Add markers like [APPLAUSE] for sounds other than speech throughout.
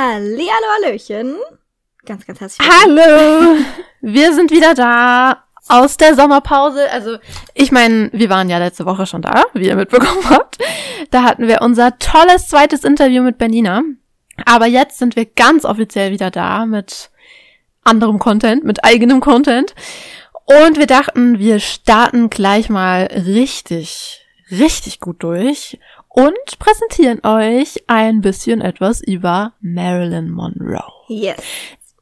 Hallo, Hallöchen. Ganz, ganz herzlich Hallo! Wir sind wieder da aus der Sommerpause. Also, ich meine, wir waren ja letzte Woche schon da, wie ihr mitbekommen [LAUGHS] habt. Da hatten wir unser tolles zweites Interview mit Bernina. Aber jetzt sind wir ganz offiziell wieder da mit anderem Content, mit eigenem Content. Und wir dachten, wir starten gleich mal richtig, richtig gut durch und präsentieren euch ein bisschen etwas über Marilyn Monroe. Yes.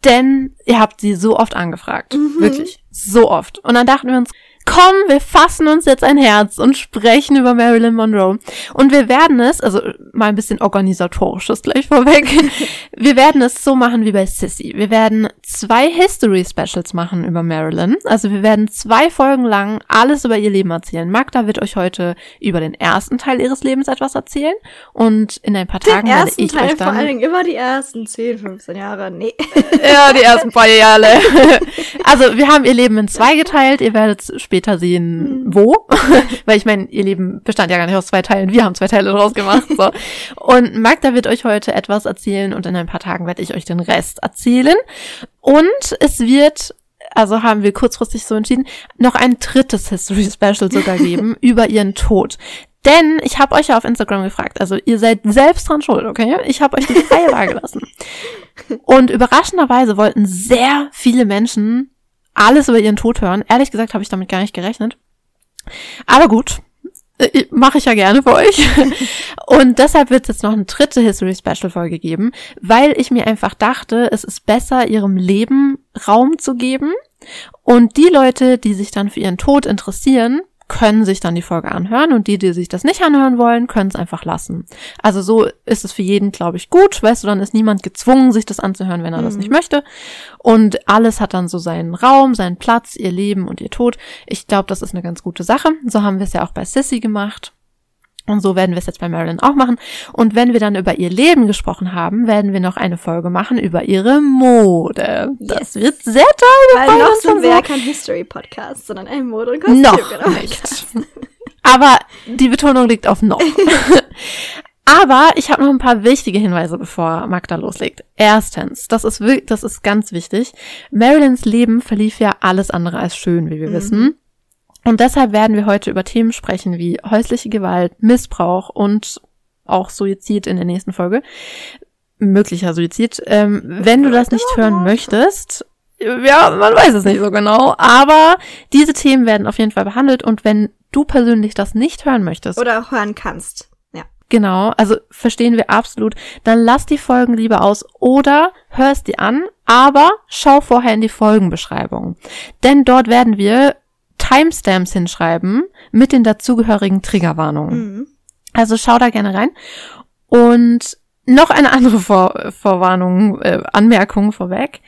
Denn ihr habt sie so oft angefragt. Mhm. Wirklich. So oft. Und dann dachten wir uns, komm, wir fassen uns jetzt ein Herz und sprechen über Marilyn Monroe. Und wir werden es, also mal ein bisschen organisatorisches gleich vorweg, [LAUGHS] wir werden es so machen wie bei Sissy. Wir werden zwei History Specials machen über Marilyn. Also wir werden zwei Folgen lang alles über ihr Leben erzählen. Magda wird euch heute über den ersten Teil ihres Lebens etwas erzählen und in ein paar Den Tagen werde ich Teil euch vor dann allen Dingen immer die ersten 10, 15 Jahre. Nee. [LAUGHS] ja, die ersten paar Jahre. [LAUGHS] Also, wir haben ihr Leben in zwei geteilt. Ihr werdet später sehen, wo. [LAUGHS] Weil ich meine, ihr Leben bestand ja gar nicht aus zwei Teilen. Wir haben zwei Teile draus gemacht. So. Und Magda wird euch heute etwas erzählen und in ein paar Tagen werde ich euch den Rest erzählen. Und es wird also haben wir kurzfristig so entschieden, noch ein drittes History Special sogar geben [LAUGHS] über ihren Tod. Denn ich habe euch ja auf Instagram gefragt, also ihr seid selbst dran schuld, okay? Ich habe euch die freie Wahl [LAUGHS] gelassen. Und überraschenderweise wollten sehr viele Menschen alles über ihren Tod hören. Ehrlich gesagt habe ich damit gar nicht gerechnet. Aber gut, äh, mache ich ja gerne für euch. [LAUGHS] Und deshalb wird es jetzt noch eine dritte History Special Folge geben, weil ich mir einfach dachte, es ist besser, ihrem Leben Raum zu geben. Und die Leute, die sich dann für ihren Tod interessieren, können sich dann die Folge anhören und die, die sich das nicht anhören wollen, können es einfach lassen. Also so ist es für jeden, glaube ich, gut. Weißt du, dann ist niemand gezwungen, sich das anzuhören, wenn er das Mhm. nicht möchte. Und alles hat dann so seinen Raum, seinen Platz, ihr Leben und ihr Tod. Ich glaube, das ist eine ganz gute Sache. So haben wir es ja auch bei Sissy gemacht. Und so werden wir es jetzt bei Marilyn auch machen. Und wenn wir dann über ihr Leben gesprochen haben, werden wir noch eine Folge machen über ihre Mode. Das Yes. wird sehr toll. wir Weil noch sind wir ja kein History-Podcast, sondern ein Mode- und Noch Kostüm-Podcast. Aber die Betonung liegt auf noch. [LAUGHS] Aber ich habe noch ein paar wichtige Hinweise, bevor Magda loslegt. Erstens, das ist das ist ganz wichtig. Marilyns Leben verlief ja alles andere als schön, wie wir Mhm. wissen. Und deshalb werden wir heute über Themen sprechen wie häusliche Gewalt, Missbrauch und auch Suizid in der nächsten Folge. Möglicher Suizid. Ähm, wenn du das nicht hören möchtest, ja, man weiß es nicht so genau, aber diese Themen werden auf jeden Fall behandelt und wenn du persönlich das nicht hören möchtest, Oder auch hören kannst. Ja. genau, also verstehen wir absolut, dann lass die Folgen lieber aus oder hörst die an, aber schau vorher in die Folgenbeschreibung. Denn dort werden wir Timestamps hinschreiben mit den dazugehörigen Triggerwarnungen. Mhm. Also schau da gerne rein. Und noch eine andere Vor Vorwarnung, äh, Anmerkung vorweg.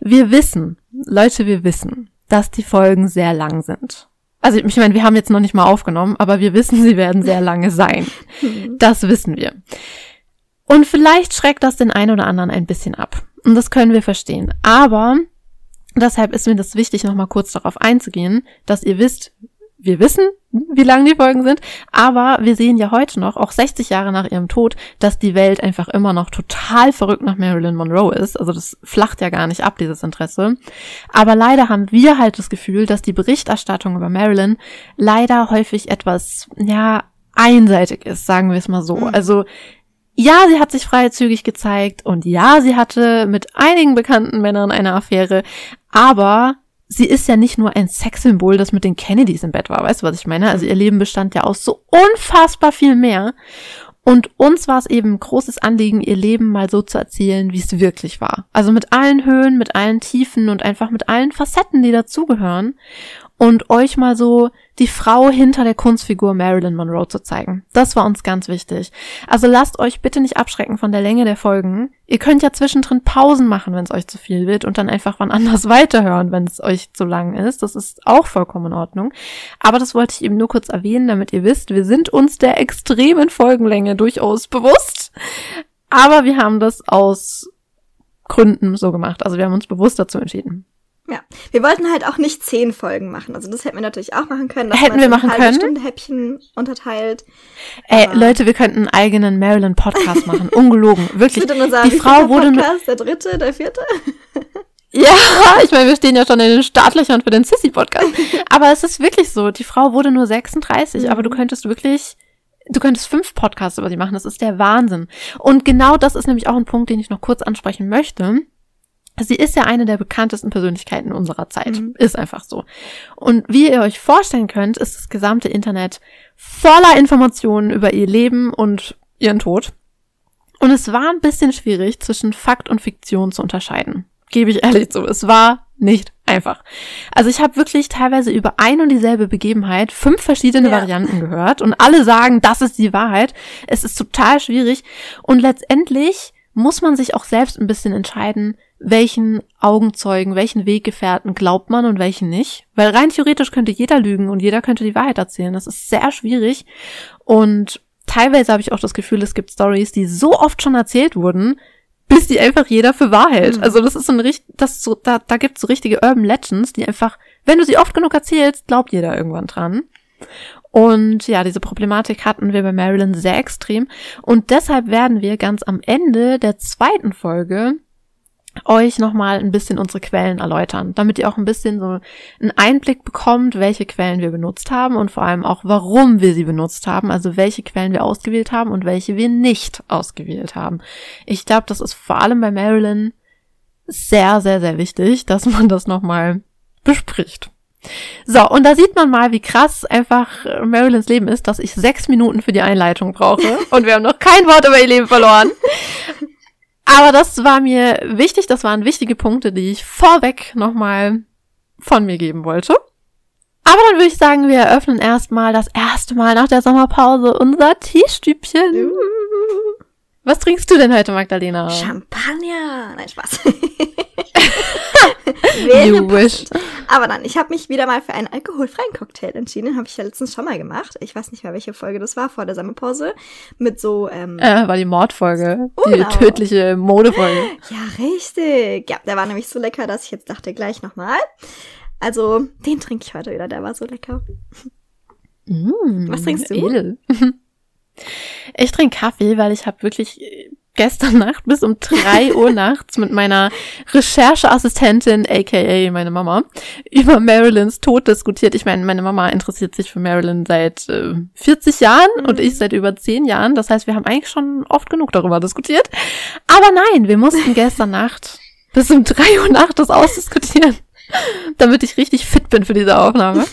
Wir wissen, Leute, wir wissen, dass die Folgen sehr lang sind. Also ich meine, wir haben jetzt noch nicht mal aufgenommen, aber wir wissen, sie werden sehr lange sein. Das wissen wir. Und vielleicht schreckt das den einen oder anderen ein bisschen ab. Und das können wir verstehen. Aber deshalb ist mir das wichtig, nochmal kurz darauf einzugehen, dass ihr wisst, wir wissen, wie lang die Folgen sind, aber wir sehen ja heute noch, auch 60 Jahre nach ihrem Tod, dass die Welt einfach immer noch total verrückt nach Marilyn Monroe ist. Also das flacht ja gar nicht ab, dieses Interesse. Aber leider haben wir halt das Gefühl, dass die Berichterstattung über Marilyn leider häufig etwas, ja, einseitig ist, sagen wir es mal so. Mhm. Also ja, sie hat sich freizügig gezeigt und ja, sie hatte mit einigen bekannten Männern eine Affäre, aber sie ist ja nicht nur ein Sexsymbol, das mit den Kennedys im Bett war, weißt du, was ich meine? Also ihr Leben bestand ja aus so unfassbar viel mehr. Und uns war es eben ein großes Anliegen, ihr Leben mal so zu erzählen, wie es wirklich war. Also mit allen Höhen, mit allen Tiefen und einfach mit allen Facetten, die dazugehören. Und euch mal so die Frau hinter der Kunstfigur Marilyn Monroe zu zeigen. Das war uns ganz wichtig. Also lasst euch bitte nicht abschrecken von der Länge der Folgen. Ihr könnt ja zwischendrin Pausen machen, wenn es euch zu viel wird und dann einfach wann anders [LAUGHS] weiterhören, wenn es euch zu lang ist. Das ist auch vollkommen in Ordnung. Aber das wollte ich eben nur kurz erwähnen, damit ihr wisst, wir sind uns der extremen Folgenlänge durchaus bewusst. Aber wir haben das aus Gründen so gemacht. Also wir haben uns bewusst dazu entschieden. Ja, wir wollten halt auch nicht zehn Folgen machen. Also das hätten wir natürlich auch machen können. Hätten man wir machen können. Stunde Häppchen unterteilt. Ey, Aber- Leute, wir könnten einen eigenen Marilyn Podcast [LAUGHS] machen. Ungelogen. Wirklich. unser Die Frau wurde nur, Podcast, der dritte, der vierte. [LAUGHS] Ja, ich meine, wir stehen ja schon in den Startlöchern für den Sissy-Podcast. Aber es ist wirklich so, die Frau wurde nur 36, aber du Mhm. könntest wirklich, du könntest fünf Podcasts über sie machen. Das ist der Wahnsinn. Und genau das ist nämlich auch ein Punkt, den ich noch kurz ansprechen möchte. Sie ist ja eine der bekanntesten Persönlichkeiten unserer Zeit. Mhm. Ist einfach so. Und wie ihr euch vorstellen könnt, ist das gesamte Internet voller Informationen über ihr Leben und ihren Tod. Und es war ein bisschen schwierig, zwischen Fakt und Fiktion zu unterscheiden. Gebe ich ehrlich zu. Es war nicht einfach. Also ich habe wirklich teilweise über ein und dieselbe Begebenheit fünf verschiedene Ja. Varianten gehört und alle sagen, das ist die Wahrheit. Es ist total schwierig und letztendlich muss man sich auch selbst ein bisschen entscheiden, welchen Augenzeugen, welchen Weggefährten glaubt man und welchen nicht. Weil rein theoretisch könnte jeder lügen und jeder könnte die Wahrheit erzählen. Das ist sehr schwierig und teilweise habe ich auch das Gefühl, es gibt Stories, die so oft schon erzählt wurden, bis die einfach jeder für wahr hält. Mhm. Also das ist so ein richtig, das so, da, da gibt's so richtige Urban Legends, die einfach, wenn du sie oft genug erzählst, glaubt jeder irgendwann dran. Und ja, diese Problematik hatten wir bei Marilyn sehr extrem. Und deshalb werden wir ganz am Ende der zweiten Folge euch nochmal ein bisschen unsere Quellen erläutern, damit ihr auch ein bisschen so einen Einblick bekommt, welche Quellen wir benutzt haben und vor allem auch, warum wir sie benutzt haben, also welche Quellen wir ausgewählt haben und welche wir nicht ausgewählt haben. Ich glaube, das ist vor allem bei Marilyn sehr, sehr, sehr wichtig, dass man das nochmal bespricht. So, und da sieht man mal, wie krass einfach äh, Marilyns Leben ist, dass ich sechs Minuten für die Einleitung brauche und wir haben noch kein Wort über ihr Leben verloren. Aber das war mir wichtig, das waren wichtige Punkte, die ich vorweg nochmal von mir geben wollte. Aber dann würde ich sagen, wir eröffnen erstmal das erste Mal nach der Sommerpause unser Teestübchen. Was trinkst du denn heute, Magdalena? Champagner. Nein, Spaß. [LAUGHS] Wäre You wish. Aber dann, ich habe mich wieder mal für einen alkoholfreien Cocktail entschieden. Habe ich ja letztens schon mal gemacht. Ich weiß nicht mehr, welche Folge das war, vor der Sommerpause. Mit so, ähm, Äh, war die Mordfolge. Die Genau. tödliche Modefolge. ja, richtig. Ja, der war nämlich so lecker, dass ich jetzt dachte, gleich nochmal. Also, den trinke ich heute wieder, der war so lecker. Mm, Was trinkst du? Edel. [LAUGHS] Ich trinke Kaffee, weil ich habe wirklich äh, gestern Nacht bis um drei Uhr [LAUGHS] nachts mit meiner Rechercheassistentin, aka meine Mama, über Marilyns Tod diskutiert. Ich meine, meine Mama interessiert sich für Marilyn seit äh, 40 Jahren Mhm. und ich seit über 10 Jahren. Das heißt, wir haben eigentlich schon oft genug darüber diskutiert. Aber nein, wir mussten gestern Nacht bis um drei Uhr nachts das ausdiskutieren, [LAUGHS] damit ich richtig fit bin für diese Aufnahme.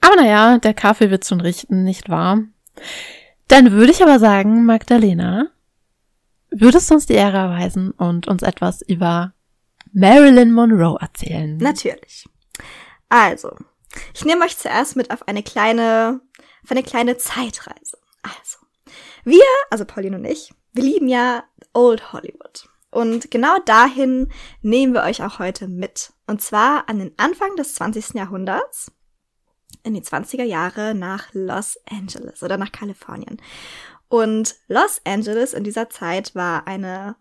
Aber naja, der Kaffee wird schon richten, nicht wahr? Dann würde ich aber sagen, Magdalena, würdest du uns die Ehre erweisen und uns etwas über Marilyn Monroe erzählen? Natürlich. Also, ich nehme euch zuerst mit auf eine kleine, auf eine kleine Zeitreise. Also, wir, also Pauline und ich, wir lieben ja Old Hollywood. Und genau dahin nehmen wir euch auch heute mit. Und zwar an den Anfang des 20. Jahrhunderts, in die 20er Jahre nach Los Angeles oder nach Kalifornien. Und Los Angeles in dieser Zeit war eine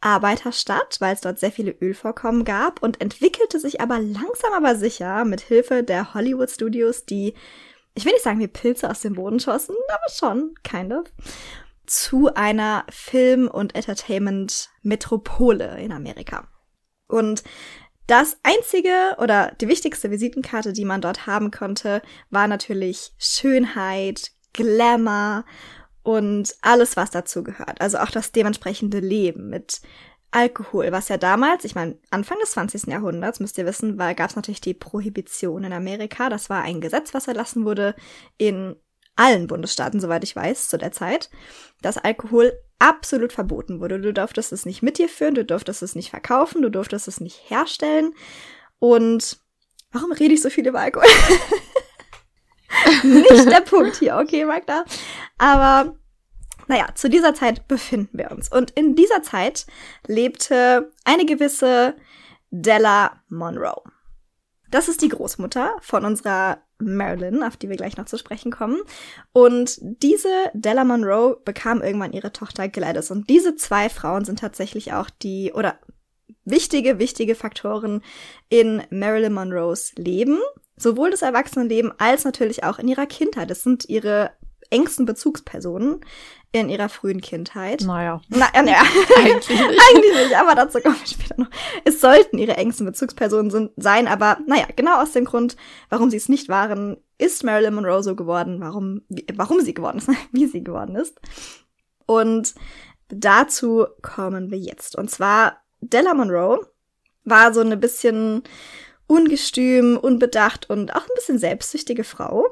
Arbeiterstadt, weil es dort sehr viele Ölvorkommen gab und entwickelte sich aber langsam aber sicher mit Hilfe der Hollywood Studios, die, ich will nicht sagen, wie Pilze aus dem Boden schossen, aber schon, kind of, zu einer Film- und Entertainment-Metropole in Amerika. Und das einzige oder die wichtigste Visitenkarte, die man dort haben konnte, war natürlich Schönheit, Glamour und alles, was dazu gehört. Also auch das dementsprechende Leben mit Alkohol, was ja damals, ich meine, Anfang des 20. Jahrhunderts, müsst ihr wissen, gab es natürlich die Prohibition in Amerika. Das war ein Gesetz, was erlassen wurde in allen Bundesstaaten, soweit ich weiß, zu der Zeit, dass Alkohol absolut verboten wurde. Du durftest es nicht mit dir führen, du durftest es nicht verkaufen, du durftest es nicht herstellen. Und warum rede ich so viel über Alkohol? [LAUGHS] [LAUGHS] nicht der Punkt hier, okay, Magda? Aber naja, zu dieser Zeit befinden wir uns. Und in dieser Zeit lebte eine gewisse Della Monroe. Das ist die Großmutter von unserer Marilyn, auf die wir gleich noch zu sprechen kommen. Und diese Della Monroe bekam irgendwann ihre Tochter Gladys. Und diese zwei Frauen sind tatsächlich auch die, oder wichtige, wichtige Faktoren in Marilyn Monroes Leben, sowohl das Erwachsenenleben als natürlich auch in ihrer Kindheit. Das sind ihre engsten Bezugspersonen in ihrer frühen Kindheit. Naja. Na, ja, naja. [LAUGHS] Eigentlich nicht. Eigentlich nicht, aber dazu kommen wir später noch. Es sollten ihre engsten Bezugspersonen sind, sein, aber naja, genau aus dem Grund, warum sie es nicht waren, ist Marilyn Monroe so geworden, warum, wie, warum sie geworden ist, [LAUGHS] wie sie geworden ist. Und dazu kommen wir jetzt. Und zwar, Della Monroe war so eine bisschen ungestüm, unbedacht und auch ein bisschen selbstsüchtige Frau,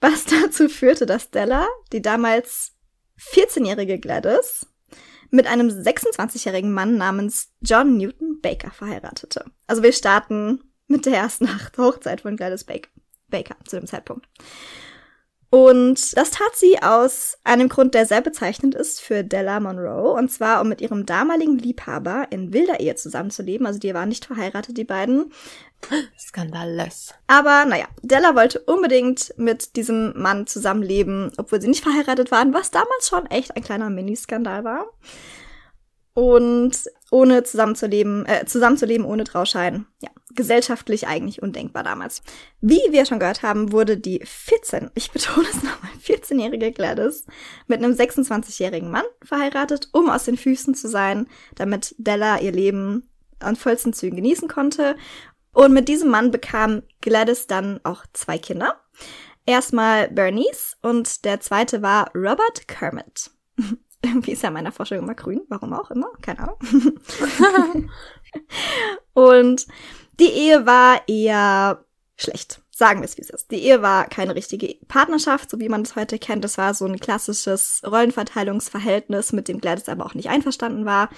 was [LAUGHS] dazu führte, dass Della, die damals 14-jährige Gladys, mit einem 26-jährigen Mann namens John Newton Baker verheiratete. Also wir starten mit der ersten Hochzeit von Gladys Baker, Baker zu dem Zeitpunkt. Und das tat sie aus einem Grund, der sehr bezeichnend ist für Della Monroe. Und zwar, um mit ihrem damaligen Liebhaber in wilder Ehe zusammenzuleben. Also die waren nicht verheiratet, die beiden. Skandalös. Aber naja, Della wollte unbedingt mit diesem Mann zusammenleben, obwohl sie nicht verheiratet waren, was damals schon echt ein kleiner Miniskandal war. Und ohne zusammenzuleben, äh, zusammenzuleben ohne Trauschein. Ja, gesellschaftlich eigentlich undenkbar damals. Wie wir schon gehört haben, wurde die 14, ich betone es nochmal, 14-jährige Gladys mit einem 26-jährigen Mann verheiratet, um aus den Füßen zu sein, damit Della ihr Leben an vollsten Zügen genießen konnte. Und mit diesem Mann bekam Gladys dann auch zwei Kinder. Erstmal Bernice und der zweite war Robert Kermit. [LAUGHS] Irgendwie ist ja meiner Vorstellung immer grün, warum auch immer, keine Ahnung. [LAUGHS] und die Ehe war eher schlecht. Sagen wir es, wie es ist. Die Ehe war keine richtige Partnerschaft, so wie man es heute kennt. Es war so ein klassisches Rollenverteilungsverhältnis, mit dem Gladys aber auch nicht einverstanden war.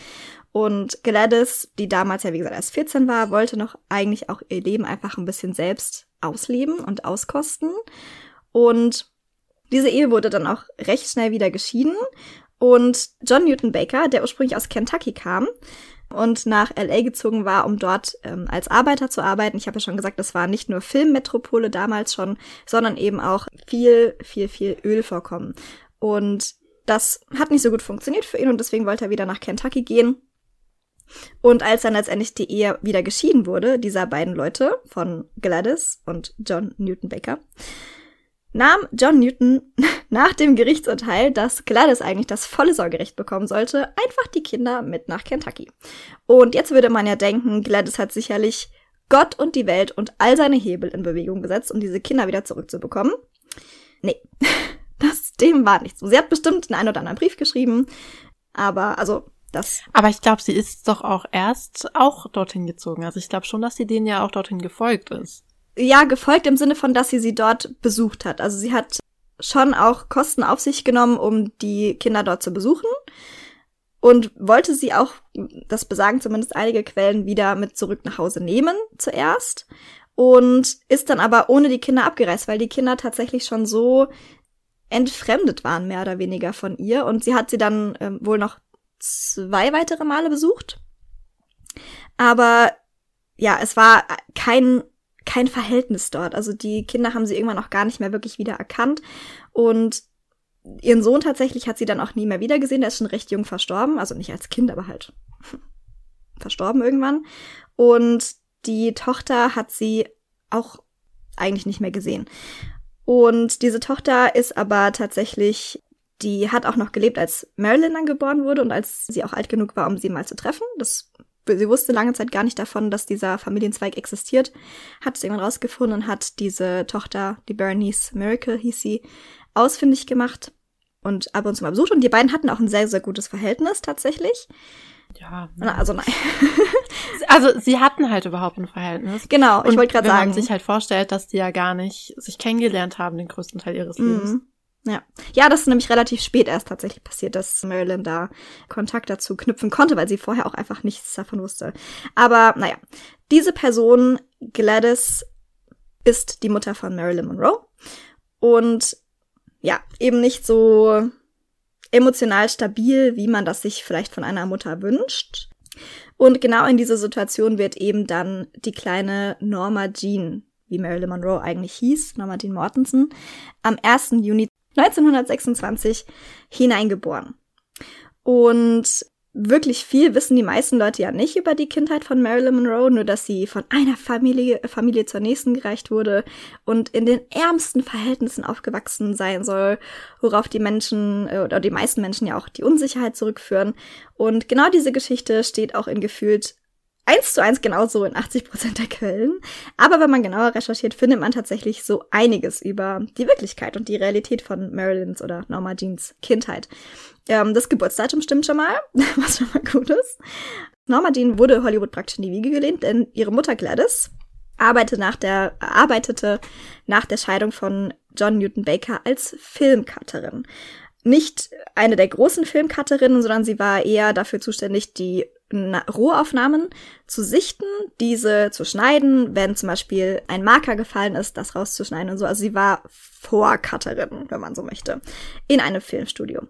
Und Gladys, die damals ja wie gesagt erst 14 war, wollte noch eigentlich auch ihr Leben einfach ein bisschen selbst ausleben und auskosten. Und diese Ehe wurde dann auch recht schnell wieder geschieden. Und John Newton Baker, der ursprünglich aus Kentucky kam, und nach LA gezogen war, um dort ähm, als Arbeiter zu arbeiten. Ich habe ja schon gesagt, das war nicht nur Filmmetropole damals schon, sondern eben auch viel, viel, viel Ölvorkommen. Und das hat nicht so gut funktioniert für ihn und deswegen wollte er wieder nach Kentucky gehen. Und als dann letztendlich die Ehe wieder geschieden wurde, dieser beiden Leute von Gladys und John Newton Baker, nahm John Newton [LAUGHS] nach dem Gerichtsurteil, dass Gladys eigentlich das volle Sorgerecht bekommen sollte, einfach die Kinder mit nach Kentucky. Und jetzt würde man ja denken, Gladys hat sicherlich Gott und die Welt und all seine Hebel in Bewegung gesetzt, um diese Kinder wieder zurückzubekommen. Nee, [LAUGHS] das dem war nicht so. Sie hat bestimmt einen oder anderen Brief geschrieben, aber also das. Aber ich glaube, sie ist doch auch erst auch dorthin gezogen. Also ich glaube schon, dass sie denen ja auch dorthin gefolgt ist ja, gefolgt im Sinne von, dass sie sie dort besucht hat. Also sie hat schon auch Kosten auf sich genommen, um die Kinder dort zu besuchen und wollte sie auch, das besagen zumindest einige Quellen, wieder mit zurück nach Hause nehmen zuerst und ist dann aber ohne die Kinder abgereist, weil die Kinder tatsächlich schon so entfremdet waren, mehr oder weniger von ihr. Und sie hat sie dann ähm, wohl noch zwei weitere Male besucht. Aber ja, es war kein kein Verhältnis dort. Also die Kinder haben sie irgendwann auch gar nicht mehr wirklich wieder erkannt. Und ihren Sohn tatsächlich hat sie dann auch nie mehr wiedergesehen. Der ist schon recht jung verstorben. Also nicht als Kind, aber halt [LAUGHS] verstorben irgendwann. Und die Tochter hat sie auch eigentlich nicht mehr gesehen. Und diese Tochter ist aber tatsächlich, die hat auch noch gelebt, als Marilyn dann geboren wurde und als sie auch alt genug war, um sie mal zu treffen. Das sie wusste lange Zeit gar nicht davon, dass dieser Familienzweig existiert, hat es irgendwann rausgefunden und hat diese Tochter, die Bernice Miracle hieß sie, ausfindig gemacht und ab und zu mal besucht. Und die beiden hatten auch ein sehr, sehr gutes Verhältnis tatsächlich. Ja. Na, also nein. [LAUGHS] also sie hatten halt überhaupt ein Verhältnis. Genau, ich wollte gerade sagen. Wenn man sich halt vorstellt, dass die ja gar nicht sich kennengelernt haben den größten Teil ihres Lebens. Ja. Ja, das ist nämlich relativ spät erst tatsächlich passiert, dass Marilyn da Kontakt dazu knüpfen konnte, weil sie vorher auch einfach nichts davon wusste. Aber naja, diese Person, Gladys, ist die Mutter von Marilyn Monroe. Und ja, eben nicht so emotional stabil, wie man das sich vielleicht von einer Mutter wünscht. Und genau in dieser Situation wird eben dann die kleine Norma Jean, wie Marilyn Monroe eigentlich hieß, Norma Jean Mortensen, am 1. Juni 1926 hineingeboren. Und wirklich viel wissen die meisten Leute ja nicht über die Kindheit von Marilyn Monroe, nur dass sie von einer Familie, Familie zur nächsten gereicht wurde und in den ärmsten Verhältnissen aufgewachsen sein soll, worauf die Menschen äh, oder die meisten Menschen ja auch die Unsicherheit zurückführen. Und genau diese Geschichte steht auch in gefühlt eins zu eins genauso in 80 Prozent der Quellen. Aber wenn man genauer recherchiert, findet man tatsächlich so einiges über die Wirklichkeit und die Realität von Marilyns oder Norma Jeans Kindheit. Ähm, das Geburtsdatum stimmt schon mal, [LAUGHS] was schon mal gut ist. Norma Jean wurde Hollywood praktisch in die Wiege gelehnt, denn ihre Mutter Gladys arbeitete nach der, arbeitete nach der Scheidung von John Newton Baker als Filmcutterin. Nicht eine der großen Filmcutterinnen, sondern sie war eher dafür zuständig, die Rohaufnahmen zu sichten, diese zu schneiden, wenn zum Beispiel ein Marker gefallen ist, das rauszuschneiden und so. Also sie war Vorcutterin, wenn man so möchte, in einem Filmstudio.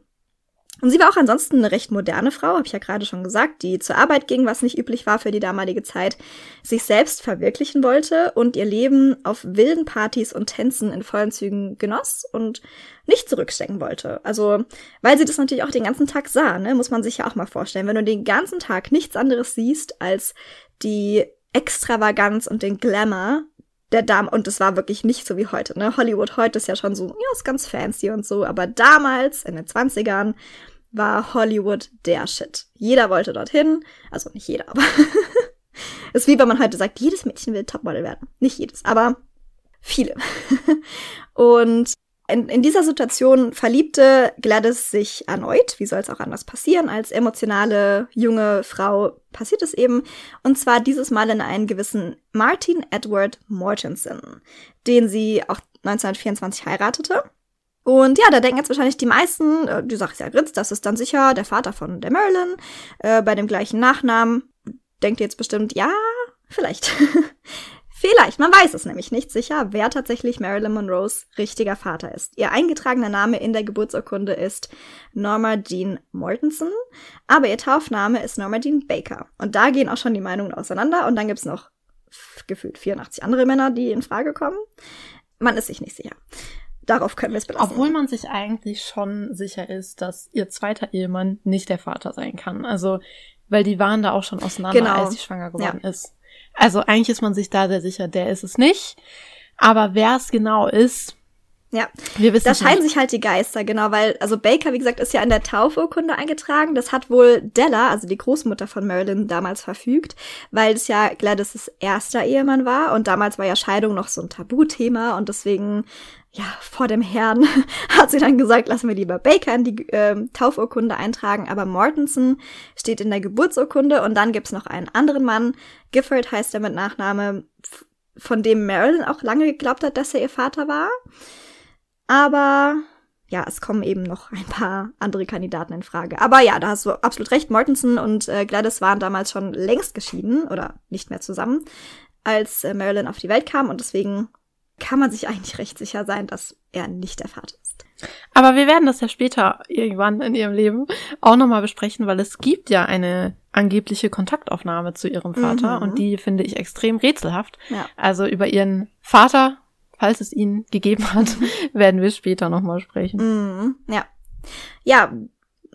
Und sie war auch ansonsten eine recht moderne Frau, habe ich ja gerade schon gesagt, die zur Arbeit ging, was nicht üblich war für die damalige Zeit, sich selbst verwirklichen wollte und ihr Leben auf wilden Partys und Tänzen in vollen Zügen genoss und nicht zurückstecken wollte. Also, weil sie das natürlich auch den ganzen Tag sah, ne, muss man sich ja auch mal vorstellen. Wenn du den ganzen Tag nichts anderes siehst als die Extravaganz und den Glamour der Dame, und das war wirklich nicht so wie heute, ne? Hollywood heute ist ja schon so, ja, ist ganz fancy und so, aber damals, in den 20ern, war Hollywood der Shit. Jeder wollte dorthin, also nicht jeder, aber [LAUGHS] ist wie wenn man heute sagt, jedes Mädchen will Topmodel werden. Nicht jedes, aber viele. [LAUGHS] und in, in dieser Situation verliebte Gladys sich erneut, wie soll es auch anders passieren, als emotionale junge Frau passiert es eben, und zwar dieses Mal in einen gewissen Martin Edward Mortensen, den sie auch 1924 heiratete. Und ja, da denken jetzt wahrscheinlich die meisten, äh, du sagst ja Gritz, das ist dann sicher der Vater von der Marilyn, äh, bei dem gleichen Nachnamen. Denkt ihr jetzt bestimmt, ja, vielleicht. [LAUGHS] Vielleicht, man weiß es nämlich nicht sicher, wer tatsächlich Marilyn Monroes richtiger Vater ist. Ihr eingetragener Name in der Geburtsurkunde ist Norma Jean Mortensen, aber ihr Taufname ist Norma Jean Baker. Und da gehen auch schon die Meinungen auseinander und dann gibt's noch gefühlt 84 andere Männer, die in Frage kommen. Man ist sich nicht sicher. Darauf können wir es belassen. Obwohl man sich eigentlich schon sicher ist, dass ihr zweiter Ehemann nicht der Vater sein kann. Also, weil die waren da auch schon auseinander, genau. als sie schwanger geworden ja. ist. Also eigentlich ist man sich da sehr sicher, der ist es nicht. Aber wer es genau ist, ja, wir wissen da scheiden nicht. sich halt die Geister, genau, weil, also Baker, wie gesagt, ist ja in der Taufurkunde eingetragen. Das hat wohl Della, also die Großmutter von Marilyn, damals verfügt, weil es ja Gladys' erster Ehemann war und damals war ja Scheidung noch so ein Tabuthema und deswegen, ja, vor dem Herrn [LAUGHS] hat sie dann gesagt, lassen wir lieber Baker in die äh, Taufurkunde eintragen, aber Mortensen steht in der Geburtsurkunde und dann gibt's noch einen anderen Mann, Gifford heißt er mit Nachname, von dem Marilyn auch lange geglaubt hat, dass er ihr Vater war. Aber ja, es kommen eben noch ein paar andere Kandidaten in Frage. Aber ja, da hast du absolut recht. Mortensen und äh, Gladys waren damals schon längst geschieden oder nicht mehr zusammen, als äh, Marilyn auf die Welt kam. Und deswegen kann man sich eigentlich recht sicher sein, dass er nicht der Vater ist. Aber wir werden das ja später irgendwann in ihrem Leben auch nochmal besprechen, weil es gibt ja eine angebliche Kontaktaufnahme zu ihrem Vater mhm. und die finde ich extrem rätselhaft. Ja. Also über ihren Vater falls es ihn gegeben hat, [LAUGHS] werden wir später nochmal sprechen. Mm, ja. Ja,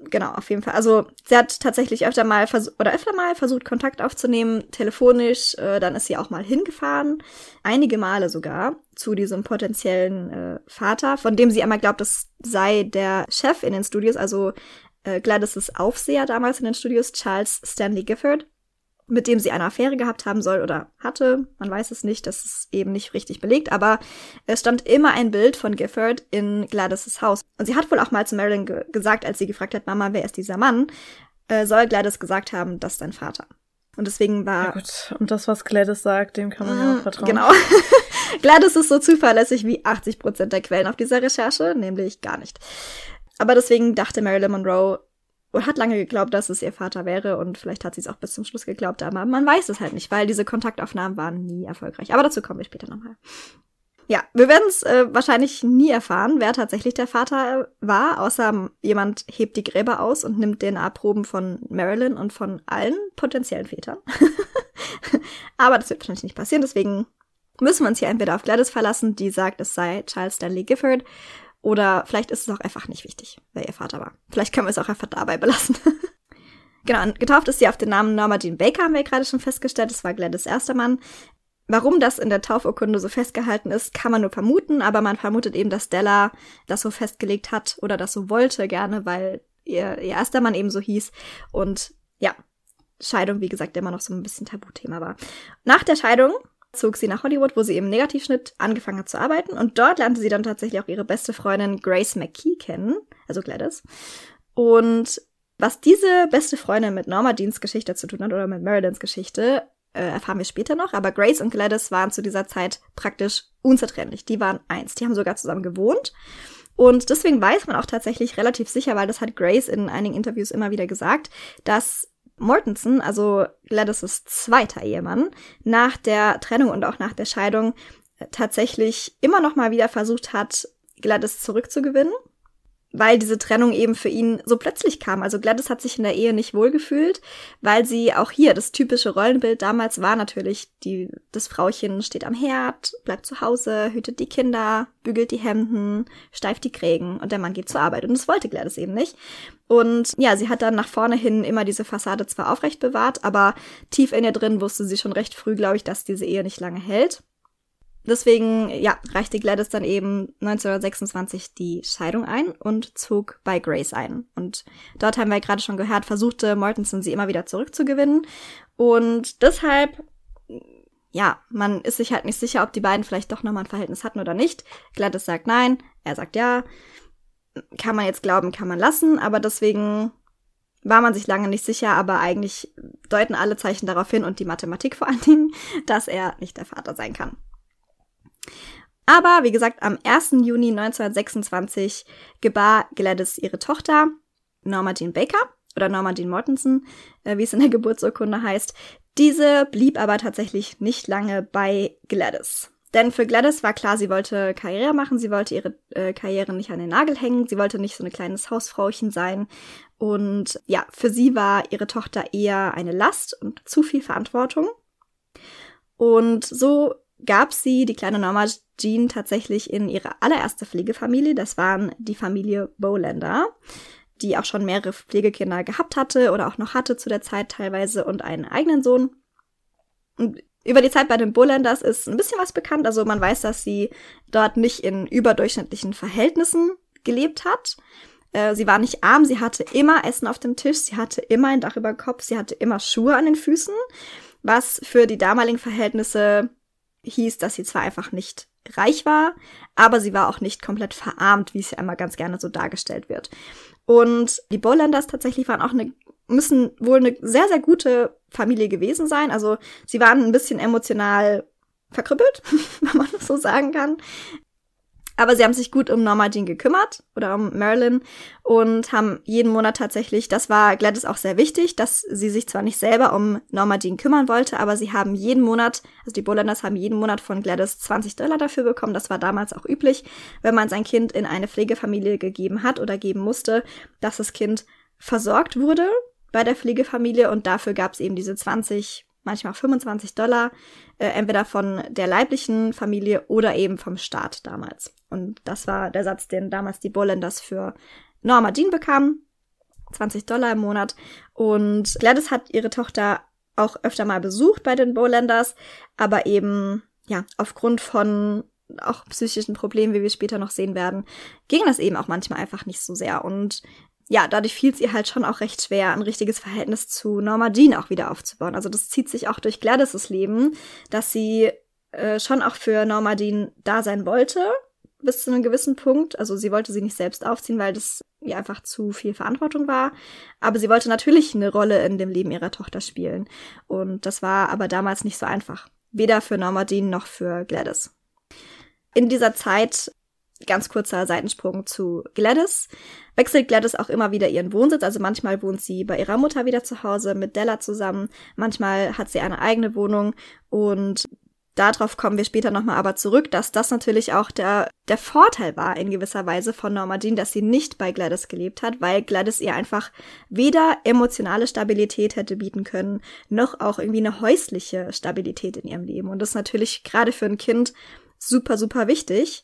genau, auf jeden Fall. Also sie hat tatsächlich öfter mal versucht oder öfter mal versucht, Kontakt aufzunehmen, telefonisch. Äh, dann ist sie auch mal hingefahren, einige Male sogar, zu diesem potenziellen äh, Vater, von dem sie einmal glaubt, das sei der Chef in den Studios, also äh, Gladys' Aufseher damals in den Studios, Charles Stanley Gifford mit dem sie eine Affäre gehabt haben soll oder hatte. Man weiß es nicht, das ist eben nicht richtig belegt, aber es stammt immer ein Bild von Gifford in Gladys' Haus. Und sie hat wohl auch mal zu Marilyn ge gesagt, als sie gefragt hat, Mama, wer ist dieser Mann, äh, soll Gladys gesagt haben, das ist dein Vater. Und deswegen war. Ja gut, und das, was Gladys sagt, dem kann man ja auch mm, vertrauen. Genau. [LAUGHS] Gladys ist so zuverlässig wie 80 Prozent der Quellen auf dieser Recherche, nämlich gar nicht. Aber deswegen dachte Marilyn Monroe, und hat lange geglaubt, dass es ihr Vater wäre und vielleicht hat sie es auch bis zum Schluss geglaubt, aber man weiß es halt nicht, weil diese Kontaktaufnahmen waren nie erfolgreich. Aber dazu kommen wir später nochmal. Ja, wir werden es äh, wahrscheinlich nie erfahren, wer tatsächlich der Vater war, außer jemand hebt die Gräber aus und nimmt DNA-Proben von Marilyn und von allen potenziellen Vätern. [LAUGHS] aber das wird wahrscheinlich nicht passieren, deswegen müssen wir uns hier entweder auf Gladys verlassen, die sagt, es sei Charles Stanley Gifford, oder vielleicht ist es auch einfach nicht wichtig, wer ihr Vater war. Vielleicht können wir es auch einfach dabei belassen. [LAUGHS] Genau, getauft ist sie auf den Namen Norma Jean Baker, haben wir gerade schon festgestellt. Das war Gladys erster Mann. Warum das in der Taufurkunde so festgehalten ist, kann man nur vermuten, aber man vermutet eben, dass Stella das so festgelegt hat oder das so wollte gerne, weil ihr, ihr erster Mann eben so hieß. Und ja, Scheidung, wie gesagt, immer noch so ein bisschen Tabuthema war. Nach der Scheidung zog sie nach Hollywood, wo sie im Negativschnitt angefangen hat zu arbeiten. Und dort lernte sie dann tatsächlich auch ihre beste Freundin Grace McKee kennen, also Gladys. Und was diese beste Freundin mit Norma Jeans Geschichte zu tun hat oder mit Marilyns Geschichte, äh, erfahren wir später noch. Aber Grace und Gladys waren zu dieser Zeit praktisch unzertrennlich. Die waren eins. Die haben sogar zusammen gewohnt. Und deswegen weiß man auch tatsächlich relativ sicher, weil das hat Grace in einigen Interviews immer wieder gesagt, dass Mortensen, also Gladys' zweiter Ehemann, nach der Trennung und auch nach der Scheidung äh, tatsächlich immer noch mal wieder versucht hat, Gladys zurückzugewinnen weil diese Trennung eben für ihn so plötzlich kam. Also Gladys hat sich in der Ehe nicht wohlgefühlt, weil sie auch hier, das typische Rollenbild damals war natürlich, die, das Frauchen steht am Herd, bleibt zu Hause, hütet die Kinder, bügelt die Hemden, steift die Krägen und der Mann geht zur Arbeit. Und das wollte Gladys eben nicht. Und ja, sie hat dann nach vorne hin immer diese Fassade zwar aufrecht bewahrt, aber tief in ihr drin wusste sie schon recht früh, glaube ich, dass diese Ehe nicht lange hält. Deswegen, ja, reichte Gladys dann eben 1926 die Scheidung ein und zog bei Grace ein. Und dort haben wir gerade schon gehört, versuchte Mortensen sie immer wieder zurückzugewinnen. Und deshalb, ja, man ist sich halt nicht sicher, ob die beiden vielleicht doch nochmal ein Verhältnis hatten oder nicht. Gladys sagt nein, er sagt ja. Kann man jetzt glauben, kann man lassen, aber deswegen war man sich lange nicht sicher, aber eigentlich deuten alle Zeichen darauf hin und die Mathematik vor allen Dingen, dass er nicht der Vater sein kann. Aber wie gesagt, am 1. Juni 1926 gebar Gladys ihre Tochter, Norma Jean Baker oder Norma Jean Mortensen, äh, wie es in der Geburtsurkunde heißt. Diese blieb aber tatsächlich nicht lange bei Gladys. Denn für Gladys war klar, sie wollte Karriere machen, sie wollte ihre äh, Karriere nicht an den Nagel hängen, sie wollte nicht so ein kleines Hausfrauchen sein. Und ja, für sie war ihre Tochter eher eine Last und zu viel Verantwortung. Und so gab sie die kleine Norma Jean tatsächlich in ihre allererste Pflegefamilie. Das waren die Familie Bowlander, die auch schon mehrere Pflegekinder gehabt hatte oder auch noch hatte zu der Zeit teilweise und einen eigenen Sohn. Und über die Zeit bei den Bowlanders ist ein bisschen was bekannt. Also man weiß, dass sie dort nicht in überdurchschnittlichen Verhältnissen gelebt hat. Äh, sie war nicht arm, sie hatte immer Essen auf dem Tisch, sie hatte immer ein Dach über dem Kopf, sie hatte immer Schuhe an den Füßen, was für die damaligen Verhältnisse hieß, dass sie zwar einfach nicht reich war, aber sie war auch nicht komplett verarmt, wie es ja immer ganz gerne so dargestellt wird. Und die Bolanders tatsächlich waren auch eine, müssen wohl eine sehr, sehr gute Familie gewesen sein. Also sie waren ein bisschen emotional verkrüppelt, [LAUGHS] wenn man das so sagen kann. Aber sie haben sich gut um Norma Jean gekümmert oder um Marilyn und haben jeden Monat tatsächlich, das war Gladys auch sehr wichtig, dass sie sich zwar nicht selber um Norma Jean kümmern wollte, aber sie haben jeden Monat, also die Bolanders haben jeden Monat von Gladys 20 Dollar dafür bekommen. Das war damals auch üblich, wenn man sein Kind in eine Pflegefamilie gegeben hat oder geben musste, dass das Kind versorgt wurde bei der Pflegefamilie und dafür gab es eben diese 20 manchmal 25 Dollar, äh, entweder von der leiblichen Familie oder eben vom Staat damals. Und das war der Satz, den damals die Bollanders für Norma Jean bekamen. 20 Dollar im Monat. Und Gladys hat ihre Tochter auch öfter mal besucht bei den Bowlanders, aber eben, ja, aufgrund von auch psychischen Problemen, wie wir später noch sehen werden, ging das eben auch manchmal einfach nicht so sehr. Und ja, dadurch fiel es ihr halt schon auch recht schwer, ein richtiges Verhältnis zu Norma Jean auch wieder aufzubauen. Also das zieht sich auch durch Gladys' Leben, dass sie äh, schon auch für Norma Jean da sein wollte, bis zu einem gewissen Punkt. Also sie wollte sie nicht selbst aufziehen, weil das ihr einfach zu viel Verantwortung war. Aber sie wollte natürlich eine Rolle in dem Leben ihrer Tochter spielen. Und das war aber damals nicht so einfach. Weder für Norma Jean noch für Gladys. In dieser Zeit ganz kurzer Seitensprung zu Gladys. Wechselt Gladys auch immer wieder ihren Wohnsitz. Also manchmal wohnt sie bei ihrer Mutter wieder zu Hause mit Della zusammen. Manchmal hat sie eine eigene Wohnung und Darauf kommen wir später nochmal aber zurück, dass das natürlich auch der, der Vorteil war in gewisser Weise von Norma Jean, dass sie nicht bei Gladys gelebt hat, weil Gladys ihr einfach weder emotionale Stabilität hätte bieten können, noch auch irgendwie eine häusliche Stabilität in ihrem Leben. Und das ist natürlich gerade für ein Kind super, super wichtig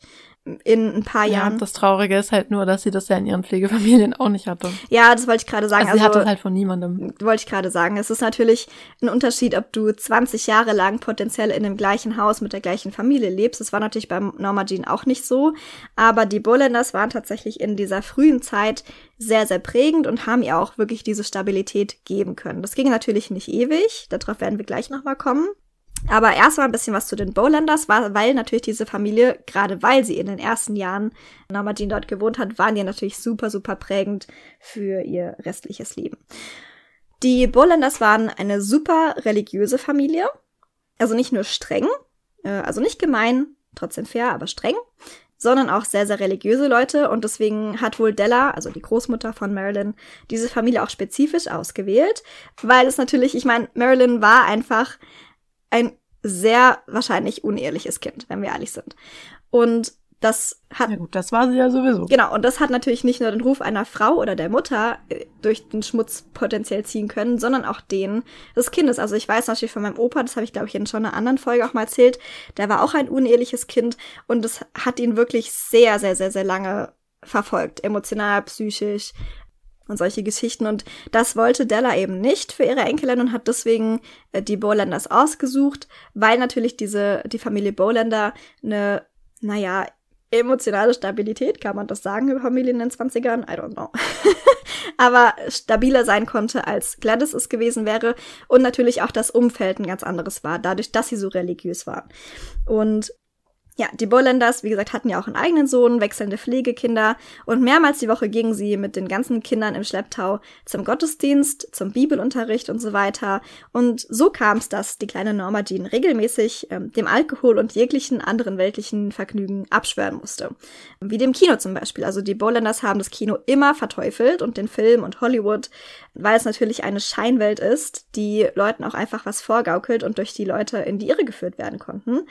in ein paar Ja, Jahren. das Traurige ist halt nur, dass sie das ja in ihren Pflegefamilien auch nicht hatte. Ja, das wollte ich gerade sagen. Also, sie hatte es halt von niemandem. wollte ich gerade sagen. Es ist natürlich ein Unterschied, ob du 20 Jahre lang potenziell in dem gleichen Haus mit der gleichen Familie lebst. Das war natürlich beim Norma Jean auch nicht so. Aber die Bolanders waren tatsächlich in dieser frühen Zeit sehr, sehr prägend und haben ihr auch wirklich diese Stabilität geben können. Das ging natürlich nicht ewig. Darauf werden wir gleich nochmal kommen. Aber erstmal ein bisschen was zu den Bowlanders, weil natürlich diese Familie, gerade weil sie in den ersten Jahren Norma Jean dort gewohnt hat, waren die natürlich super, super prägend für ihr restliches Leben. Die Bowlanders waren eine super religiöse Familie. Also nicht nur streng, äh, also nicht gemein, trotzdem fair, aber streng, sondern auch sehr, sehr religiöse Leute. Und deswegen hat wohl Della, also die Großmutter von Marilyn, diese Familie auch spezifisch ausgewählt, weil es natürlich, ich meine, Marilyn war einfach ein sehr wahrscheinlich unehrliches Kind, wenn wir ehrlich sind. Und das hat Ja gut, das war sie ja sowieso. Genau, und das hat natürlich nicht nur den Ruf einer Frau oder der Mutter äh, durch den Schmutz potenziell ziehen können, sondern auch den des Kindes. Also ich weiß natürlich von meinem Opa, das habe ich glaube ich in schon einer anderen Folge auch mal erzählt, der war auch ein uneheliches Kind und das hat ihn wirklich sehr, sehr, sehr, sehr lange verfolgt, emotional, psychisch und solche Geschichten. Und das wollte Della eben nicht für ihre Enkelin und hat deswegen äh, die Bowlanders ausgesucht, weil natürlich diese, die Familie Bowlander eine, naja, emotionale Stabilität, kann man das sagen über Familien in den 20ern? I don't know. [LAUGHS] Aber stabiler sein konnte, als Gladys es gewesen wäre. Und natürlich auch das Umfeld ein ganz anderes war, dadurch, dass sie so religiös waren. Und ja, die Bollanders, wie gesagt, hatten ja auch einen eigenen Sohn, wechselnde Pflegekinder und mehrmals die Woche gingen sie mit den ganzen Kindern im Schlepptau zum Gottesdienst, zum Bibelunterricht und so weiter. Und so kam es, dass die kleine Norma Jean regelmäßig ähm, dem Alkohol und jeglichen anderen weltlichen Vergnügen abschwören musste. Wie dem Kino zum Beispiel. Also die Bollanders haben das Kino immer verteufelt und den Film und Hollywood, weil es natürlich eine Scheinwelt ist, die Leuten auch einfach was vorgaukelt und durch die Leute in die Irre geführt werden konnten.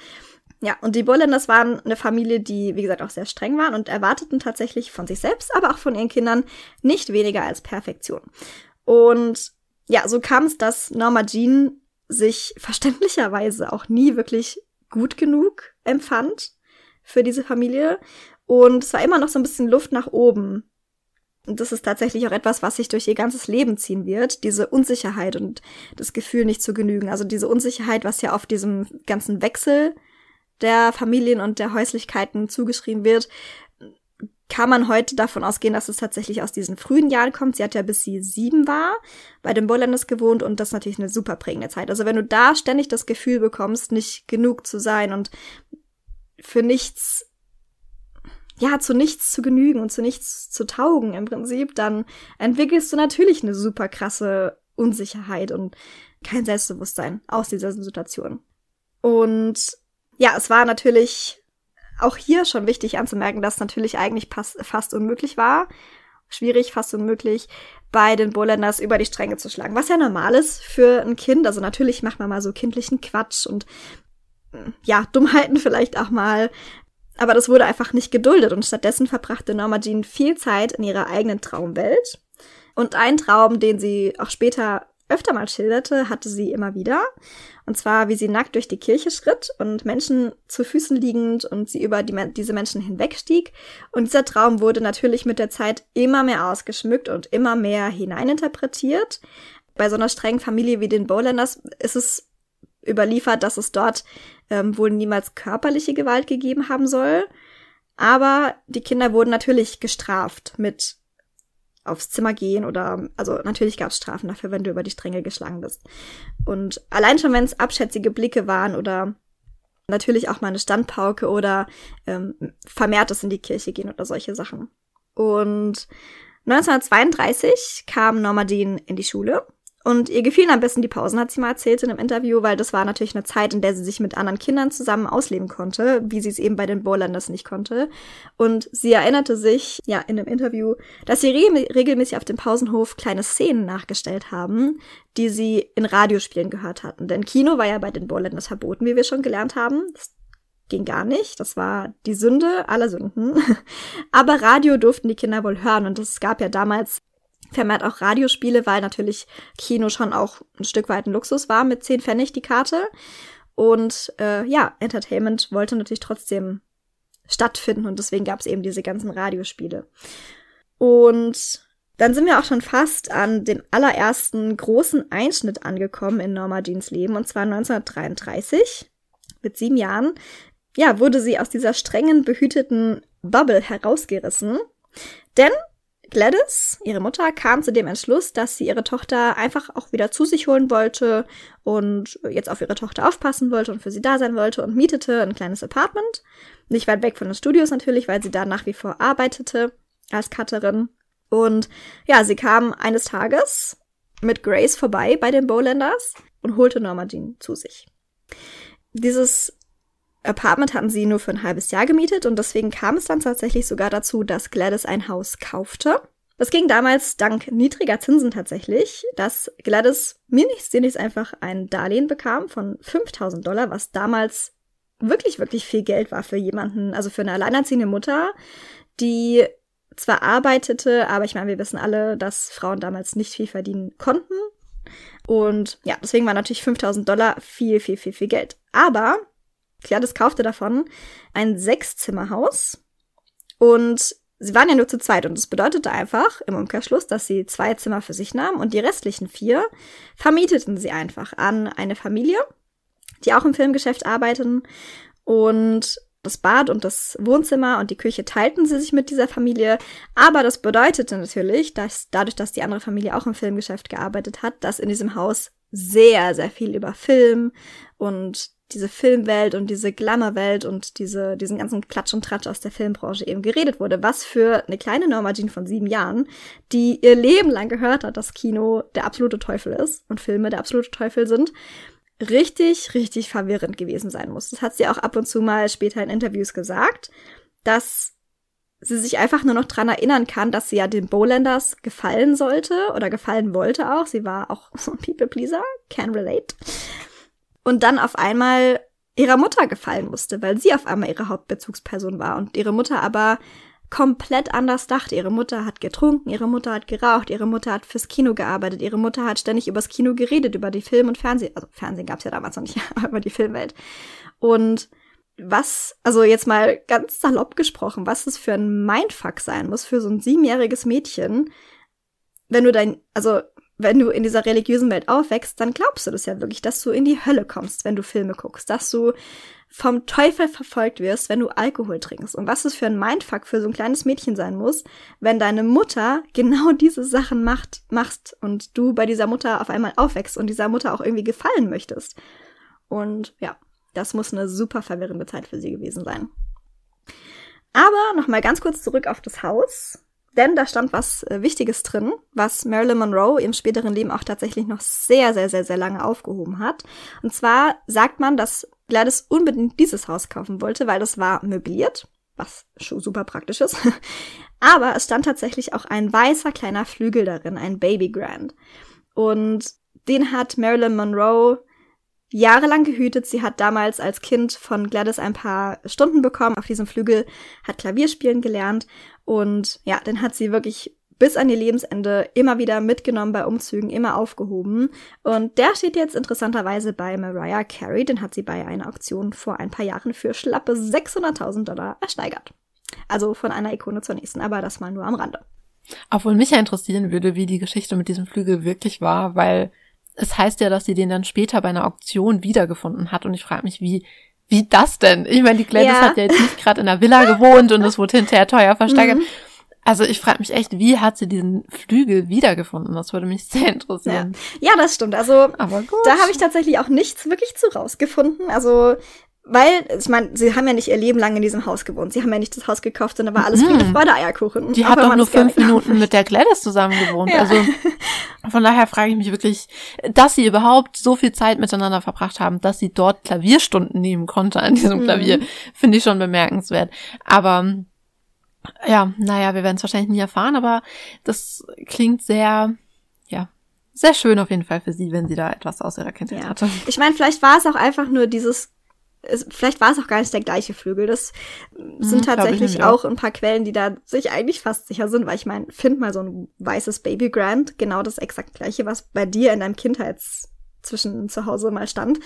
Ja, und die Bollanders waren eine Familie, die, wie gesagt, auch sehr streng waren und erwarteten tatsächlich von sich selbst, aber auch von ihren Kindern nicht weniger als Perfektion. Und ja, so kam es, dass Norma Jean sich [LAUGHS] verständlicherweise auch nie wirklich gut genug empfand für diese Familie. Und es war immer noch so ein bisschen Luft nach oben. Und das ist tatsächlich auch etwas, was sich durch ihr ganzes Leben ziehen wird. Diese Unsicherheit und das Gefühl, nicht zu genügen. Also diese Unsicherheit, was ja auf diesem ganzen Wechsel der Familien und der Häuslichkeiten zugeschrieben wird, kann man heute davon ausgehen, dass es tatsächlich aus diesen frühen Jahren kommt. Sie hat ja bis sie sieben war bei den Bollanders gewohnt und das ist natürlich eine super prägende Zeit. Also wenn du da ständig das Gefühl bekommst, nicht genug zu sein und für nichts, ja, zu nichts zu genügen und zu nichts zu taugen im Prinzip, dann entwickelst du natürlich eine super krasse Unsicherheit und kein Selbstbewusstsein aus dieser Situation. Und ja, es war natürlich auch hier schon wichtig anzumerken, dass natürlich eigentlich fast unmöglich war, schwierig, fast unmöglich, bei den Bolanders über die Stränge zu schlagen. Was ja normal ist für ein Kind. Also natürlich macht man mal so kindlichen Quatsch und ja, Dummheiten vielleicht auch mal. Aber das wurde einfach nicht geduldet und stattdessen verbrachte Norma Jean viel Zeit in ihrer eigenen Traumwelt. Und ein Traum, den sie auch später öfter mal schilderte, hatte sie immer wieder. Und zwar, wie sie nackt durch die Kirche schritt und Menschen zu Füßen liegend und sie über die, diese Menschen hinwegstieg. Und dieser Traum wurde natürlich mit der Zeit immer mehr ausgeschmückt und immer mehr hineininterpretiert. Bei so einer strengen Familie wie den Bowlanders ist es überliefert, dass es dort ähm, wohl niemals körperliche Gewalt gegeben haben soll. Aber die Kinder wurden natürlich gestraft mit aufs Zimmer gehen oder also natürlich gab es Strafen dafür, wenn du über die Stränge geschlagen bist. Und allein schon, wenn es abschätzige Blicke waren oder natürlich auch mal eine Standpauke oder ähm, vermehrtes in die Kirche gehen oder solche Sachen. Und 1932 kam Norma Dean in die Schule und ihr gefielen am besten die Pausen, hat sie mal erzählt in einem Interview, weil das war natürlich eine Zeit, in der sie sich mit anderen Kindern zusammen ausleben konnte, wie sie es eben bei den Bowlanders nicht konnte. Und sie erinnerte sich, ja, in einem Interview, dass sie re regelmäßig auf dem Pausenhof kleine Szenen nachgestellt haben, die sie in Radiospielen gehört hatten. Denn Kino war ja bei den Bowlanders verboten, wie wir schon gelernt haben. Das ging gar nicht. Das war die Sünde aller Sünden. [LAUGHS] Aber Radio durften die Kinder wohl hören und es gab ja damals vermehrt auch Radiospiele, weil natürlich Kino schon auch ein Stück weit ein Luxus war mit 10 Pfennig die Karte. Und äh, ja, Entertainment wollte natürlich trotzdem stattfinden und deswegen gab es eben diese ganzen Radiospiele. Und dann sind wir auch schon fast an dem allerersten großen Einschnitt angekommen in Norma Jeans Leben, und zwar 1933. Mit sieben Jahren, ja, wurde sie aus dieser strengen, behüteten Bubble herausgerissen. Denn Gladys, ihre Mutter, kam zu dem Entschluss, dass sie ihre Tochter einfach auch wieder zu sich holen wollte und jetzt auf ihre Tochter aufpassen wollte und für sie da sein wollte und mietete ein kleines Apartment. Nicht weit weg von den Studios natürlich, weil sie da nach wie vor arbeitete als Cutterin. Und ja, sie kam eines Tages mit Grace vorbei bei den Bowlanders und holte Norma Jean zu sich. Dieses Apartment hatten sie nur für ein halbes Jahr gemietet und deswegen kam es dann tatsächlich sogar dazu, dass Gladys ein Haus kaufte. Das ging damals dank niedriger Zinsen tatsächlich, dass Gladys mir nichts, dir nichts einfach ein Darlehen bekam von 5000 Dollar, was damals wirklich, wirklich viel Geld war für jemanden, also für eine alleinerziehende Mutter, die zwar arbeitete, aber ich meine, wir wissen alle, dass Frauen damals nicht viel verdienen konnten. Und ja, deswegen war natürlich 5000 Dollar viel, viel, viel, viel Geld. Aber Gladys kaufte davon ein Sechszimmerhaus. Und sie waren ja nur zu zweit. Und das bedeutete einfach im Umkehrschluss, dass sie zwei Zimmer für sich nahmen und die restlichen vier vermieteten sie einfach an eine Familie, die auch im Filmgeschäft arbeiteten und das Bad und das Wohnzimmer und die Küche teilten sie sich mit dieser Familie, aber das bedeutete natürlich, dass dadurch, dass die andere Familie auch im Filmgeschäft gearbeitet hat, dass in diesem Haus sehr, sehr viel über Film und diese Filmwelt und diese Glamourwelt und diese, diesen ganzen Klatsch und Tratsch aus der Filmbranche eben geredet wurde. Was für eine kleine Norma Jean von sieben Jahren, die ihr Leben lang gehört hat, dass Kino der absolute Teufel ist und Filme der absolute Teufel sind, richtig, richtig verwirrend gewesen sein muss. Das hat sie auch ab und zu mal später in Interviews gesagt, dass sie sich einfach nur noch dran erinnern kann, dass sie ja den Bowlanders gefallen sollte oder gefallen wollte auch. Sie war auch so [LAUGHS] ein People Pleaser, can relate und dann auf einmal ihrer Mutter gefallen musste, weil sie auf einmal ihre Hauptbezugsperson war und ihre Mutter aber komplett anders dachte. Ihre Mutter hat getrunken, ihre Mutter hat geraucht, ihre Mutter hat fürs Kino gearbeitet, ihre Mutter hat ständig übers Kino geredet, über die Film- und Fernsehen, also Fernsehen gab's ja damals noch nicht, [LAUGHS] aber über die Filmwelt. Und was, also jetzt mal ganz salopp gesprochen, was es für ein Mindfuck sein muss für so ein siebenjähriges Mädchen, wenn du dein, also wenn du in dieser religiösen Welt aufwächst, dann glaubst du das ja wirklich, dass du in die Hölle kommst, wenn du Filme guckst, dass du vom Teufel verfolgt wirst, wenn du Alkohol trinkst. Und was es für ein Mindfuck für so ein kleines Mädchen sein muss, wenn deine Mutter genau diese Sachen macht, machst und du bei dieser Mutter auf einmal aufwächst und dieser Mutter auch irgendwie gefallen möchtest. Und ja, das muss eine super verwirrende Zeit für sie gewesen sein. Aber nochmal ganz kurz zurück auf das Haus. Denn da stand was äh, Wichtiges drin, was Marilyn Monroe im späteren Leben auch tatsächlich noch sehr, sehr, sehr, sehr lange aufgehoben hat. Und zwar sagt man, dass Gladys unbedingt dieses Haus kaufen wollte, weil das war möbliert, was schon super praktisch ist. [LAUGHS] Aber es stand tatsächlich auch ein weißer kleiner Flügel darin, ein Baby Grand. Und den hat Marilyn Monroe jahrelang gehütet. Sie hat damals als Kind von Gladys ein paar Stunden bekommen auf diesem Flügel, hat Klavierspielen gelernt und ja, den hat sie wirklich bis an ihr Lebensende immer wieder mitgenommen bei Umzügen, immer aufgehoben. Und der steht jetzt interessanterweise bei Mariah Carey. Den hat sie bei einer Auktion vor ein paar Jahren für schlappe 600.000 Dollar ersteigert. Also von einer Ikone zur nächsten, aber das mal nur am Rande. Obwohl mich ja interessieren würde, wie die Geschichte mit diesem Flügel wirklich war, weil es heißt ja, dass sie den dann später bei einer Auktion wiedergefunden hat. Und ich frage mich, wie, wie das denn? Ich meine, die Gladys ja. hat ja jetzt nicht gerade in einer Villa gewohnt und es wurde hinterher teuer [LAUGHS] versteigert. Mhm. Also ich frage mich echt, wie hat sie diesen Flügel wiedergefunden? Das würde mich [LAUGHS] sehr interessieren. Ja, ja das stimmt. Also Aber gut. da habe ich tatsächlich auch nichts wirklich zu rausgefunden. Also weil, ich meine, sie haben ja nicht ihr Leben lang in diesem Haus gewohnt. Sie haben ja nicht das Haus gekauft, sondern war alles mhm. Friede, Freude, Eierkuchen. Die hat doch nur fünf [LAUGHS] Minuten mit der Gladys zusammen gewohnt. Ja. Also von daher frage ich mich wirklich, dass sie überhaupt so viel Zeit miteinander verbracht haben, dass sie dort Klavierstunden nehmen konnte an diesem mhm. Klavier, finde ich schon bemerkenswert. Aber ja, naja, wir werden es wahrscheinlich nie erfahren, aber das klingt sehr, ja, sehr schön auf jeden Fall für sie, wenn sie da etwas aus ihrer Kindheit ja. hatte. Ich meine, vielleicht war es auch einfach nur dieses es, vielleicht war es auch gar nicht der gleiche Flügel. Das sind mhm, tatsächlich auch ein paar Quellen, die da sich eigentlich fast sicher sind, weil ich meine, find mal so ein weißes Baby Grand, genau das exakt gleiche, was bei dir in deinem Kindheits zwischen zu Hause mal stand.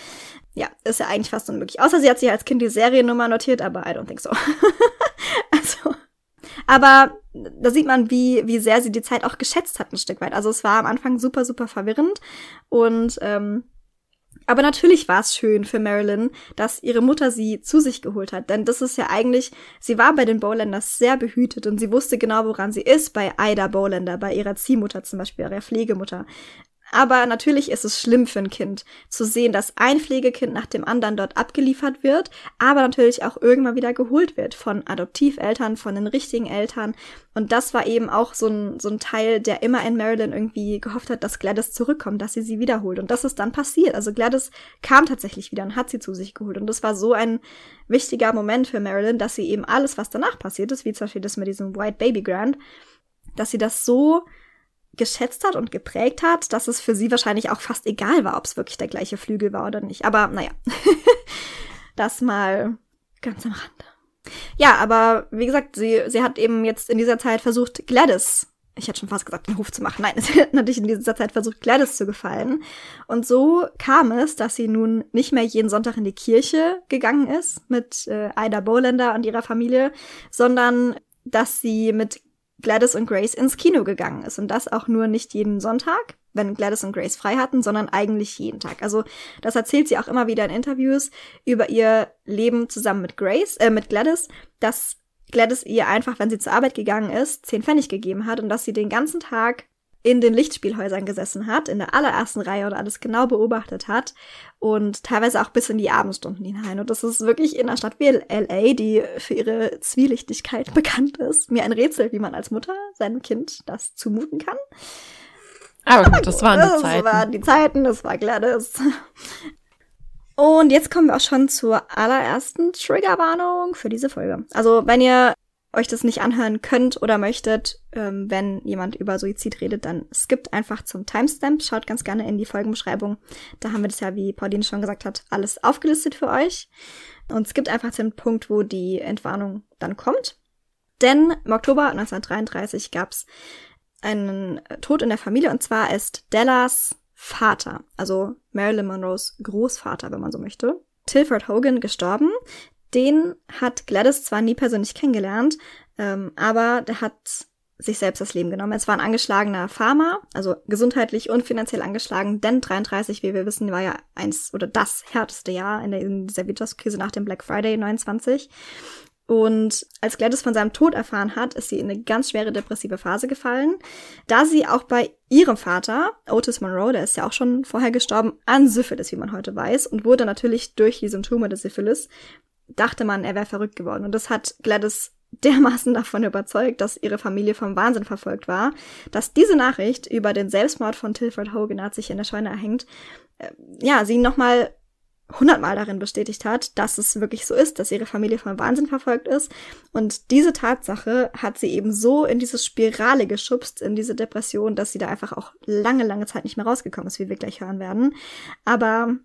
Ja, ist ja eigentlich fast unmöglich. Außer sie hat sich als Kind die Seriennummer notiert, aber I don't think so. [LAUGHS] also, aber da sieht man, wie, wie sehr sie die Zeit auch geschätzt hat, ein Stück weit. Also es war am Anfang super, super verwirrend und ähm, aber natürlich war es schön für Marilyn, dass ihre Mutter sie zu sich geholt hat. Denn das ist ja eigentlich, sie war bei den Bowlanders sehr behütet und sie wusste genau, woran sie ist, bei Ida Bowlander, bei ihrer Ziehmutter zum Beispiel, ihrer Pflegemutter. Aber natürlich ist es schlimm für ein Kind zu sehen, dass ein Pflegekind nach dem anderen dort abgeliefert wird, aber natürlich auch irgendwann wieder geholt wird von Adoptiveltern, von den richtigen Eltern. Und das war eben auch so ein, so ein Teil, der immer in Marilyn irgendwie gehofft hat, dass Gladys zurückkommt, dass sie sie wiederholt. Und das ist dann passiert. Also Gladys kam tatsächlich wieder und hat sie zu sich geholt. Und das war so ein wichtiger Moment für Marilyn, dass sie eben alles, was danach passiert ist, wie zum Beispiel das mit diesem White Baby Grant, dass sie das so geschätzt hat und geprägt hat, dass es für sie wahrscheinlich auch fast egal war, ob es wirklich der gleiche Flügel war oder nicht. Aber naja, [LAUGHS] das mal ganz am Rande. Ja, aber wie gesagt, sie, sie hat eben jetzt in dieser Zeit versucht, Gladys, ich hätte schon fast gesagt, den Hof zu machen. Nein, [LAUGHS] sie hat natürlich in dieser Zeit versucht, Gladys zu gefallen. Und so kam es, dass sie nun nicht mehr jeden Sonntag in die Kirche gegangen ist mit äh, Ida Bolander und ihrer Familie, sondern dass sie mit Gladys und Grace ins Kino gegangen ist. Und das auch nur nicht jeden Sonntag, wenn Gladys und Grace frei hatten, sondern eigentlich jeden Tag. Also das erzählt sie auch immer wieder in Interviews über ihr Leben zusammen mit Grace, äh, mit Gladys, dass Gladys ihr einfach, wenn sie zur Arbeit gegangen ist, zehn Pfennig gegeben hat und dass sie den ganzen Tag in den Lichtspielhäusern gesessen hat, in der allerersten Reihe und alles genau beobachtet hat und teilweise auch bis in die Abendstunden hinein. Und das ist wirklich in einer Stadt wie LA, die für ihre Zwielichtigkeit [LAUGHS] bekannt ist, mir ein Rätsel, wie man als Mutter seinem Kind das zumuten kann. Aber gut, das waren die das Zeiten. Das waren die Zeiten, das war Gladys. Und jetzt kommen wir auch schon zur allerersten Triggerwarnung für diese Folge. Also, wenn ihr euch das nicht anhören könnt oder möchtet, ähm, wenn jemand über Suizid redet, dann skippt einfach zum Timestamp. Schaut ganz gerne in die Folgenbeschreibung. Da haben wir das ja, wie Pauline schon gesagt hat, alles aufgelistet für euch. Und skippt einfach zum Punkt, wo die Entwarnung dann kommt. Denn im Oktober 1933 gab es einen Tod in der Familie und zwar ist Dellas Vater, also Marilyn Monroes Großvater, wenn man so möchte, Tilford Hogan gestorben. Den hat Gladys zwar nie persönlich kennengelernt, ähm, aber der hat sich selbst das Leben genommen. Es war ein angeschlagener Farmer, also gesundheitlich und finanziell angeschlagen, denn 33, wie wir wissen, war ja eins oder das härteste Jahr in, der, in dieser Wirtschaftskrise nach dem Black Friday 29. Und als Gladys von seinem Tod erfahren hat, ist sie in eine ganz schwere depressive Phase gefallen, da sie auch bei ihrem Vater, Otis Monroe, der ist ja auch schon vorher gestorben, an Syphilis, wie man heute weiß, und wurde natürlich durch die Symptome des Syphilis dachte man, er wäre verrückt geworden. Und das hat Gladys [LAUGHS] dermaßen davon überzeugt, dass ihre Familie vom Wahnsinn verfolgt war, dass diese Nachricht über den Selbstmord von Tilford Hogan hat sich in der Scheune erhängt, äh, ja, sie nochmal hundertmal darin bestätigt hat, dass es wirklich so ist, dass ihre Familie vom Wahnsinn verfolgt ist. Und diese Tatsache hat sie eben so in diese Spirale geschubst, in diese Depression, dass sie da einfach auch lange, lange Zeit nicht mehr rausgekommen ist, wie wir gleich hören werden. Aber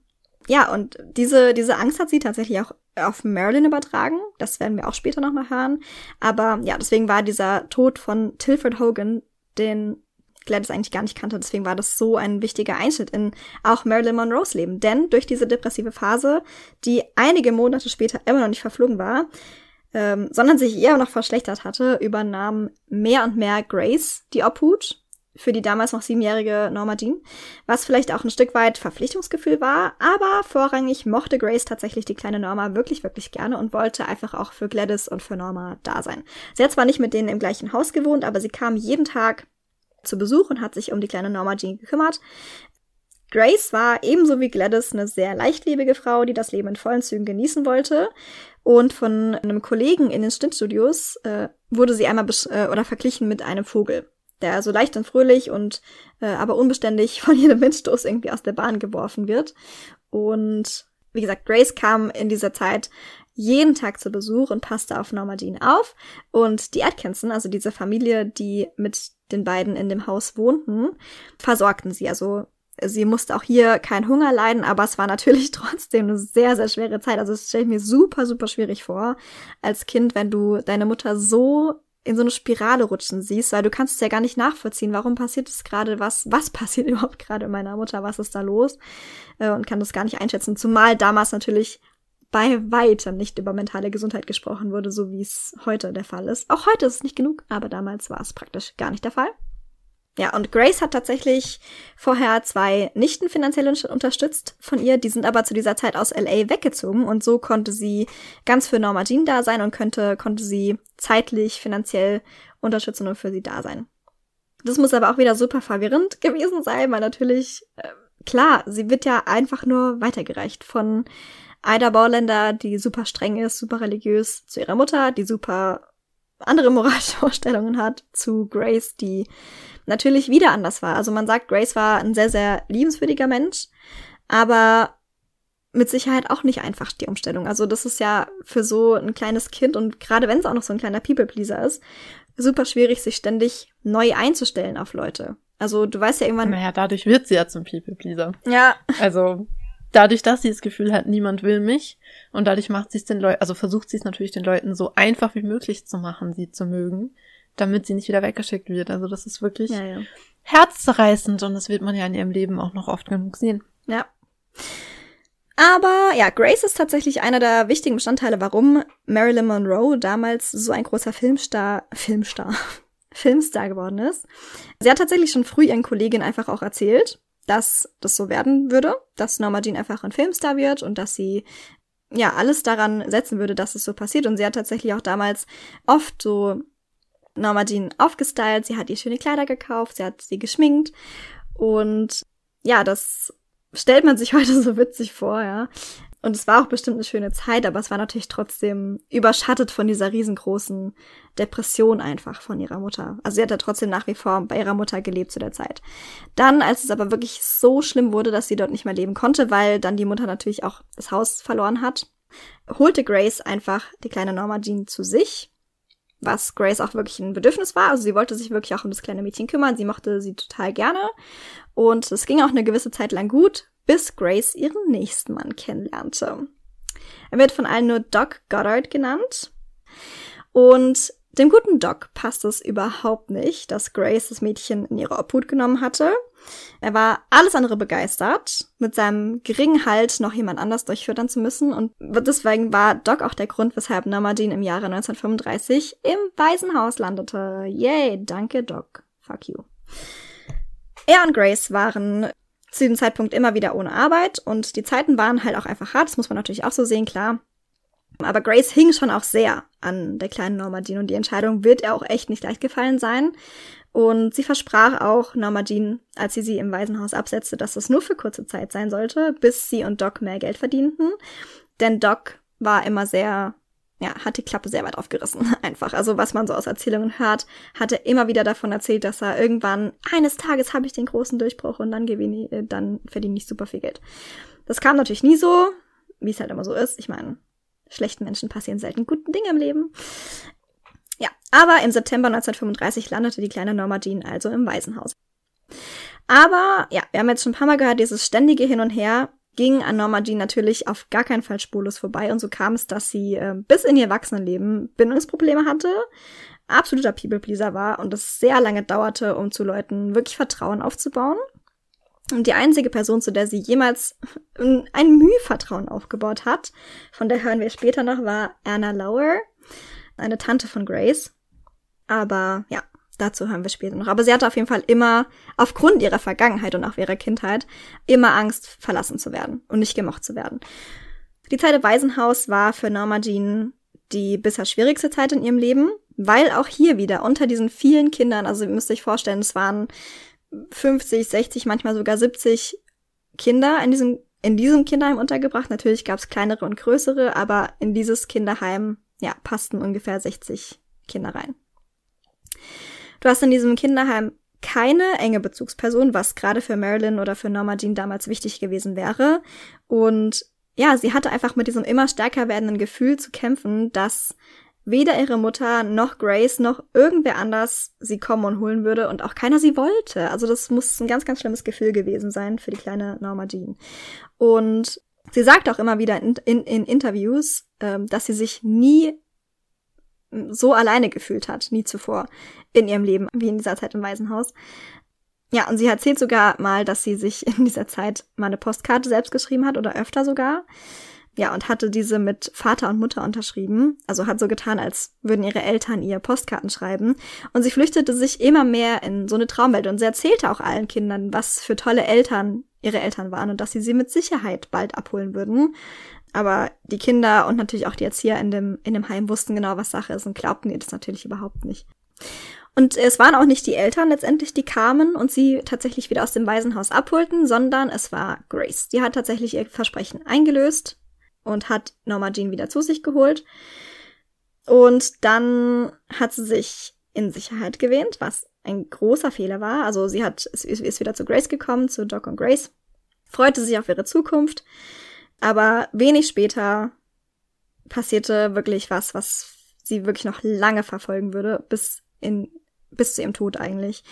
ja, und diese, diese Angst hat sie tatsächlich auch auf Marilyn übertragen. Das werden wir auch später nochmal hören. Aber ja, deswegen war dieser Tod von Tilford Hogan, den Gladys eigentlich gar nicht kannte. Deswegen war das so ein wichtiger Einschnitt in auch Marilyn Monroes Leben. Denn durch diese depressive Phase, die einige Monate später immer noch nicht verflogen war, ähm, sondern sich eher noch verschlechtert hatte, übernahm mehr und mehr Grace die Obhut für die damals noch siebenjährige Norma Jean, was vielleicht auch ein Stück weit Verpflichtungsgefühl war, aber vorrangig mochte Grace tatsächlich die kleine Norma wirklich, wirklich gerne und wollte einfach auch für Gladys und für Norma da sein. Sie hat zwar nicht mit denen im gleichen Haus gewohnt, aber sie kam jeden Tag zu Besuch und hat sich um die kleine Norma Jean gekümmert. Grace war ebenso wie Gladys eine sehr leichtlebige Frau, die das Leben in vollen Zügen genießen wollte. Und von einem Kollegen in den Stintstudios äh, wurde sie einmal äh, oder verglichen mit einem Vogel der so leicht und fröhlich und äh, aber unbeständig [LAUGHS] von jedem Windstoß irgendwie aus der Bahn geworfen wird. Und wie gesagt, Grace kam in dieser Zeit jeden Tag zu Besuch und passte auf Norma Jean auf. Und die Atkinson, also diese Familie, die mit den beiden in dem Haus wohnten, versorgten sie. Also sie musste auch hier keinen Hunger leiden, aber es war natürlich [LAUGHS] trotzdem eine sehr, sehr schwere Zeit. Also es stelle ich mir super, super schwierig vor, als Kind, wenn du deine Mutter so in so eine Spirale rutschen siehst, weil du kannst es ja gar nicht nachvollziehen, warum passiert es gerade, was, was [LAUGHS] passiert überhaupt gerade in meiner Mutter, was ist da los äh, und kann das gar nicht einschätzen. Zumal damals natürlich bei weitem nicht über mentale Gesundheit gesprochen wurde, so wie es heute der Fall ist. Auch heute ist es nicht genug, aber damals war es praktisch gar nicht der Fall. Ja, und Grace hat tatsächlich vorher zwei Nichten finanziell unterstützt von ihr. Die sind aber zu dieser Zeit aus LA weggezogen und so konnte sie ganz für Norma Jean da sein und könnte, konnte sie zeitlich, finanziell unterstützen und für sie da sein. Das muss aber auch wieder super verwirrend [LAUGHS] gewesen sein, weil natürlich, äh, klar, sie wird ja einfach nur weitergereicht von Ida Bauländer, die super streng ist, super religiös, zu ihrer Mutter, die super andere [LAUGHS] moralische Vorstellungen hat, zu Grace, die natürlich wieder anders war. Also man sagt, Grace war ein sehr, sehr liebenswürdiger Mensch, aber mit Sicherheit auch nicht einfach die Umstellung. Also das ist ja für so ein kleines Kind und gerade wenn es auch noch so ein kleiner People-Pleaser ist, super schwierig, sich ständig neu einzustellen auf Leute. Also du weißt ja irgendwann. Naja, dadurch wird sie ja zum People-Pleaser. Ja. Also dadurch, dass sie das Gefühl hat, niemand will mich und dadurch macht sie es den Leuten, also versucht sie es natürlich den Leuten so einfach wie möglich zu machen, sie zu mögen damit sie nicht wieder weggeschickt wird. Also das ist wirklich ja, ja. herzzerreißend und das wird man ja in ihrem Leben auch noch oft genug sehen. Ja. Aber ja, Grace ist tatsächlich einer der wichtigen Bestandteile, warum Marilyn Monroe damals so ein großer Filmstar, Filmstar, [LAUGHS] Filmstar geworden ist. Sie hat tatsächlich schon früh ihren Kolleginnen einfach auch erzählt, dass das so werden würde, dass Norma Jean einfach ein Filmstar wird und dass sie ja alles daran setzen würde, dass es so passiert. Und sie hat tatsächlich auch damals oft so Norma Jean aufgestylt, sie hat ihr schöne Kleider gekauft, sie hat sie geschminkt und ja, das stellt man sich [LAUGHS] heute so witzig vor, ja. Und es war auch bestimmt eine schöne Zeit, aber es war natürlich trotzdem überschattet von dieser riesengroßen Depression einfach von ihrer Mutter. Also sie hat ja trotzdem nach wie vor bei ihrer Mutter gelebt zu der Zeit. Dann, als es aber wirklich so schlimm wurde, dass sie dort nicht mehr leben konnte, weil dann die Mutter natürlich auch das Haus verloren hat, holte Grace einfach die kleine Norma Jean zu sich was Grace auch wirklich ein Bedürfnis war. Also sie wollte sich wirklich auch um das kleine Mädchen kümmern. Sie mochte sie total gerne. Und es ging auch eine gewisse Zeit lang gut, bis Grace ihren nächsten Mann kennenlernte. Er wird von allen nur Doc Goddard genannt. Und dem guten Doc passt es überhaupt nicht, dass Grace das Mädchen in ihre Obhut genommen hatte. Er war alles andere begeistert, mit seinem geringen Halt noch jemand anders durchfüttern zu müssen und deswegen war Doc auch der Grund, weshalb Namadine im Jahre 1935 im Waisenhaus landete. Yay, danke Doc. Fuck you. Er und Grace waren zu diesem Zeitpunkt immer wieder ohne Arbeit und die Zeiten waren halt auch einfach hart, das muss man natürlich auch so sehen, klar. Aber Grace hing schon auch sehr an der kleinen Norma Jean und die Entscheidung wird ihr auch echt nicht leicht gefallen sein. Und sie versprach auch Norma Jean, als sie sie im Waisenhaus absetzte, dass es nur für kurze Zeit sein sollte, bis sie und Doc mehr Geld verdienten. Denn Doc war immer sehr, ja, hat die Klappe sehr weit aufgerissen, [LAUGHS] einfach. Also was man so aus Erzählungen hört, hat er immer wieder davon erzählt, dass er irgendwann, eines Tages habe ich den großen Durchbruch und dann gewinne, äh, dann verdiene ich super viel Geld. Das kam natürlich nie so, wie es halt immer so ist. Ich meine, Schlechten Menschen passieren selten guten Dinge im Leben. Ja, aber im September 1935 landete die kleine Norma Jean also im Waisenhaus. Aber ja, wir haben jetzt schon ein paar Mal gehört, dieses ständige Hin und Her ging an Norma Jean natürlich auf gar keinen Fall spurlos vorbei und so kam es, dass sie äh, bis in ihr Erwachsenenleben Bindungsprobleme hatte, absoluter People-Pleaser war und es sehr lange dauerte, um zu Leuten wirklich Vertrauen aufzubauen. Und die einzige Person, zu der sie jemals [LAUGHS] ein Mühvertrauen aufgebaut hat, von der hören wir später noch, war Anna Lauer, eine Tante von Grace. Aber ja, dazu hören wir später noch. Aber sie hatte auf jeden Fall immer, aufgrund ihrer Vergangenheit und auch ihrer Kindheit, immer Angst, verlassen zu werden und nicht gemocht zu werden. Die Zeit im Waisenhaus war für Norma Jean die bisher schwierigste Zeit in ihrem Leben, weil auch hier wieder unter diesen vielen Kindern, also ihr müsst euch vorstellen, es waren 50, 60, manchmal sogar 70 Kinder in diesem, in diesem Kinderheim untergebracht. Natürlich gab es kleinere und größere, aber in dieses Kinderheim, ja, passten ungefähr 60 Kinder rein. Du hast in diesem Kinderheim keine enge Bezugsperson, was gerade für Marilyn oder für Norma Jean damals wichtig gewesen wäre. Und ja, sie hatte einfach mit diesem immer stärker werdenden Gefühl zu kämpfen, dass weder ihre Mutter noch Grace noch irgendwer anders sie kommen und holen würde und auch keiner sie wollte. Also das muss ein ganz, ganz schlimmes Gefühl gewesen sein für die kleine Norma Jean. Und sie sagt auch immer wieder in, in, in Interviews, ähm, dass sie sich nie so alleine gefühlt hat, nie zuvor in ihrem Leben, wie in dieser Zeit im Waisenhaus. Ja, und sie erzählt sogar mal, dass sie sich in dieser Zeit mal eine Postkarte selbst geschrieben hat oder öfter sogar. Ja, und hatte diese mit Vater und Mutter unterschrieben. Also hat so getan, als würden ihre Eltern ihr Postkarten schreiben. Und sie flüchtete sich immer mehr in so eine Traumwelt. Und sie erzählte auch allen Kindern, was für tolle Eltern ihre Eltern waren und dass sie sie mit Sicherheit bald abholen würden. Aber die Kinder und natürlich auch die Erzieher in dem, in dem Heim wussten genau, was Sache ist und glaubten ihr das natürlich überhaupt nicht. Und es waren auch nicht die Eltern letztendlich, die kamen und sie tatsächlich wieder aus dem Waisenhaus abholten, sondern es war Grace. Die hat tatsächlich ihr Versprechen eingelöst und hat Norma Jean wieder zu sich geholt. Und dann hat sie sich in Sicherheit gewähnt, was ein großer Fehler war. Also sie hat, ist wieder zu Grace gekommen, zu Doc und Grace, freute sich auf ihre Zukunft. Aber wenig später passierte wirklich was, was sie wirklich noch lange verfolgen würde, bis in bis zu ihrem Tod eigentlich.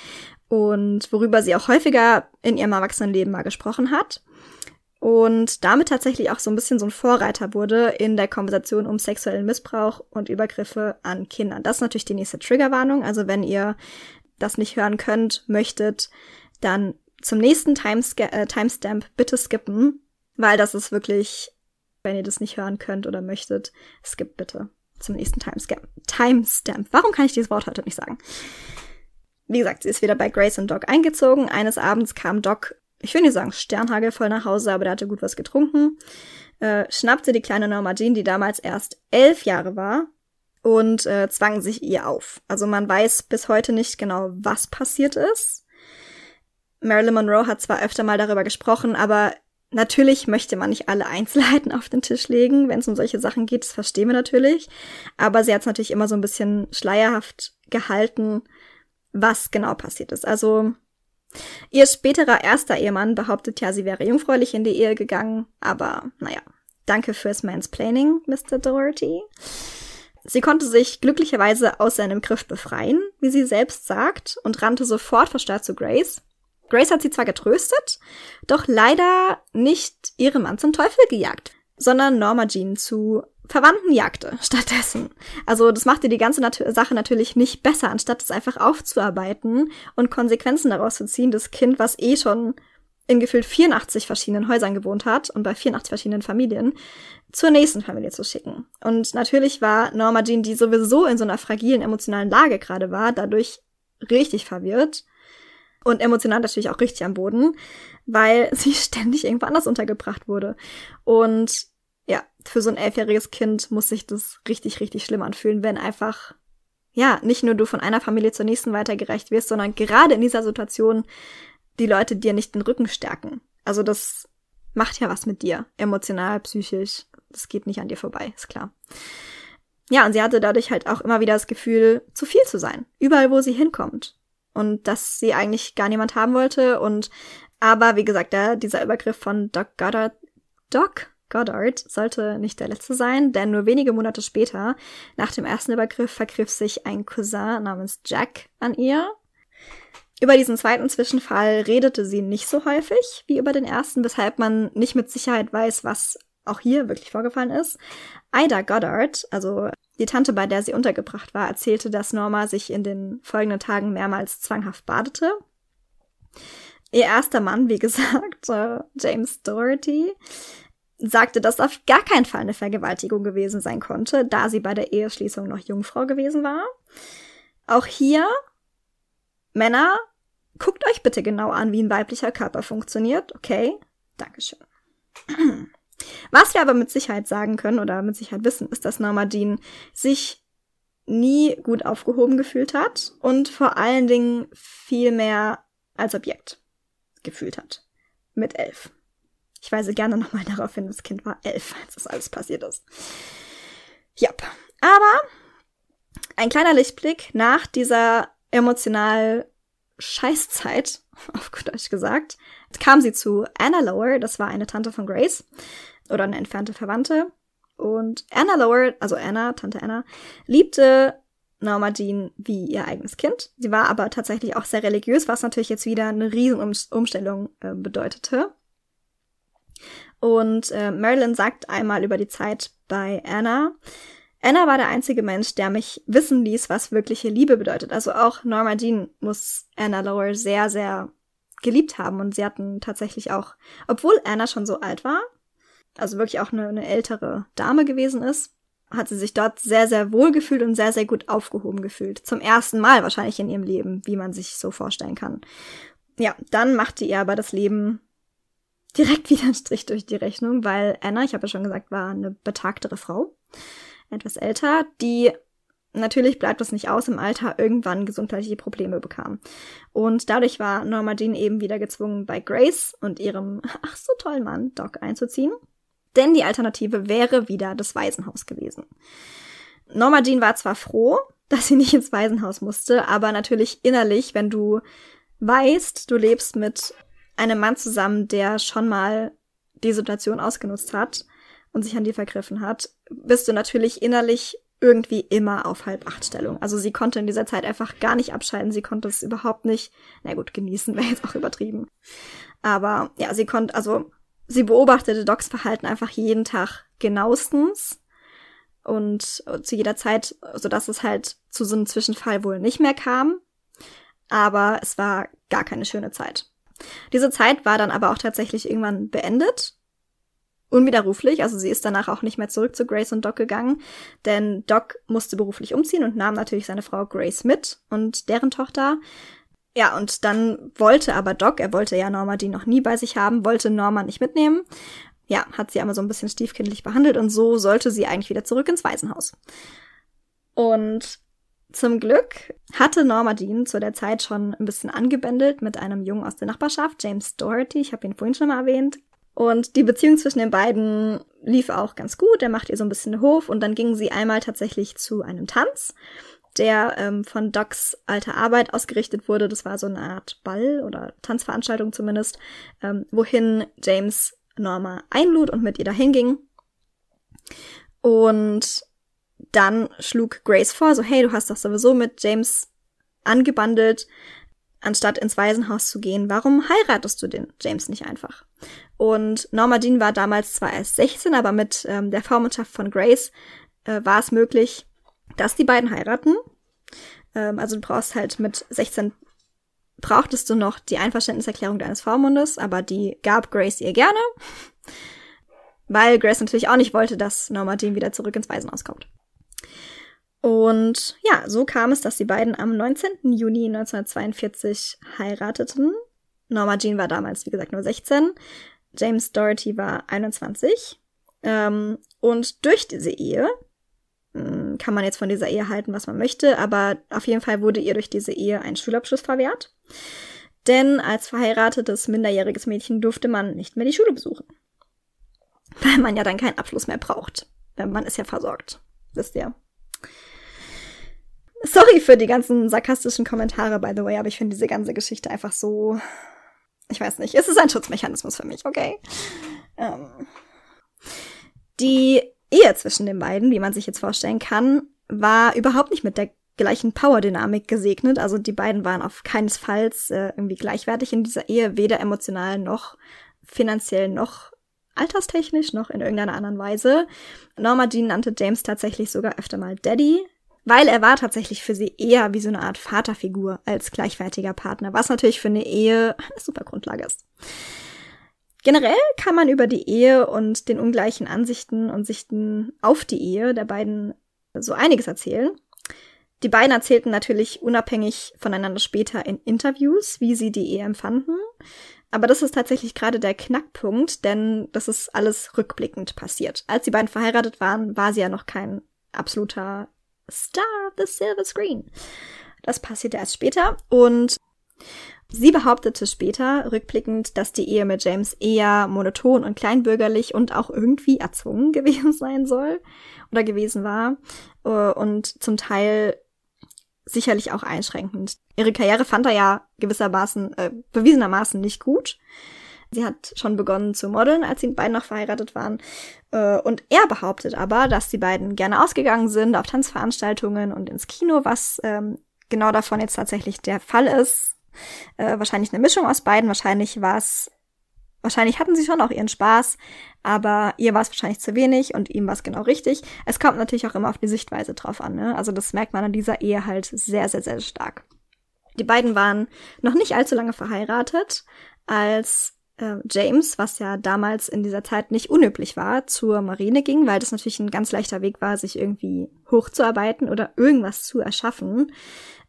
Und worüber sie auch häufiger in ihrem Erwachsenenleben mal gesprochen hat. Und damit tatsächlich auch so ein bisschen so ein Vorreiter wurde in der Konversation um sexuellen Missbrauch und Übergriffe an Kindern. Das ist natürlich die nächste Triggerwarnung. Also wenn ihr das nicht hören könnt, möchtet, dann zum nächsten äh, Timestamp bitte skippen, weil das ist wirklich, wenn ihr das nicht hören könnt oder möchtet, skippt bitte zum nächsten Timestamp. Timestamp. Warum kann ich dieses Wort heute nicht sagen? Wie gesagt, sie ist wieder bei Grace und Doc eingezogen. Eines Abends kam Doc, ich will nicht sagen sternhagelvoll nach Hause, aber der hatte gut was getrunken, äh, schnappte die kleine Norma Jean, die damals erst elf Jahre war, und äh, zwang sich ihr auf. Also man weiß bis heute nicht genau, was passiert ist. Marilyn Monroe hat zwar öfter mal darüber gesprochen, aber Natürlich möchte man nicht alle Einzelheiten [LAUGHS] auf den Tisch legen, wenn es um solche Sachen geht, das verstehen wir natürlich. Aber sie hat es natürlich immer so ein bisschen schleierhaft gehalten, was genau passiert ist. Also ihr späterer erster Ehemann behauptet ja, sie wäre jungfräulich in die Ehe gegangen, aber naja, danke fürs Mansplaining, Mr. Doherty. Sie konnte sich glücklicherweise aus seinem Griff befreien, wie sie selbst sagt, und rannte sofort verstärkt zu Grace. Grace hat sie zwar getröstet, doch leider nicht ihrem Mann zum Teufel gejagt, sondern Norma Jean zu Verwandten jagte stattdessen. Also das machte die ganze Nat Sache natürlich nicht besser, anstatt es einfach aufzuarbeiten und Konsequenzen daraus zu ziehen, das Kind, was eh schon in gefühlt 84 verschiedenen Häusern gewohnt hat und bei 84 verschiedenen Familien, zur nächsten Familie zu schicken. Und natürlich war Norma Jean, die sowieso in so einer fragilen emotionalen Lage gerade war, dadurch richtig verwirrt und emotional natürlich auch richtig am Boden, weil [LAUGHS] sie ständig irgendwo anders untergebracht wurde. Und ja, für so ein elfjähriges Kind muss sich das richtig, richtig schlimm anfühlen, wenn einfach, ja, nicht nur du von einer Familie zur nächsten weitergereicht wirst, sondern gerade in dieser Situation die Leute dir nicht den Rücken stärken. Also das macht ja was mit dir, emotional, psychisch. Das geht nicht an dir vorbei, ist klar. Ja, und sie hatte dadurch halt auch immer wieder das Gefühl, zu viel zu sein. Überall, wo sie hinkommt und dass sie eigentlich gar niemand haben wollte und aber wie gesagt, der, dieser Übergriff von Doc Goddard, Doc Goddard sollte nicht der letzte sein, denn nur wenige Monate später, nach dem ersten Übergriff, vergriff sich ein Cousin namens Jack an ihr. Über diesen zweiten Zwischenfall redete sie nicht so häufig wie über den ersten, weshalb man nicht mit Sicherheit weiß, was auch hier wirklich vorgefallen ist. Ida Goddard, also die Tante, bei der sie untergebracht war, erzählte, dass Norma sich in den folgenden Tagen mehrmals zwanghaft badete. Ihr erster Mann, wie [LAUGHS] gesagt, äh, James Doherty, sagte, dass auf gar keinen Fall eine Vergewaltigung gewesen sein konnte, da sie bei der Eheschließung noch Jungfrau gewesen war. Auch hier, Männer, guckt euch bitte genau an, wie ein weiblicher Körper funktioniert, okay? Dankeschön. [CLEARS THROAT] Was wir aber mit Sicherheit sagen können oder mit Sicherheit wissen, ist, dass Norma Jean sich nie gut aufgehoben gefühlt hat und vor allen Dingen viel mehr als Objekt gefühlt hat. Mit elf. Ich weise gerne nochmal darauf hin, das Kind war elf, als das alles passiert ist. Ja, aber ein kleiner Lichtblick nach dieser emotional Scheißzeit, [LAUGHS] auf gut Deutsch gesagt, kam sie zu Anna Lower, das war eine Tante von Grace, oder eine entfernte Verwandte. Und Anna Lower, also Anna, Tante Anna, liebte Norma Jean wie ihr eigenes Kind. Sie war aber tatsächlich auch sehr religiös, was natürlich jetzt wieder eine Riesenumstellung äh, bedeutete. Und äh, Marilyn sagt einmal über die Zeit bei Anna, Anna war der einzige Mensch, der mich wissen ließ, was wirkliche Liebe bedeutet. Also auch Norma Jean muss Anna Lower sehr, sehr geliebt haben. Und sie hatten tatsächlich auch, obwohl Anna schon so alt war, also wirklich auch eine, eine ältere Dame gewesen ist, hat sie sich dort sehr, sehr wohl gefühlt und sehr, sehr gut aufgehoben gefühlt. Zum ersten Mal wahrscheinlich in ihrem Leben, wie man sich so vorstellen kann. Ja, dann machte ihr aber das Leben direkt [LAUGHS] wieder einen Strich durch die Rechnung, weil Anna, ich habe ja schon gesagt, war eine betagtere Frau, etwas älter, die natürlich bleibt es nicht aus, im Alter irgendwann gesundheitliche Probleme bekam. Und dadurch war Norma Jean eben wieder gezwungen, bei Grace und ihrem [LAUGHS] ach so tollen Mann Doc einzuziehen. Denn die Alternative wäre wieder das Waisenhaus gewesen. Norma Jean war zwar froh, [LAUGHS] dass sie nicht ins Waisenhaus musste, aber natürlich innerlich, wenn du weißt, du lebst mit einem Mann zusammen, der schon mal die Situation ausgenutzt hat und sich an dir vergriffen hat, bist du natürlich innerlich irgendwie immer auf halb acht Stellung. Also sie konnte in dieser Zeit einfach gar nicht abschalten. Sie konnte es überhaupt nicht, na gut, genießen wäre jetzt auch übertrieben. Aber ja, sie konnte, also sie beobachtete Docs Verhalten einfach jeden Tag genauestens und zu jeder Zeit, so dass es halt zu so einem Zwischenfall wohl nicht mehr kam. Aber es war gar keine schöne Zeit. Diese Zeit war dann aber auch tatsächlich irgendwann beendet. Unwiderruflich, also sie ist danach auch nicht mehr zurück zu Grace und Doc gegangen, denn Doc musste beruflich umziehen und nahm natürlich seine Frau Grace mit und deren Tochter. Ja, und dann wollte aber Doc, er wollte ja Norma die noch nie bei sich haben, wollte Norma nicht mitnehmen. Ja, hat sie aber so ein bisschen stiefkindlich behandelt und so sollte sie eigentlich wieder zurück ins Waisenhaus. Und zum Glück hatte Norma Dean zu der Zeit schon ein bisschen angebändelt mit einem Jungen aus der Nachbarschaft, James Doherty. Ich habe ihn vorhin schon mal erwähnt. Und die Beziehung zwischen den beiden lief auch ganz gut. Er macht ihr so ein bisschen Hof und dann gingen sie einmal tatsächlich zu einem Tanz, der ähm, von Docs alter Arbeit ausgerichtet wurde. Das war so eine Art Ball oder Tanzveranstaltung zumindest, ähm, wohin James Norma einlud und mit ihr dahin ging. Und dann schlug Grace vor, so hey, du hast doch sowieso mit James angebandelt, anstatt ins Waisenhaus zu gehen, warum heiratest du den James nicht einfach? Und Norma Jean war damals zwar erst 16, aber mit ähm, der Vormundschaft von Grace äh, war es möglich, dass die beiden heiraten. Ähm, also du brauchst halt mit 16 brauchtest du noch die Einverständniserklärung deines Vormundes, aber die gab Grace ihr gerne, weil Grace natürlich auch nicht wollte, dass Norma Jean wieder zurück ins Waisenhaus kommt. Und ja, so kam es, dass die beiden am 19. Juni 1942 heirateten. Norma Jean war damals, wie gesagt, nur 16. James Doherty war 21. Ähm, und durch diese Ehe, hm, kann man jetzt von dieser Ehe halten, was man möchte, aber auf jeden Fall wurde ihr durch diese Ehe ein Schulabschluss verwehrt. Denn als verheiratetes minderjähriges Mädchen durfte man nicht mehr die Schule besuchen. [LAUGHS] Weil man ja dann keinen Abschluss mehr braucht. Man ist ja versorgt. Wisst ihr? Sorry für die ganzen sarkastischen Kommentare, by the way, aber ich finde diese ganze Geschichte einfach so. Ich weiß nicht. Es ist ein Schutzmechanismus für mich, okay? Ähm. Die Ehe zwischen den beiden, wie man sich jetzt vorstellen kann, war überhaupt nicht mit der gleichen Power-Dynamik gesegnet. Also die beiden waren auf keinesfalls äh, irgendwie gleichwertig in dieser Ehe, weder emotional noch finanziell noch alterstechnisch noch in irgendeiner anderen Weise. Norma Jean nannte James tatsächlich sogar öfter mal Daddy, weil er war tatsächlich für sie eher wie so eine Art Vaterfigur als gleichwertiger Partner, was natürlich für eine Ehe eine super Grundlage ist. Generell kann man über die Ehe und den ungleichen Ansichten und Sichten auf die Ehe der beiden so einiges erzählen. Die beiden erzählten natürlich unabhängig voneinander später in Interviews, wie sie die Ehe empfanden. Aber das ist tatsächlich gerade der Knackpunkt, denn das ist alles rückblickend passiert. Als die beiden verheiratet waren, war sie ja noch kein absoluter Star of the Silver Screen. Das passierte erst später und sie behauptete später, rückblickend, dass die Ehe mit James eher monoton und kleinbürgerlich und auch irgendwie erzwungen [LAUGHS] gewesen sein soll oder gewesen war äh, und zum Teil sicherlich auch einschränkend. Ihre Karriere fand er ja gewissermaßen, äh, bewiesenermaßen nicht gut. Sie hat schon begonnen zu modeln, als sie beiden noch verheiratet waren. Äh, und er behauptet aber, dass die beiden gerne ausgegangen sind auf Tanzveranstaltungen und ins Kino, was ähm, genau davon jetzt tatsächlich der Fall ist. Äh, wahrscheinlich eine Mischung aus beiden. Wahrscheinlich war es wahrscheinlich hatten sie schon auch ihren Spaß, aber ihr war es wahrscheinlich zu wenig und ihm war es genau richtig. Es kommt natürlich auch immer auf die Sichtweise drauf an. Ne? Also das merkt man an dieser Ehe halt sehr, sehr, sehr stark. Die beiden waren noch nicht allzu lange verheiratet, als äh, James, was ja damals in dieser Zeit nicht unüblich war, zur Marine ging, weil das natürlich ein ganz leichter Weg war, sich irgendwie hochzuarbeiten oder irgendwas zu erschaffen.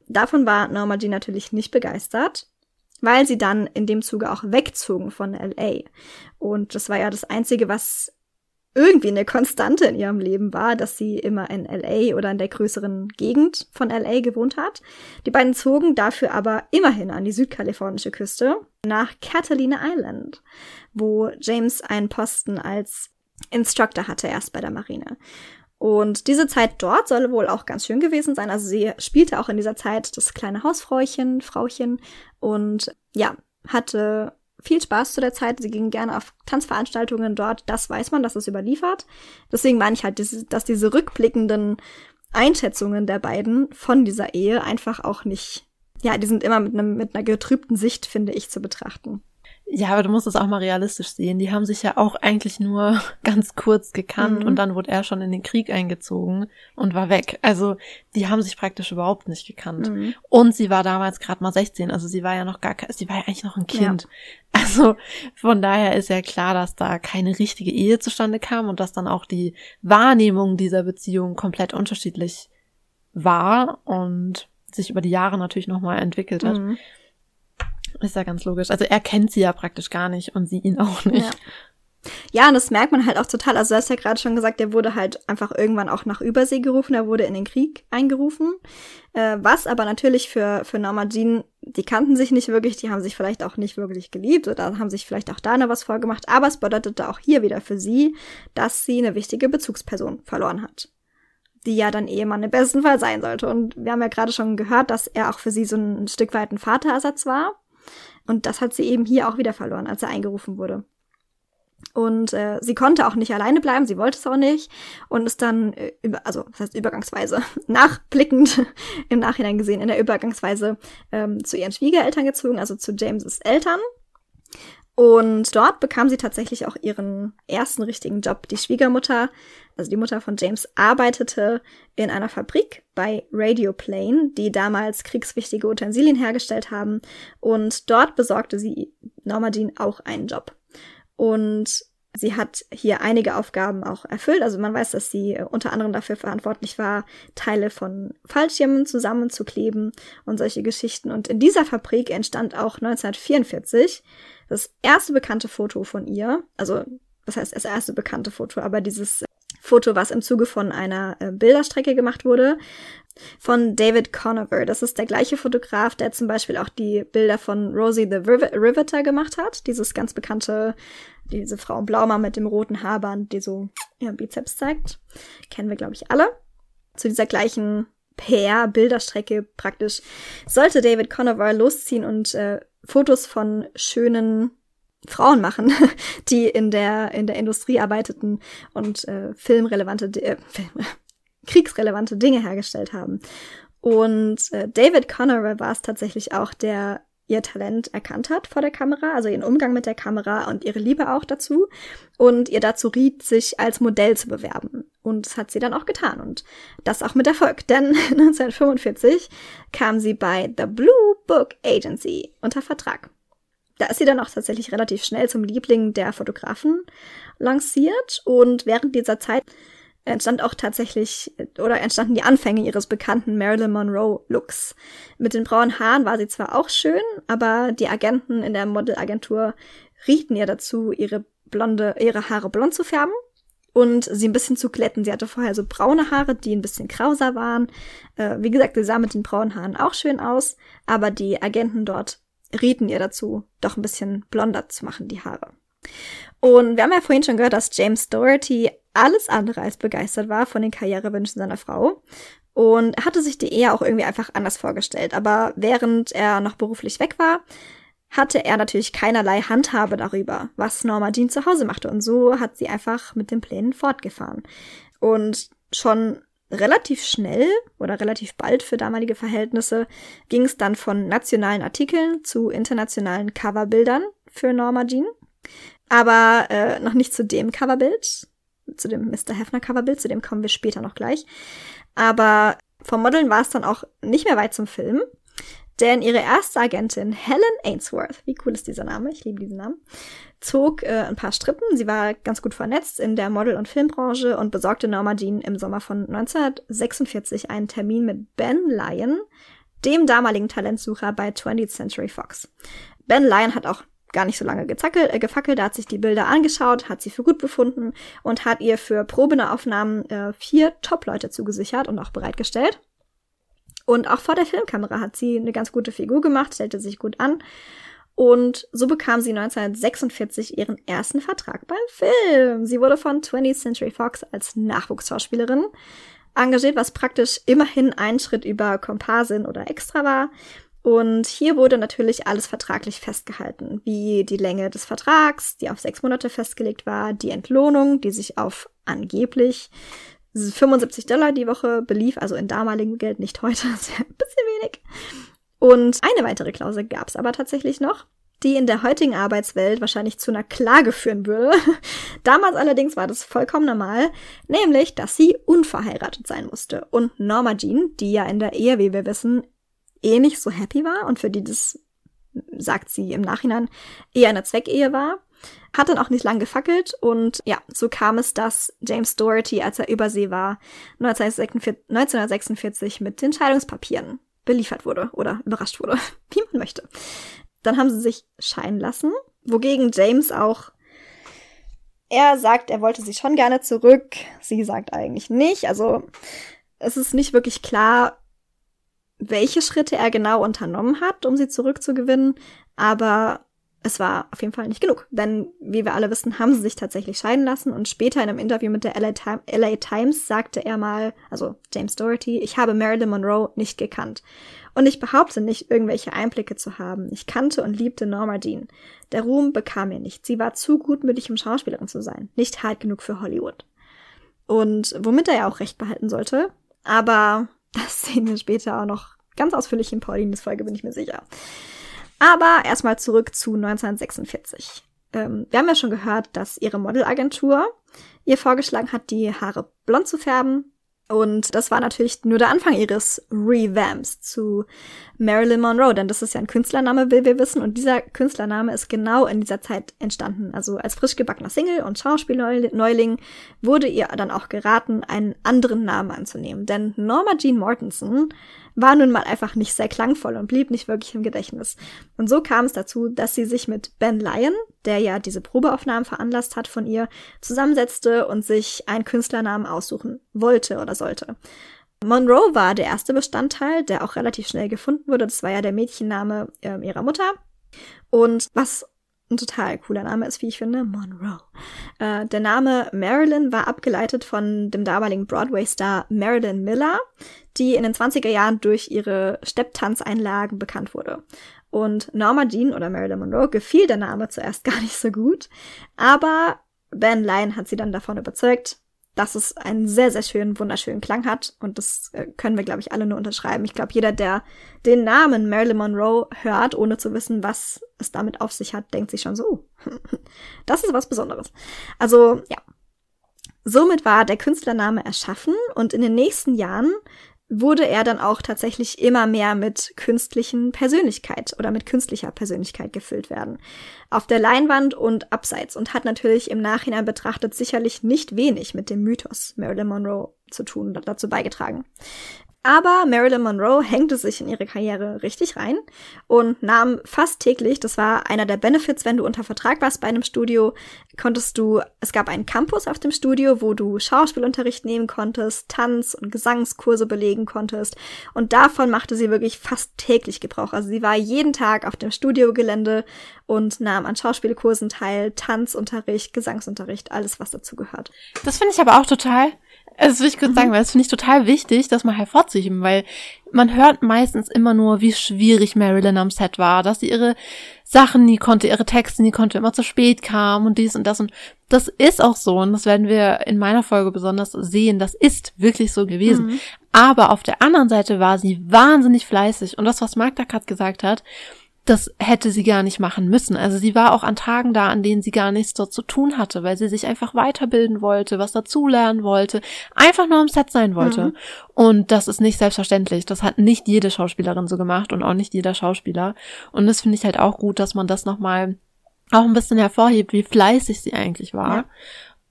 Davon war Norma Jean natürlich nicht begeistert, weil sie dann in dem Zuge auch wegzogen von LA. Und das war ja das Einzige, was irgendwie eine Konstante in ihrem Leben war, dass sie immer in LA oder in der größeren Gegend von LA gewohnt hat. Die beiden zogen dafür aber immerhin an die südkalifornische Küste nach Catalina Island, wo James einen Posten als Instructor hatte erst bei der Marine. Und diese Zeit dort soll wohl auch ganz schön gewesen sein. Also sie spielte auch in dieser Zeit das kleine Hausfräuchen, Frauchen und ja, hatte viel Spaß zu der Zeit. Sie gingen gerne auf Tanzveranstaltungen dort. Das weiß man, dass es überliefert. Deswegen meine ich halt, dass diese rückblickenden Einschätzungen der beiden von dieser Ehe einfach auch nicht, ja, die sind immer mit, einem, mit einer getrübten Sicht, finde ich, zu betrachten. Ja, aber du musst es auch mal realistisch sehen. Die haben sich ja auch eigentlich nur [LAUGHS] ganz kurz gekannt mhm. und dann wurde er schon in den Krieg eingezogen und war weg. Also die haben sich praktisch überhaupt nicht gekannt. Mhm. Und sie war damals gerade mal 16, also sie war ja noch gar, sie war ja eigentlich noch ein Kind. Ja. [LAUGHS] Also von daher ist ja klar, dass da keine richtige Ehe zustande kam und dass dann auch die Wahrnehmung dieser Beziehung komplett unterschiedlich war und sich über die Jahre natürlich nochmal entwickelt hat. Mhm. Ist ja ganz logisch. Also er kennt sie ja praktisch gar nicht und sie ihn auch nicht. Ja. Ja, und das merkt man halt auch total. Also, du hast ja gerade schon gesagt, der wurde halt einfach irgendwann auch nach Übersee gerufen, er wurde in den Krieg eingerufen. Äh, was aber natürlich für, für Norma Jean, die kannten sich nicht wirklich, die haben sich vielleicht auch nicht wirklich geliebt oder haben sich vielleicht auch da noch was vorgemacht, aber es bedeutete auch hier wieder für sie, dass sie eine wichtige Bezugsperson verloren hat. Die ja dann Ehemann im besten Fall sein sollte. Und wir haben ja gerade schon gehört, dass er auch für sie so ein Stück weit ein Vaterersatz war. Und das hat sie eben hier auch wieder verloren, als er eingerufen wurde. Und äh, sie konnte auch nicht alleine bleiben, sie wollte es auch nicht und ist dann, äh, über, also das heißt übergangsweise, [LAUGHS] nachblickend [LAUGHS] im Nachhinein gesehen, in der Übergangsweise ähm, zu ihren Schwiegereltern gezogen, also zu Jameses Eltern. Und dort bekam sie tatsächlich auch ihren ersten richtigen Job. Die Schwiegermutter, also die Mutter von James, arbeitete in einer Fabrik bei Radioplane, die damals kriegswichtige Utensilien hergestellt haben. Und dort besorgte sie Norma Jean auch einen Job. Und Sie hat hier einige Aufgaben auch erfüllt. Also man weiß, dass sie äh, unter anderem dafür verantwortlich war, Teile von Fallschirmen zusammenzukleben und solche Geschichten. Und in dieser Fabrik entstand auch 1944 das erste bekannte Foto von ihr. Also, was heißt das erste bekannte Foto? Aber dieses Foto, was im Zuge von einer äh, Bilderstrecke gemacht wurde, von David Conover. Das ist der gleiche Fotograf, der zum Beispiel auch die Bilder von Rosie the Riveter gemacht hat. Dieses ganz bekannte diese Frau im Blaumann mit dem roten Haarband, die so ihren Bizeps zeigt. Kennen wir, glaube ich, alle. Zu dieser gleichen PR-Bilderstrecke praktisch sollte David Conover losziehen und äh, Fotos von schönen Frauen machen, [LAUGHS] die in der in der Industrie arbeiteten und äh, filmrelevante äh, Film, [LAUGHS] kriegsrelevante Dinge hergestellt haben. Und äh, David Conover war es tatsächlich auch, der ihr Talent erkannt hat vor der Kamera, also ihren Umgang mit der Kamera und ihre Liebe auch dazu und ihr dazu riet, sich als Modell zu bewerben. Und das hat sie dann auch getan und das auch mit Erfolg, denn [LAUGHS] 1945 kam sie bei The Blue Book Agency unter Vertrag. Da ist sie dann auch tatsächlich relativ schnell zum Liebling der Fotografen lanciert und während dieser Zeit entstand auch tatsächlich oder entstanden die Anfänge ihres bekannten Marilyn Monroe Looks. Mit den braunen Haaren war sie zwar auch schön, aber die Agenten in der Modelagentur rieten ihr dazu, ihre blonde, ihre Haare blond zu färben und sie ein bisschen zu glätten. Sie hatte vorher so braune Haare, die ein bisschen krauser waren. Äh, wie gesagt, sie sah mit den braunen Haaren auch schön aus, aber die Agenten dort rieten ihr dazu, doch ein bisschen blonder zu machen, die Haare. Und wir haben ja vorhin schon gehört, dass James Doherty alles andere als begeistert war von den Karrierewünschen seiner Frau. Und hatte sich die Ehe auch irgendwie einfach anders vorgestellt. Aber während er noch beruflich weg war, hatte er natürlich keinerlei Handhabe darüber, was Norma Jean zu Hause machte. Und so hat sie einfach mit den Plänen fortgefahren. Und schon relativ schnell oder relativ bald für damalige Verhältnisse ging es dann von nationalen Artikeln zu internationalen Coverbildern für Norma Jean. Aber äh, noch nicht zu dem Coverbild, zu dem Mr. Hefner Coverbild, zu dem kommen wir später noch gleich. Aber vom Modeln war es dann auch nicht mehr weit zum Film. Denn ihre erste Agentin, Helen Ainsworth, wie cool ist dieser Name, ich liebe diesen Namen, zog äh, ein paar Strippen. Sie war ganz gut vernetzt in der Model- und Filmbranche und besorgte Norma Jean im Sommer von 1946 einen Termin mit Ben Lyon, dem damaligen Talentsucher bei 20th Century Fox. Ben Lyon hat auch gar nicht so lange gezackelt, äh, gefackelt, hat sich die Bilder angeschaut, hat sie für gut befunden und hat ihr für Probenaufnahmen äh, vier Top-Leute zugesichert und auch bereitgestellt. Und auch vor der Filmkamera hat sie eine ganz gute Figur gemacht, stellte sich gut an. Und so bekam sie 1946 ihren ersten Vertrag beim Film. Sie wurde von 20th Century Fox als Nachwuchsschauspielerin engagiert, was praktisch immerhin ein Schritt über Komparsin oder Extra war. Und hier wurde natürlich alles vertraglich festgehalten, wie die Länge des Vertrags, die auf sechs Monate festgelegt war, die Entlohnung, die sich auf angeblich 75 Dollar die Woche belief, also in damaligem Geld, nicht heute, [LAUGHS] ja ein bisschen wenig. Und eine weitere Klausel gab es aber tatsächlich noch, die in der heutigen Arbeitswelt wahrscheinlich zu einer Klage führen würde. [LAUGHS] Damals allerdings war das vollkommen normal, nämlich, dass sie unverheiratet sein musste. Und Norma Jean, die ja in der Ehe, wie wir wissen, eh nicht so happy war und für die das, sagt sie im Nachhinein, eher eine Zweckehe war, hat dann auch nicht lang gefackelt und ja, so kam es, dass James Doherty, als er übersee war, 1946 mit den Scheidungspapieren beliefert wurde oder überrascht wurde, [LAUGHS] wie man möchte. Dann haben sie sich scheiden lassen, wogegen James auch er sagt, er wollte sie schon gerne zurück. Sie sagt eigentlich nicht. Also es ist nicht wirklich klar, welche Schritte er genau unternommen hat, um sie zurückzugewinnen. Aber es war auf jeden Fall nicht genug, denn wie wir alle wissen, haben sie sich tatsächlich scheiden lassen und später in einem Interview mit der LA, LA, Times sagte er mal, also James Doherty, ich habe Marilyn Monroe nicht gekannt. Und ich behaupte nicht, irgendwelche Einblicke zu haben. Ich kannte und liebte Norma Dean. Der Ruhm bekam mir nicht. Sie war zu gutmütig, um Schauspielerin zu sein. Nicht hart genug für Hollywood. Und womit er ja auch recht behalten sollte. Aber das sehen wir später auch noch ganz ausführlich in Paulines Folge, bin ich mir sicher. Aber erstmal zurück zu 1946. Ähm, wir haben ja schon gehört, dass ihre Modelagentur ihr vorgeschlagen hat, die Haare blond zu färben. Und das war natürlich nur der Anfang ihres Revamps zu Marilyn Monroe, denn das ist ja ein Künstlername, will wir wissen. Und dieser Künstlername ist genau in dieser Zeit entstanden. Also als frisch gebackener Single und Schauspielneuling wurde ihr dann auch geraten, einen anderen Namen anzunehmen. Denn Norma Jean Mortensen war nun mal einfach nicht sehr klangvoll und blieb nicht wirklich im Gedächtnis. Und so kam es dazu, dass sie sich mit Ben Lyon, der ja diese Probeaufnahmen veranlasst hat von ihr, zusammensetzte und sich einen Künstlernamen aussuchen wollte oder sollte. Monroe war der erste Bestandteil, der auch relativ schnell gefunden wurde. Das war ja der Mädchenname äh, ihrer Mutter. Und was ein total cooler Name ist, wie ich finde, Monroe. Äh, der Name Marilyn war abgeleitet von dem damaligen Broadway-Star Marilyn Miller, die in den 20er Jahren durch ihre Stepptanzeinlagen bekannt wurde. Und Norma Jean oder Marilyn Monroe gefiel der Name zuerst [LAUGHS] gar nicht so gut, aber Ben Lyon hat sie dann davon überzeugt, dass es einen sehr, sehr schönen, wunderschönen Klang hat. Und das äh, können wir, glaube ich, alle nur unterschreiben. Ich glaube, jeder, der den Namen Marilyn Monroe hört, ohne zu wissen, was es damit auf sich hat, denkt sich schon so, [LAUGHS] das ist was Besonderes. Also, ja. Somit war der Künstlername erschaffen und in den nächsten Jahren wurde er dann auch tatsächlich immer mehr mit künstlichen Persönlichkeit oder mit künstlicher Persönlichkeit gefüllt werden. Auf der Leinwand und abseits und hat natürlich im Nachhinein betrachtet sicherlich nicht wenig mit dem Mythos Marilyn Monroe zu tun, dazu beigetragen. Aber Marilyn Monroe hängte sich in ihre Karriere richtig rein und nahm fast täglich, das war einer der Benefits, wenn du unter Vertrag warst bei einem Studio, konntest du, es gab einen Campus auf dem Studio, wo du Schauspielunterricht nehmen konntest, Tanz- und Gesangskurse belegen konntest und davon machte sie wirklich fast täglich Gebrauch. Also sie war jeden Tag auf dem Studiogelände und nahm an Schauspielkursen teil, Tanzunterricht, Gesangsunterricht, alles was dazu gehört. Das finde ich aber auch total das will ich kurz sagen, weil das finde ich total wichtig, das mal hervorzuheben, weil man hört meistens immer nur, wie schwierig Marilyn am Set war, dass sie ihre Sachen nie konnte, ihre Texte nie konnte, immer zu spät kam und dies und das und das ist auch so und das werden wir in meiner Folge besonders sehen, das ist wirklich so gewesen. Mhm. Aber auf der anderen Seite war sie wahnsinnig fleißig und das, was Magda gerade gesagt hat, das hätte sie gar nicht machen müssen. Also sie war auch an Tagen da, an denen sie gar nichts dort zu tun hatte, weil sie sich einfach weiterbilden wollte, was dazulernen wollte, einfach nur am Set sein wollte. Mhm. Und das ist nicht selbstverständlich. Das hat nicht jede Schauspielerin so gemacht und auch nicht jeder Schauspieler. Und das finde ich halt auch gut, dass man das nochmal auch ein bisschen hervorhebt, wie fleißig sie eigentlich war. Ja.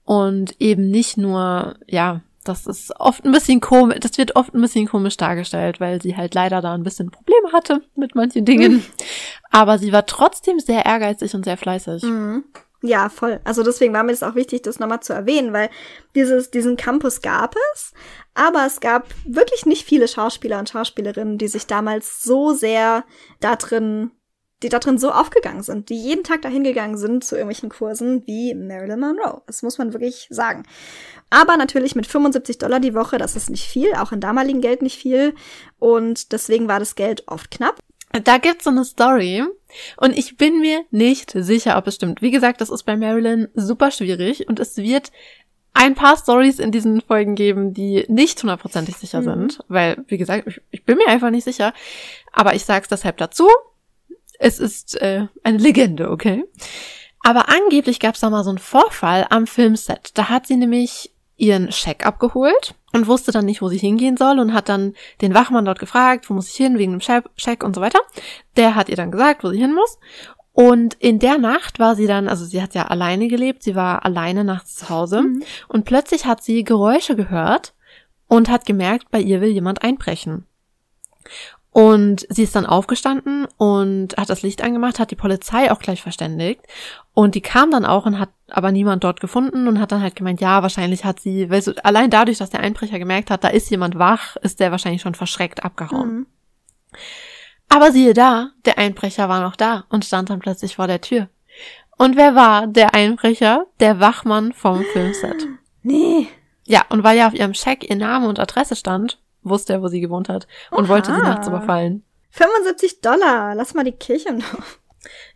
Und eben nicht nur, ja, das ist oft ein bisschen komisch, das wird oft ein bisschen komisch dargestellt, weil sie halt leider da ein bisschen Probleme hatte mit manchen Dingen. Mhm. Aber sie war trotzdem sehr ehrgeizig und sehr fleißig. Mhm. Ja, voll. Also deswegen war mir es auch wichtig, das nochmal zu erwähnen, weil dieses, diesen Campus gab es, aber es gab wirklich nicht viele Schauspieler und Schauspielerinnen, die sich damals so sehr da drin die da drin so aufgegangen sind, die jeden Tag dahin gegangen sind zu irgendwelchen Kursen wie Marilyn Monroe. Das muss man wirklich sagen. Aber natürlich mit 75 Dollar die Woche, das ist nicht viel, auch in damaligen Geld nicht viel. Und deswegen war das Geld oft knapp. Da gibt's so eine Story und ich bin mir nicht sicher, ob es stimmt. Wie gesagt, das ist bei Marilyn super schwierig und es wird ein paar Stories in diesen Folgen geben, die nicht hundertprozentig sicher mhm. sind, weil, wie gesagt, ich, ich, bin mir einfach nicht sicher. Aber ich sag's deshalb dazu. Es ist äh, eine Legende, okay? Aber angeblich gab es da mal so einen Vorfall am Filmset. Da hat sie nämlich ihren Scheck abgeholt und wusste dann nicht, wo sie hingehen soll und hat dann den Wachmann dort gefragt, wo muss ich hin, wegen dem Scheck und so weiter. Der hat ihr dann gesagt, wo sie hin muss. Und in der Nacht war sie dann, also sie hat ja alleine gelebt, sie war alleine nachts zu Hause mhm. und plötzlich hat sie Geräusche gehört und hat gemerkt, bei ihr will jemand einbrechen. Und sie ist dann aufgestanden und hat das Licht angemacht, hat die Polizei auch gleich verständigt. Und die kam dann auch und hat aber niemand dort gefunden und hat dann halt gemeint, ja, wahrscheinlich hat sie, weil so, allein dadurch, dass der Einbrecher gemerkt hat, da ist jemand wach, ist der wahrscheinlich schon verschreckt abgehauen. Mhm. Aber siehe da, der Einbrecher war noch da und stand dann plötzlich vor der Tür. Und wer war der Einbrecher? Der Wachmann vom Filmset. Nee. Ja, und weil ja auf ihrem Scheck ihr Name und Adresse stand, wusste er, wo sie gewohnt hat und Oha. wollte sie nachts überfallen. 75 Dollar, lass mal die Kirche noch.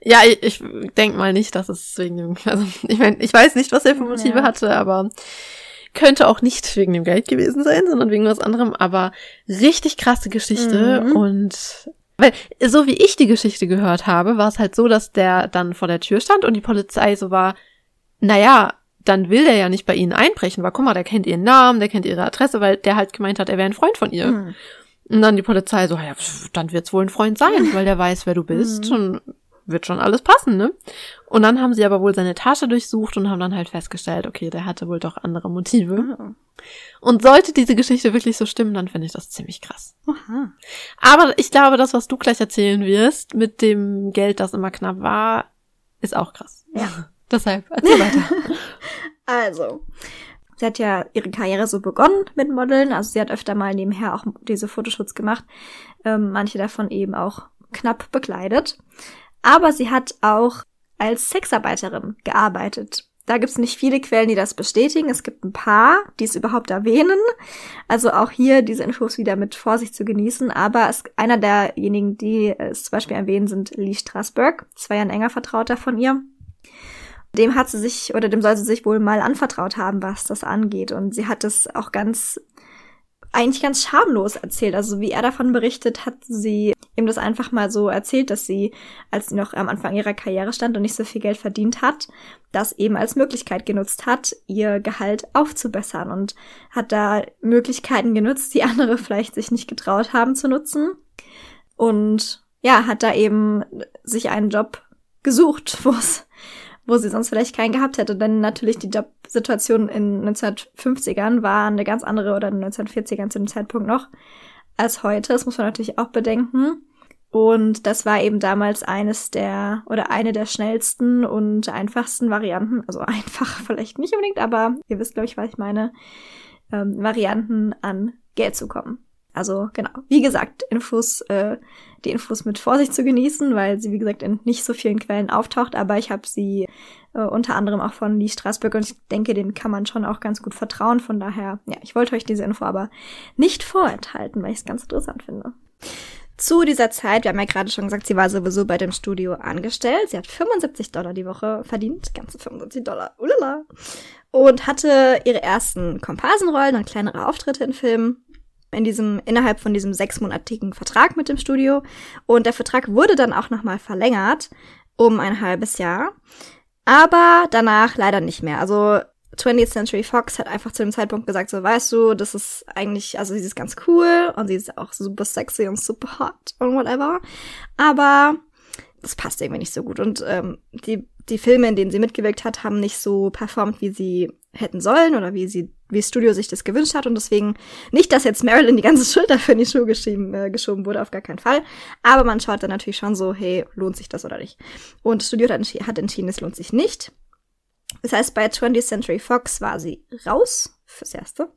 Ja, ich, ich denke mal nicht, dass es wegen dem, also ich meine, ich weiß nicht, was er für Motive ja. hatte, aber könnte auch nicht wegen dem Geld gewesen sein, sondern wegen was anderem, aber richtig krasse Geschichte mhm. und weil, so wie ich die Geschichte gehört habe, war es halt so, dass der dann vor der Tür stand und die Polizei so war, naja, dann will der ja nicht bei ihnen einbrechen, weil guck mal, der kennt ihren Namen, der kennt ihre Adresse, weil der halt gemeint hat, er wäre ein Freund von ihr. Mhm. Und dann die Polizei so, ja, dann wird's wohl ein Freund sein, weil der weiß, wer du bist mhm. und wird schon alles passen, ne? Und dann haben sie aber wohl seine Tasche durchsucht und haben dann halt festgestellt, okay, der hatte wohl doch andere Motive. Mhm. Und sollte diese Geschichte wirklich so stimmen, dann finde ich das ziemlich krass. Aha. Aber ich glaube, das, was du gleich erzählen wirst, mit dem Geld, das immer knapp war, ist auch krass. Ja. Deshalb, erzähl weiter. [LAUGHS] also, sie hat ja ihre Karriere so begonnen mit Modeln. Also sie hat öfter mal nebenher auch diese Fotoshoots gemacht. Ähm, manche davon eben auch knapp bekleidet. Aber sie hat auch als Sexarbeiterin gearbeitet. Da gibt's nicht viele Quellen, die das bestätigen. Es gibt ein paar, die es überhaupt erwähnen. Also auch hier diese Infos wieder mit Vorsicht zu genießen. Aber es, einer derjenigen, die es zum Beispiel erwähnen, sind Lee Strasberg. Das war ja ein enger Vertrauter von ihr dem hat sie sich oder dem soll sie sich wohl mal anvertraut haben, was das angeht. Und sie hat es auch ganz, eigentlich ganz schamlos erzählt. Also wie er davon berichtet, hat sie ihm das einfach mal so erzählt, dass sie, als sie noch am Anfang ihrer Karriere stand und nicht so viel Geld verdient hat, das eben als Möglichkeit genutzt hat, ihr Gehalt aufzubessern und hat da Möglichkeiten genutzt, die [LAUGHS] andere vielleicht sich nicht getraut haben zu nutzen. Und ja, hat da eben sich einen Job gesucht, [LAUGHS] wo es wo sie sonst vielleicht keinen gehabt hätte. Denn natürlich die Jobsituation in 1950ern war eine ganz andere oder in 1940ern zu dem Zeitpunkt noch als heute. Das muss man natürlich auch bedenken. Und das war eben damals eines der oder eine der schnellsten und einfachsten Varianten, also einfach [LAUGHS] vielleicht nicht unbedingt, aber ihr wisst, glaube ich, was ich meine, ähm, Varianten an Geld zu kommen. Also genau, wie gesagt, Infos, äh, die Infos mit Vorsicht zu genießen, weil sie, wie gesagt, in nicht so vielen Quellen auftaucht, aber ich habe sie äh, unter anderem auch von Lee Strasberg und ich denke, dem kann man schon auch ganz gut vertrauen. Von daher, ja, ich wollte euch diese Info aber nicht vorenthalten, weil ich es ganz interessant finde. Zu dieser Zeit, wir haben ja gerade schon gesagt, sie war sowieso bei dem Studio angestellt. Sie hat 75 Dollar die Woche verdient, ganze 75 Dollar, ulala. Und hatte ihre ersten Komparsenrollen und kleinere Auftritte in Filmen in diesem, innerhalb von diesem sechsmonatigen Vertrag mit dem Studio. Und der Vertrag wurde dann auch nochmal verlängert um ein halbes Jahr. Aber danach leider nicht mehr. Also 20th Century Fox hat einfach zu dem Zeitpunkt gesagt, so weißt du, das ist eigentlich, also sie ist ganz cool und sie ist auch super sexy und super hot und whatever. Aber das passt irgendwie nicht so gut. Und ähm, die, die Filme, in denen sie mitgewirkt hat, haben nicht so performt, wie sie hätten sollen oder wie sie, wie Studio sich das gewünscht hat. Und deswegen nicht, dass jetzt Marilyn die ganze [LAUGHS] Schuld dafür in die Schuhe geschrieben, äh, geschoben wurde, auf gar keinen Fall. Aber man schaut dann natürlich schon so, hey, lohnt sich das oder nicht? Und Studio hat, entschi hat entschieden, es lohnt sich nicht. Das heißt, bei 20th Century Fox war sie raus fürs Erste.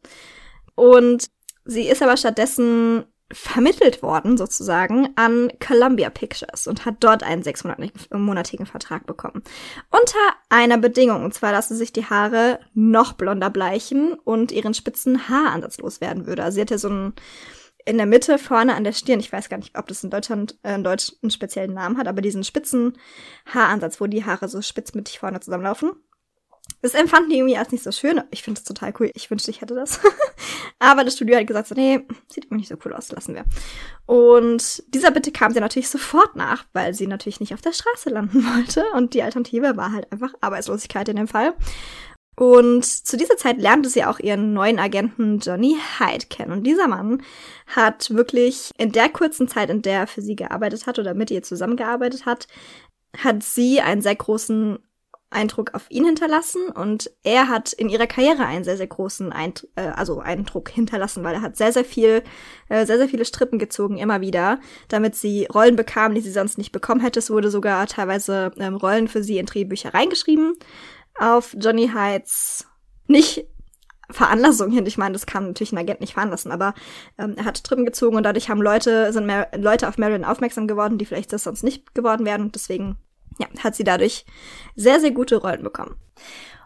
Und sie ist aber stattdessen vermittelt worden, sozusagen, an Columbia Pictures und hat dort einen sechsmonatigen Vertrag bekommen. Unter einer Bedingung, und zwar, dass sie sich die Haare noch blonder bleichen und ihren spitzen Haaransatz loswerden würde. Also sie hatte so einen in der Mitte vorne an der Stirn, ich weiß gar nicht, ob das in Deutschland äh, in Deutsch einen speziellen Namen hat, aber diesen spitzen Haaransatz, wo die Haare so spitzmittig vorne zusammenlaufen. Das empfanden die irgendwie als nicht so schön. Ich finde es total cool. Ich wünschte, ich hätte das. [LAUGHS] Aber das Studio hat gesagt, so, nee, sieht irgendwie nicht so cool aus, lassen wir. Und dieser Bitte kam sie natürlich sofort nach, weil sie natürlich nicht auf der Straße landen [LAUGHS] wollte. Und die Alternative war halt einfach Arbeitslosigkeit in dem Fall. Und zu dieser Zeit lernte sie auch ihren neuen Agenten Johnny Hyde kennen. Und dieser Mann hat wirklich in der kurzen Zeit, in der er für sie gearbeitet hat oder mit ihr zusammengearbeitet hat, hat sie einen sehr großen Eindruck auf ihn hinterlassen und er hat in ihrer Karriere einen sehr, sehr großen Eindruck, äh, also Eindruck hinterlassen, weil er hat sehr, sehr viel, äh, sehr, sehr viele Strippen gezogen, immer wieder, damit sie Rollen bekam, die sie sonst nicht bekommen hätte. Es wurde sogar teilweise ähm, Rollen für sie in Drehbücher reingeschrieben. Auf Johnny Heights nicht Veranlassung hin. Ich meine, das kann natürlich ein Agent nicht veranlassen, aber ähm, er hat Strippen gezogen und dadurch haben Leute, sind mehr Leute auf Marilyn aufmerksam geworden, die vielleicht das sonst nicht geworden wären und deswegen ja, hat sie dadurch sehr, sehr gute Rollen bekommen.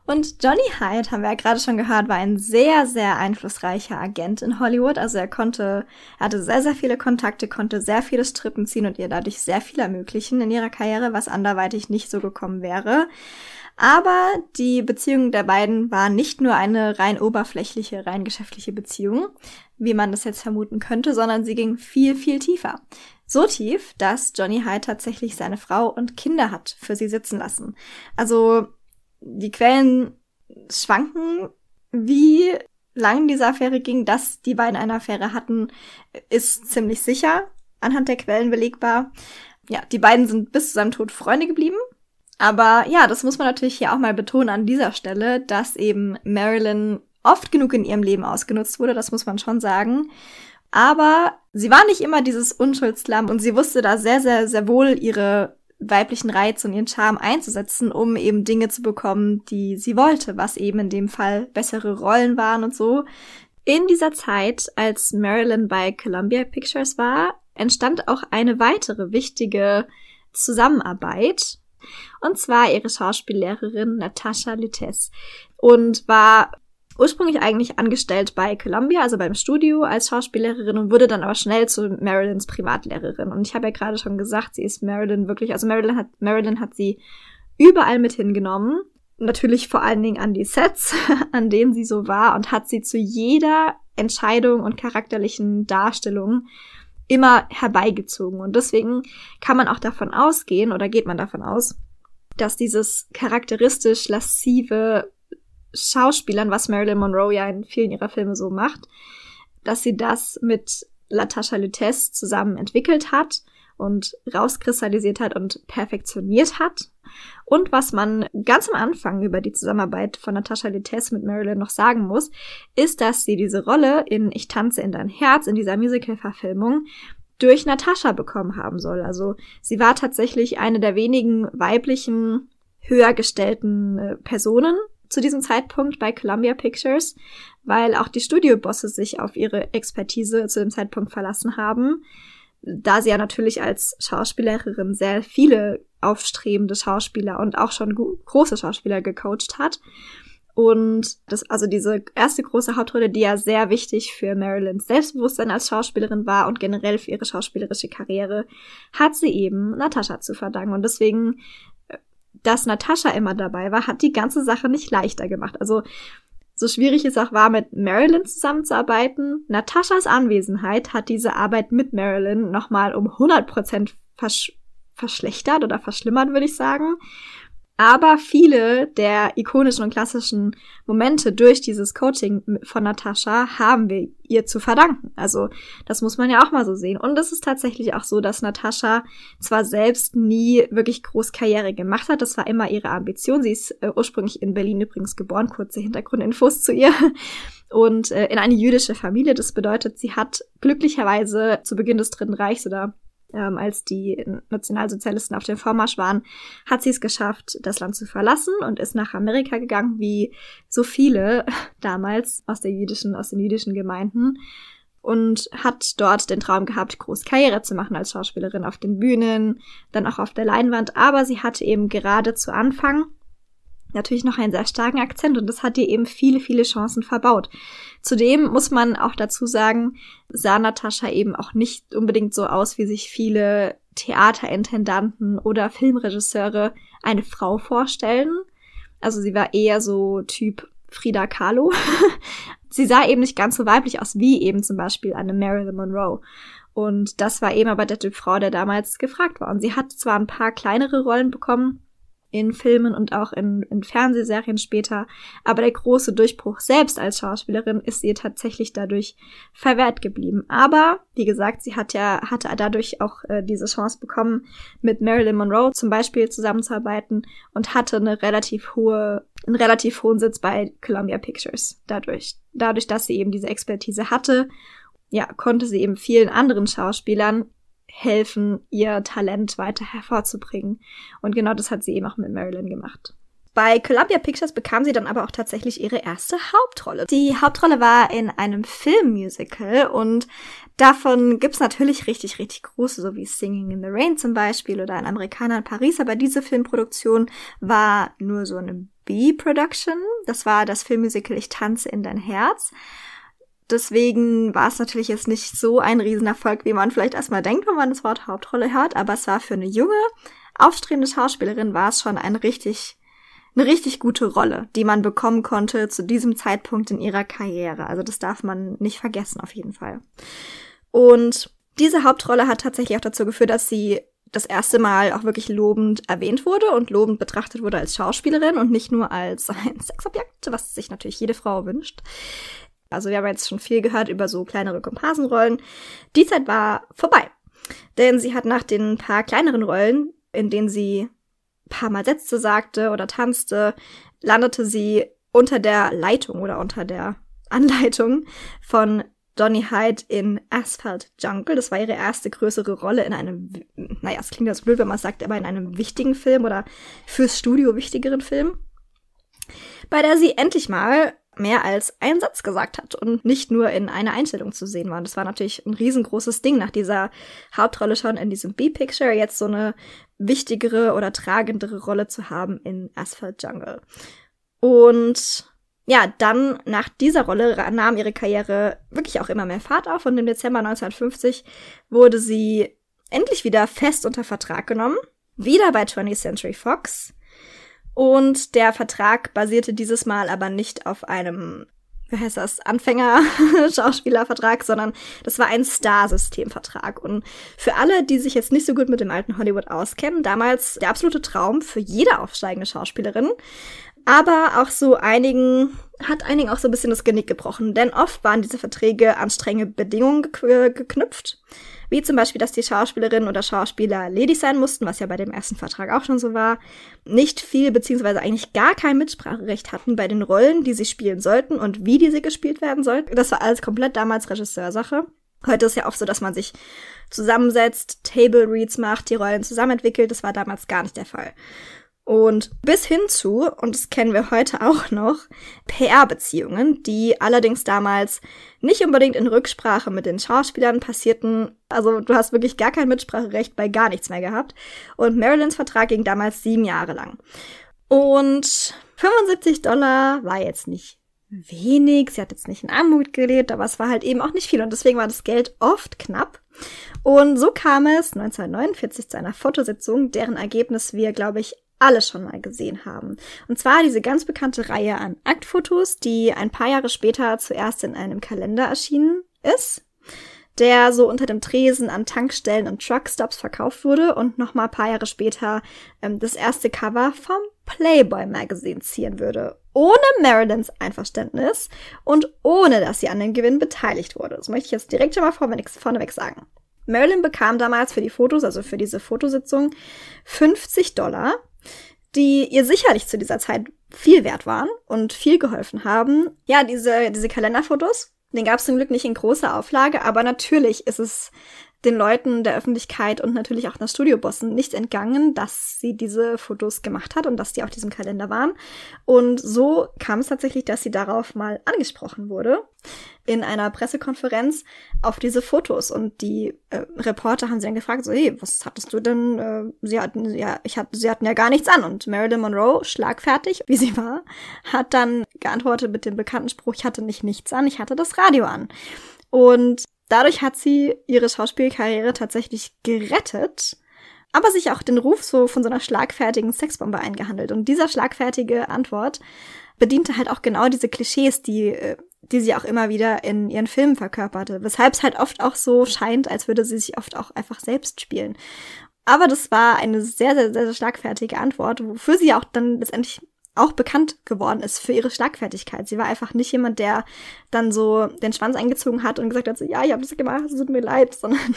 Und Johnny Hyde, haben wir ja gerade schon gehört, war ein sehr, sehr einflussreicher Agent in Hollywood. Also er konnte, er hatte sehr, sehr viele Kontakte, konnte sehr viele Strippen ziehen und ihr dadurch sehr viel ermöglichen in ihrer Karriere, was anderweitig nicht so gekommen wäre. Aber die Beziehung der beiden war nicht nur eine rein oberflächliche, rein geschäftliche Beziehung, wie man das jetzt vermuten könnte, sondern sie ging viel, viel tiefer. So tief, dass Johnny Hyde tatsächlich seine Frau und Kinder hat für sie sitzen lassen. Also die Quellen schwanken, wie lang diese Affäre ging, dass die beiden eine Affäre hatten, ist ziemlich sicher anhand der Quellen belegbar. Ja, die beiden sind bis zu seinem Tod Freunde geblieben. Aber ja, das muss man natürlich hier auch mal betonen an dieser Stelle, dass eben Marilyn oft genug in ihrem Leben ausgenutzt wurde, das muss man schon sagen. Aber sie war nicht immer dieses Unschuldslamm und sie wusste da sehr, sehr, sehr wohl ihre weiblichen Reiz und ihren Charme einzusetzen, um eben Dinge zu bekommen, die sie wollte, was eben in dem Fall bessere Rollen waren und so. In dieser Zeit, als Marilyn bei Columbia Pictures war, entstand auch eine weitere wichtige Zusammenarbeit. Und zwar ihre Schauspiellehrerin Natascha Lutes. Und war ursprünglich eigentlich angestellt bei Columbia, also beim Studio als Schauspiellehrerin und wurde dann aber schnell zu Marilyns Privatlehrerin. Und ich habe ja gerade schon gesagt, sie ist Marilyn wirklich, also Marilyn hat, Marilyn hat sie überall mit hingenommen. Natürlich vor allen Dingen an die Sets, [LAUGHS] an denen sie so war und hat sie zu jeder Entscheidung und charakterlichen Darstellung immer herbeigezogen. Und deswegen kann man auch davon ausgehen, oder geht man davon aus, dass dieses charakteristisch lassive Schauspielern, was Marilyn Monroe ja in vielen ihrer Filme so macht, dass sie das mit Latasha Lutes zusammen entwickelt hat und rauskristallisiert hat und perfektioniert hat. Und was man ganz am Anfang über die Zusammenarbeit von Natascha Lutes mit Marilyn noch sagen muss, ist, dass sie diese Rolle in Ich tanze in dein Herz, in dieser Musical-Verfilmung, durch Natascha bekommen haben soll. Also sie war tatsächlich eine der wenigen weiblichen, höher gestellten äh, Personen zu diesem Zeitpunkt bei Columbia Pictures, weil auch die Studiobosse sich auf ihre Expertise zu dem Zeitpunkt verlassen haben, da sie ja natürlich als Schauspielerin sehr viele aufstrebende Schauspieler und auch schon große Schauspieler gecoacht hat. Und das, also diese erste große Hauptrolle, die ja sehr wichtig für Marilyns Selbstbewusstsein als Schauspielerin war und generell für ihre schauspielerische Karriere, hat sie eben Natascha zu verdanken. Und deswegen dass Natascha immer dabei war, hat die ganze Sache nicht leichter gemacht. Also so schwierig es auch war, mit Marilyn zusammenzuarbeiten, Nataschas Anwesenheit hat diese Arbeit mit Marilyn nochmal um 100% versch verschlechtert oder verschlimmert, würde ich sagen. Aber viele der ikonischen und klassischen Momente durch dieses Coaching von Natascha haben wir ihr zu verdanken. Also das muss man ja auch mal so sehen. Und es ist tatsächlich auch so, dass Natascha zwar selbst nie wirklich groß Karriere gemacht hat, das war immer ihre Ambition. Sie ist äh, ursprünglich in Berlin übrigens geboren, kurze Hintergrundinfos zu ihr. [LAUGHS] Und äh, in eine jüdische Familie. Das bedeutet, sie hat glücklicherweise zu Beginn des Dritten Reichs oder ähm, als die Nationalsozialisten auf dem Vormarsch waren, hat sie es geschafft, das Land zu verlassen und ist nach Amerika gegangen, wie so viele [LAUGHS] damals aus der jüdischen, aus den jüdischen Gemeinden und hat dort den Traum gehabt, groß Karriere zu machen als Schauspielerin auf den Bühnen, dann auch auf der Leinwand, aber sie hatte eben gerade zu Anfang natürlich noch einen sehr starken Akzent und das hat ihr eben viele, viele Chancen verbaut. Zudem muss man auch dazu sagen, sah Natascha eben auch nicht unbedingt so aus, wie sich viele Theaterintendanten oder Filmregisseure eine Frau vorstellen. Also sie war eher so Typ Frida Kahlo. [LAUGHS] sie sah eben nicht ganz so weiblich aus wie eben zum Beispiel eine Marilyn Monroe. Und das war eben aber der Typ Frau, der damals gefragt war. Und sie hat zwar ein paar kleinere Rollen bekommen, in Filmen und auch in, in Fernsehserien später. Aber der große Durchbruch selbst als Schauspielerin ist ihr tatsächlich dadurch verwehrt geblieben. Aber, wie gesagt, sie hat ja, hatte dadurch auch äh, diese Chance bekommen, mit Marilyn Monroe zum Beispiel zusammenzuarbeiten und hatte eine relativ hohe, einen relativ hohen Sitz bei Columbia Pictures. Dadurch, dadurch, dass sie eben diese Expertise hatte, ja, konnte sie eben vielen anderen Schauspielern helfen, ihr Talent weiter hervorzubringen. Und genau das hat sie eben auch mit Marilyn gemacht. Bei Columbia Pictures bekam sie dann aber auch tatsächlich ihre erste Hauptrolle. Die Hauptrolle war in einem Filmmusical und davon gibt's natürlich richtig, richtig große, so wie Singing in the Rain zum Beispiel oder ein Amerikaner in Paris, aber diese Filmproduktion war nur so eine B-Production. Das war das Filmmusical Ich tanze in dein Herz. Deswegen war es natürlich jetzt nicht so ein Riesenerfolg, wie man vielleicht erstmal denkt, wenn man das Wort Hauptrolle hört, aber es war für eine junge, aufstrebende Schauspielerin war es schon ein richtig, eine richtig gute Rolle, die man bekommen konnte zu diesem Zeitpunkt in ihrer Karriere. Also das darf man nicht vergessen auf jeden Fall. Und diese Hauptrolle hat tatsächlich auch dazu geführt, dass sie das erste Mal auch wirklich lobend erwähnt wurde und lobend betrachtet wurde als Schauspielerin und nicht nur als ein Sexobjekt, was sich natürlich jede Frau wünscht. Also wir haben jetzt schon viel gehört über so kleinere Komparsenrollen. Die Zeit war vorbei. Denn sie hat nach den paar kleineren Rollen, in denen sie paar Mal Sätze sagte oder tanzte, landete sie unter der Leitung oder unter der Anleitung von Donny Hyde in Asphalt Jungle. Das war ihre erste größere Rolle in einem, naja, es klingt jetzt blöd, wenn man sagt, aber in einem wichtigen Film oder fürs Studio wichtigeren Film. Bei der sie endlich mal mehr als einen Satz gesagt hat und nicht nur in einer Einstellung zu sehen war. Und das war natürlich ein riesengroßes Ding nach dieser Hauptrolle schon in diesem B-Picture, jetzt so eine wichtigere oder tragendere Rolle zu haben in Asphalt Jungle. Und ja, dann nach dieser Rolle nahm ihre Karriere wirklich auch immer mehr Fahrt auf und im Dezember 1950 wurde sie endlich wieder fest unter Vertrag genommen. Wieder bei 20th Century Fox und der Vertrag basierte dieses Mal aber nicht auf einem, wie heißt das, Anfänger-Schauspielervertrag, [LAUGHS] sondern das war ein Star-System-Vertrag. Und für alle, die sich jetzt nicht so gut mit dem alten Hollywood auskennen, damals der absolute Traum für jede aufsteigende Schauspielerin. Aber auch so einigen, hat einigen auch so ein bisschen das Genick gebrochen, denn oft waren diese Verträge an strenge Bedingungen geknüpft wie zum Beispiel, dass die Schauspielerinnen oder Schauspieler ledig sein mussten, was ja bei dem ersten Vertrag auch schon so war, nicht viel beziehungsweise eigentlich gar kein Mitspracherecht hatten bei den Rollen, die sie spielen sollten und wie diese gespielt werden sollten. Das war alles komplett damals Regisseursache. Heute ist ja auch so, dass man sich zusammensetzt, Table Reads macht, die Rollen zusammenentwickelt. Das war damals gar nicht der Fall. Und bis hin zu, und das kennen wir heute auch noch, PR-Beziehungen, die allerdings damals nicht unbedingt in Rücksprache mit den Schauspielern passierten. Also du hast wirklich gar kein Mitspracherecht bei gar nichts mehr gehabt. Und Marilyns Vertrag ging damals sieben Jahre lang. Und 75 Dollar war jetzt nicht wenig. Sie hat jetzt nicht in Armut gelebt, aber es war halt eben auch nicht viel. Und deswegen war das Geld oft knapp. Und so kam es 1949 zu einer Fotositzung, deren Ergebnis wir, glaube ich, alle schon mal gesehen haben. Und zwar diese ganz bekannte Reihe an Aktfotos, die ein paar Jahre später zuerst in einem Kalender erschienen ist, der so unter dem Tresen an Tankstellen und Truckstops verkauft wurde und noch mal ein paar Jahre später ähm, das erste Cover vom Playboy Magazine ziehen würde. Ohne Marilyns Einverständnis und ohne, dass sie an dem Gewinn beteiligt wurde. Das möchte ich jetzt direkt schon mal vorneweg sagen. Marilyn bekam damals für die Fotos, also für diese Fotositzung, 50 Dollar, die ihr sicherlich zu dieser Zeit viel wert waren und viel geholfen haben. Ja, diese, diese Kalenderfotos, den gab es zum Glück nicht in großer Auflage, aber natürlich ist es den Leuten der Öffentlichkeit und natürlich auch den Studiobossen nicht entgangen, dass sie diese Fotos gemacht hat und dass die auf diesem Kalender waren. Und so kam es tatsächlich, dass sie darauf mal angesprochen wurde in einer Pressekonferenz auf diese Fotos. Und die äh, Reporter haben sie dann gefragt so hey was hattest du denn äh, sie hatten ja ich hatte sie hatten ja gar nichts an. Und Marilyn Monroe schlagfertig wie sie war hat dann geantwortet mit dem bekannten Spruch ich hatte nicht nichts an ich hatte das Radio an. Und dadurch hat sie ihre Schauspielkarriere tatsächlich gerettet aber sich auch den Ruf so von so einer schlagfertigen Sexbombe eingehandelt. Und dieser schlagfertige Antwort bediente halt auch genau diese Klischees, die äh, die sie auch immer wieder in ihren Filmen verkörperte, weshalb es halt oft auch so scheint, als würde sie sich oft auch einfach selbst spielen. Aber das war eine sehr, sehr, sehr, sehr schlagfertige Antwort, wofür sie auch dann letztendlich auch bekannt geworden ist für ihre Schlagfertigkeit. Sie war einfach nicht jemand, der dann so den Schwanz eingezogen hat und gesagt hat, so, ja, ich habe das gemacht, es tut mir leid, [LAUGHS] sondern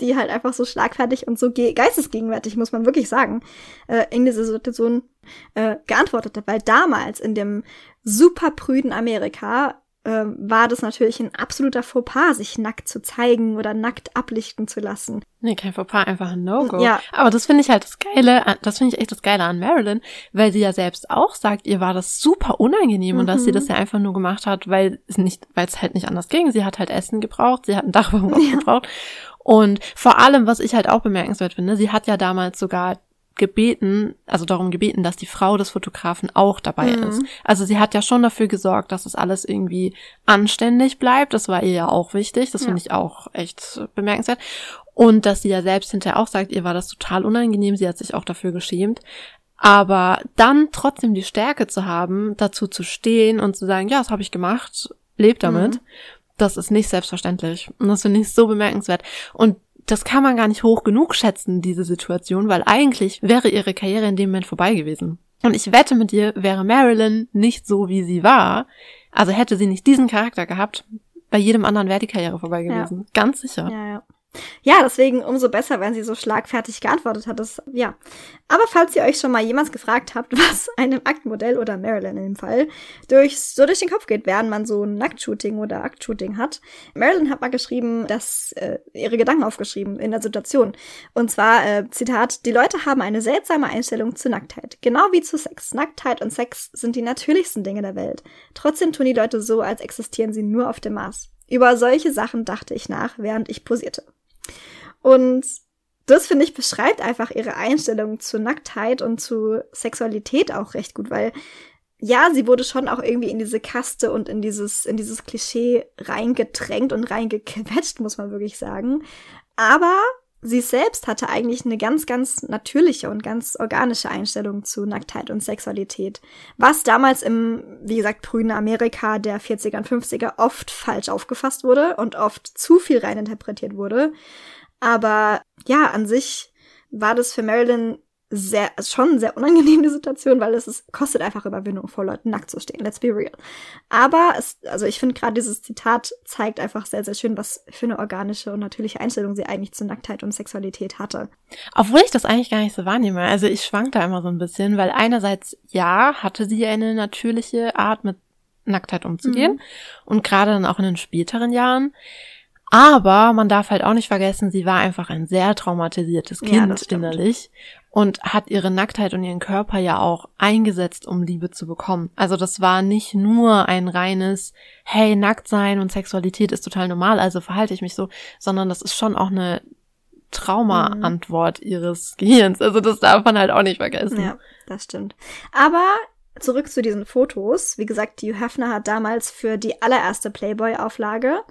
die halt einfach so schlagfertig und so geistesgegenwärtig, muss man wirklich sagen, äh, in diese Situation äh, geantwortet hat. Weil damals in dem super prüden Amerika äh, war das natürlich ein absoluter Fauxpas, sich nackt zu zeigen oder nackt ablichten zu lassen. Nee, kein Fauxpas, einfach ein No-Go. Ja. Aber das finde ich halt das Geile, das finde ich echt das Geile an Marilyn, weil sie ja selbst auch sagt, ihr war das super unangenehm mhm. und dass sie mhm. das ja einfach nur gemacht hat, weil es nicht, weil es halt nicht anders ging. Sie hat halt Essen gebraucht, sie hat ein Dach [LAUGHS] ja. gebraucht. Und vor allem, was ich halt auch bemerkenswert finde, sie hat ja damals sogar gebeten, also darum gebeten, dass die Frau des Fotografen auch dabei mhm. ist. Also sie hat ja schon dafür gesorgt, dass es alles irgendwie anständig bleibt. Das war ihr ja auch wichtig. Das ja. finde ich auch echt bemerkenswert. Und dass sie ja selbst hinterher auch sagt, ihr war das total unangenehm. Sie hat sich auch dafür geschämt. Aber dann trotzdem die Stärke zu haben, dazu zu stehen und zu sagen, ja, das habe ich gemacht, lebt damit. Mhm. Das ist nicht selbstverständlich. Und das finde ich so bemerkenswert. Und das kann man gar nicht hoch genug schätzen, diese Situation, weil eigentlich wäre ihre Karriere in dem Moment vorbei gewesen. Und ich wette mit dir, wäre Marilyn nicht so, wie sie war, also hätte sie nicht diesen Charakter gehabt, bei jedem anderen wäre die Karriere vorbei gewesen. Ja. Ganz sicher. Ja, ja. Ja, deswegen umso besser, wenn sie so schlagfertig geantwortet hat. Das, ja. Aber falls ihr euch schon mal jemals gefragt habt, [LAUGHS] was einem Aktmodell oder Marilyn in dem Fall durch, so durch den Kopf geht, während man so ein Nacktshooting oder Aktshooting hat. Marilyn hat mal geschrieben, dass äh, ihre Gedanken aufgeschrieben in der Situation. Und zwar, äh, Zitat, die Leute haben eine seltsame Einstellung zu Nacktheit. Genau wie zu Sex. Nacktheit und Sex sind die natürlichsten Dinge der Welt. Trotzdem tun die Leute so, als existieren sie nur auf dem Mars. Über solche Sachen dachte ich nach, während ich posierte. Und das, finde ich, beschreibt einfach ihre Einstellung zur Nacktheit und zu Sexualität auch recht gut, weil ja, sie wurde schon auch irgendwie in diese Kaste und in dieses, in dieses Klischee reingedrängt und reingequetscht, muss man wirklich sagen. Aber sie selbst hatte eigentlich eine ganz, ganz natürliche und ganz organische Einstellung zu Nacktheit und Sexualität. Was damals im, wie gesagt, prüden Amerika der 40er und 50er oft falsch aufgefasst wurde und oft zu viel reininterpretiert wurde. Aber ja, an sich war das für Marilyn sehr, schon sehr unangenehme Situation, weil es ist, kostet einfach Überwindung, vor Leuten nackt zu stehen. Let's be real. Aber es, also ich finde gerade dieses Zitat zeigt einfach sehr, sehr schön, was für eine organische und natürliche Einstellung sie eigentlich zu Nacktheit und Sexualität hatte. Obwohl ich das eigentlich gar nicht so wahrnehme. Also ich schwank da immer so ein bisschen, weil einerseits, ja, hatte sie eine natürliche Art mit Nacktheit umzugehen. Mhm. Und gerade dann auch in den späteren Jahren. Aber man darf halt auch nicht vergessen, sie war einfach ein sehr traumatisiertes Kind ja, innerlich und hat ihre Nacktheit und ihren Körper ja auch eingesetzt, um Liebe zu bekommen. Also das war nicht nur ein reines, hey, nackt sein und Sexualität ist total normal, also verhalte ich mich so, sondern das ist schon auch eine Trauma-Antwort mhm. ihres [LAUGHS] Gehirns. Also das darf man halt auch nicht vergessen. Ja, das stimmt. Aber zurück zu diesen Fotos. Wie gesagt, die Höfner hat damals für die allererste Playboy-Auflage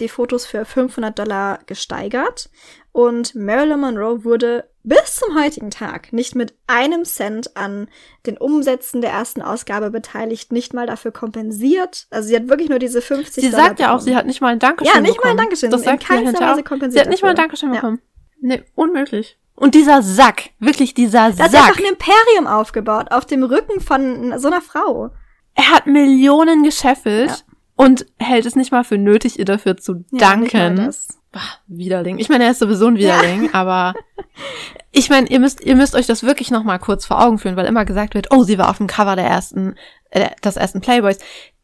die Fotos für 500 Dollar gesteigert. Und Marilyn Monroe wurde bis zum heutigen Tag nicht mit einem Cent an den Umsätzen der ersten Ausgabe beteiligt, nicht mal dafür kompensiert. Also sie hat wirklich nur diese 50 Sie Dollar sagt ja auch, sie hat nicht mal ein Dankeschön Ja, nicht bekommen. mal ein Dankeschön. Das In sagt sie keinster hinterher Weise kompensiert Sie hat nicht mal ein dafür. Dankeschön Ja. bekommen. Nee, unmöglich. Und dieser Sack, wirklich dieser Da hat sie Sack. einfach ein Imperium aufgebaut, auf dem Rücken von so einer Frau. Er hat Millionen gescheffelt Ja. Und hält es nicht mal für nötig, ihr dafür zu Ja, danken. das. Bah, Widerling. Ich meine, er ist sowieso ein Widerling, aber [LAUGHS] ich meine, ihr müsst, ihr müsst euch das wirklich noch mal kurz vor Augen führen, weil immer gesagt wird, oh, sie war auf dem Cover der ersten, äh, des ersten Playboys.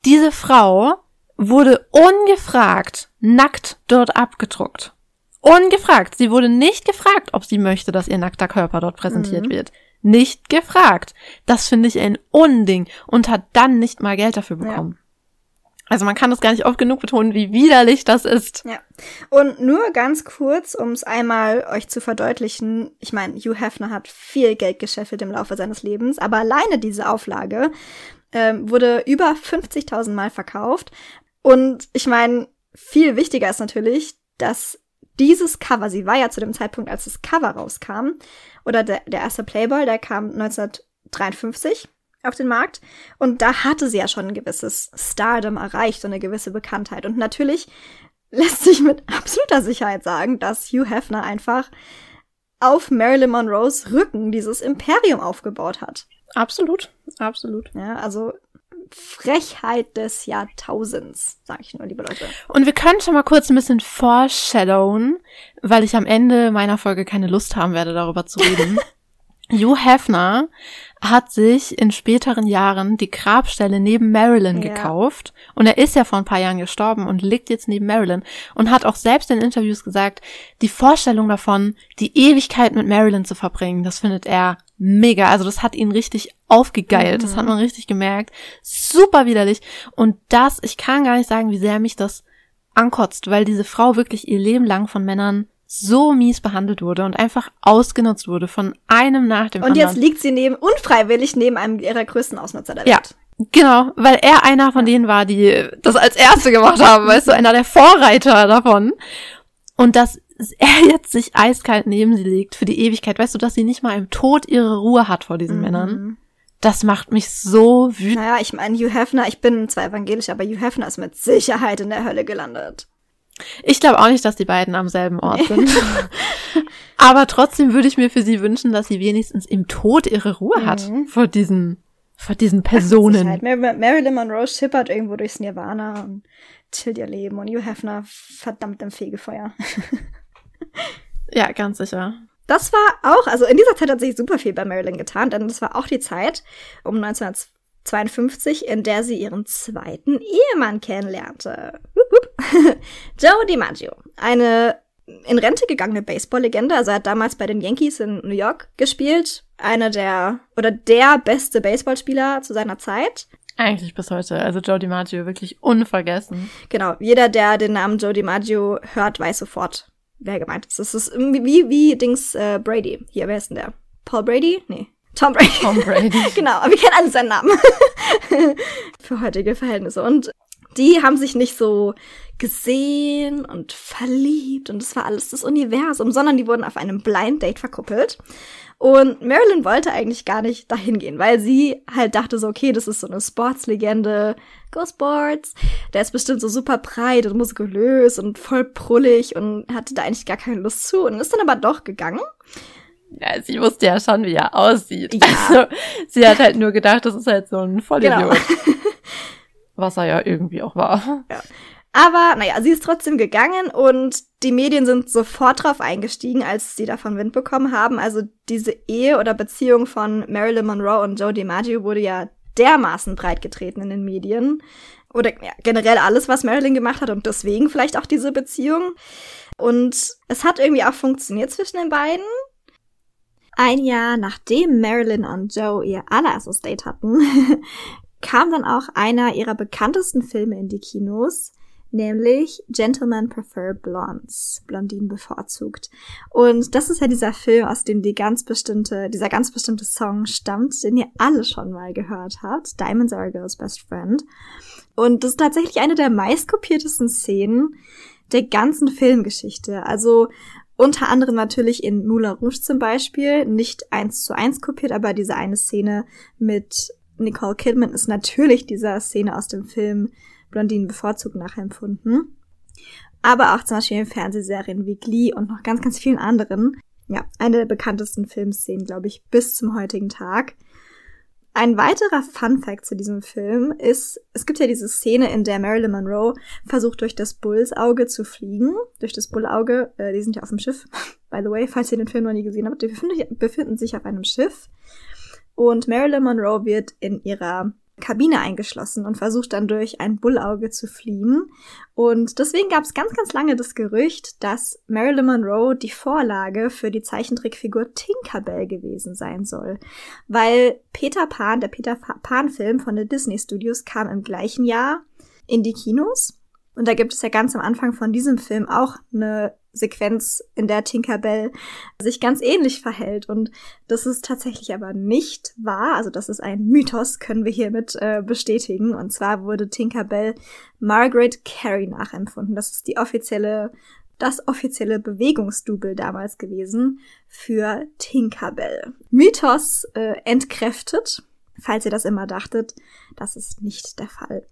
Diese Frau wurde ungefragt nackt dort abgedruckt. Ungefragt. Sie wurde nicht gefragt, ob sie möchte, dass ihr nackter Körper dort präsentiert Mhm. wird. Nicht gefragt. Das finde ich ein Unding und hat dann nicht mal Geld dafür bekommen. Also man kann das gar nicht oft genug betonen, wie widerlich das ist. Ja. Und nur ganz kurz, um es einmal euch zu verdeutlichen, ich meine, Hugh Hefner hat viel Geld gescheffelt im Laufe seines Lebens, aber alleine diese Auflage ähm, wurde über 50.000 Mal verkauft. Und ich meine, viel wichtiger ist natürlich, dass dieses Cover, sie war ja zu dem Zeitpunkt, als das Cover rauskam, oder der, der erste Playboy, der kam 1953 auf den Markt. Und da hatte sie ja schon ein gewisses Stardom erreicht und eine gewisse Bekanntheit. Und natürlich [LAUGHS] lässt sich mit absoluter Sicherheit sagen, dass Hugh Hefner einfach auf Marilyn Monroes Rücken dieses Imperium aufgebaut hat. Absolut, absolut. Ja, also Frechheit des Jahrtausends, sage ich nur, liebe Leute. Und wir können schon mal kurz ein bisschen foreshadowen, weil ich am Ende meiner Folge keine Lust haben werde, darüber zu reden. [LAUGHS] Hugh Hefner hat sich in späteren Jahren die Grabstelle neben Marilyn Ja. gekauft. Und er ist ja vor ein paar Jahren gestorben und liegt jetzt neben Marilyn. Und hat auch selbst in Interviews gesagt, die Vorstellung davon, die Ewigkeit mit Marilyn zu verbringen, das findet er mega. Also das hat ihn richtig aufgegeilt. Das hat man richtig gemerkt. Super widerlich. Und das, ich kann gar nicht sagen, wie sehr mich das ankotzt, weil diese Frau wirklich ihr Leben lang von Männern so mies behandelt wurde und einfach ausgenutzt wurde von einem nach dem Und anderen. jetzt liegt sie neben, unfreiwillig neben einem ihrer größten Ausnutzer der Ja. Welt. Genau, weil er einer von denen war, die das als Erste gemacht haben, [LAUGHS] weißt du, einer der Vorreiter davon. Und dass er jetzt sich eiskalt neben sie legt für die Ewigkeit, weißt du, dass sie nicht mal im Tod ihre Ruhe hat vor diesen Männern. Das macht mich so wütend. Naja, ich meine, Hugh Hefner, ich bin zwar evangelisch, aber Hugh Hefner ist mit Sicherheit in der Hölle gelandet. Ich glaube auch nicht, dass die beiden am selben Ort sind. [LAUGHS] Aber trotzdem würde ich mir für sie wünschen, dass sie wenigstens im Tod ihre Ruhe hat vor diesen, vor diesen Personen. Mar Mar Marilyn Monroe schippert irgendwo durchs Nirvana und chillt ihr Leben und Hugh Hefner verdammt im Fegefeuer. [LAUGHS] Ja, ganz sicher. Das war auch, also in dieser Zeit hat sich super viel bei Marilyn getan, denn das war auch die Zeit um 1952, in der sie ihren zweiten Ehemann kennenlernte. Wup, wup. [LAUGHS] Joe DiMaggio, eine in Rente gegangene Baseball-Legende, also er hat damals bei den Yankees in New York gespielt, einer der oder der beste Baseballspieler zu seiner Zeit. Eigentlich bis heute. Also Joe DiMaggio wirklich unvergessen. Genau, jeder, der den Namen Joe DiMaggio hört, weiß sofort, wer gemeint ist. Das ist irgendwie wie, wie Dings äh, Brady. Hier, wer ist denn der? Paul Brady? Nee. Tom Brady. Tom Brady. [LAUGHS] genau, aber wir kennen alle seinen Namen. [LAUGHS] Für heutige Verhältnisse. Und die haben sich nicht so gesehen und verliebt und das war alles das Universum, sondern die wurden auf einem Blind Date verkuppelt. Und Marilyn wollte eigentlich gar nicht dahin gehen, weil sie halt dachte so, okay, das ist so eine Sportslegende, Go Sports. Der ist bestimmt so super breit und muskulös und voll prullig und hatte da eigentlich gar keine Lust zu und ist dann aber doch gegangen. Ja, sie wusste ja schon, wie er aussieht. Ja. Also, sie hat halt nur gedacht, das ist halt so ein Vollidiot. Genau. [LAUGHS] Was er ja irgendwie auch war. Aber naja, sie ist trotzdem gegangen und die Medien sind sofort drauf eingestiegen, als sie davon Wind bekommen haben. Also diese Ehe oder Beziehung von Marilyn Monroe und Joe DiMaggio wurde ja dermaßen breit getreten in den Medien. Oder ja, generell alles, was Marilyn gemacht hat und deswegen vielleicht auch diese Beziehung. Und es hat irgendwie auch funktioniert zwischen den beiden. Ein Jahr nachdem Marilyn und Joe ihr allererstes Date hatten, [LAUGHS] kam dann auch einer ihrer bekanntesten Filme in die Kinos, nämlich Gentlemen Prefer Blondes, Blondinen bevorzugt. Und das ist ja dieser Film, aus dem die ganz bestimmte, dieser ganz bestimmte Song stammt, den ihr alle schon mal gehört habt, Diamonds Are a Girl's Best Friend. Und das ist tatsächlich eine der meistkopiertesten Szenen der ganzen Filmgeschichte. Also Unter anderem natürlich in Moulin Rouge zum Beispiel, nicht eins zu eins kopiert, aber diese eine Szene mit Nicole Kidman ist natürlich dieser Szene aus dem Film Blondinen bevorzugt nachempfunden. Aber auch zum Beispiel in Fernsehserien wie Glee und noch ganz, ganz vielen anderen. Ja, eine der bekanntesten Filmszenen, glaube ich, bis zum heutigen Tag. Ein weiterer Fun Fact zu diesem Film ist, es gibt ja diese Szene, in der Marilyn Monroe versucht, durch das Bullsauge zu fliegen. Durch das Bullauge, äh, die sind ja auf dem Schiff, [LAUGHS] by the way, falls ihr den Film noch nie gesehen habt. Die befinden, befinden sich auf einem Schiff. Und Marilyn Monroe wird in ihrer Kabine eingeschlossen und versucht dann durch ein Bullauge zu fliehen. Und deswegen gab es ganz, ganz lange das Gerücht, dass Marilyn Monroe die Vorlage für die Zeichentrickfigur Tinkerbell gewesen sein soll. Weil Peter Pan, der Peter Pan-Film von der Disney Studios, kam im gleichen Jahr in die Kinos. Und da gibt es ja ganz am Anfang von diesem Film auch eine Sequenz, in der Tinkerbell sich ganz ähnlich verhält. Und das ist tatsächlich aber nicht wahr. Also das ist ein Mythos, können wir hiermit äh, bestätigen. Und zwar wurde Tinkerbell Margaret Carey nachempfunden. Das ist die offizielle das offizielle Bewegungsdouble damals gewesen für Tinkerbell. Mythos äh, entkräftet, falls ihr das immer dachtet, das ist nicht der Fall.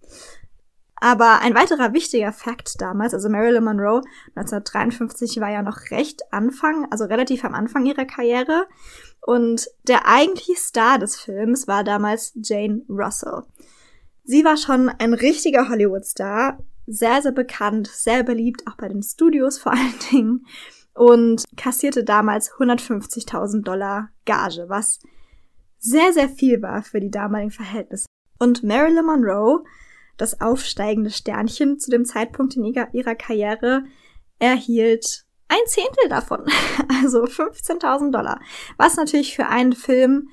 Aber ein weiterer wichtiger Fakt damals, also Marilyn Monroe 1953 war ja noch recht Anfang, also relativ am Anfang ihrer Karriere. Und der eigentliche Star des Films war damals Jane Russell. Sie war schon ein richtiger Hollywood-Star, sehr, sehr bekannt, sehr beliebt, auch bei den Studios vor allen Dingen, und kassierte damals 150.000 Dollar Gage, was sehr, sehr viel war für die damaligen Verhältnisse. Und Marilyn Monroe das aufsteigende Sternchen zu dem Zeitpunkt in ihrer Karriere erhielt ein Zehntel davon, [LAUGHS] also 15.000 Dollar, was natürlich für einen Film,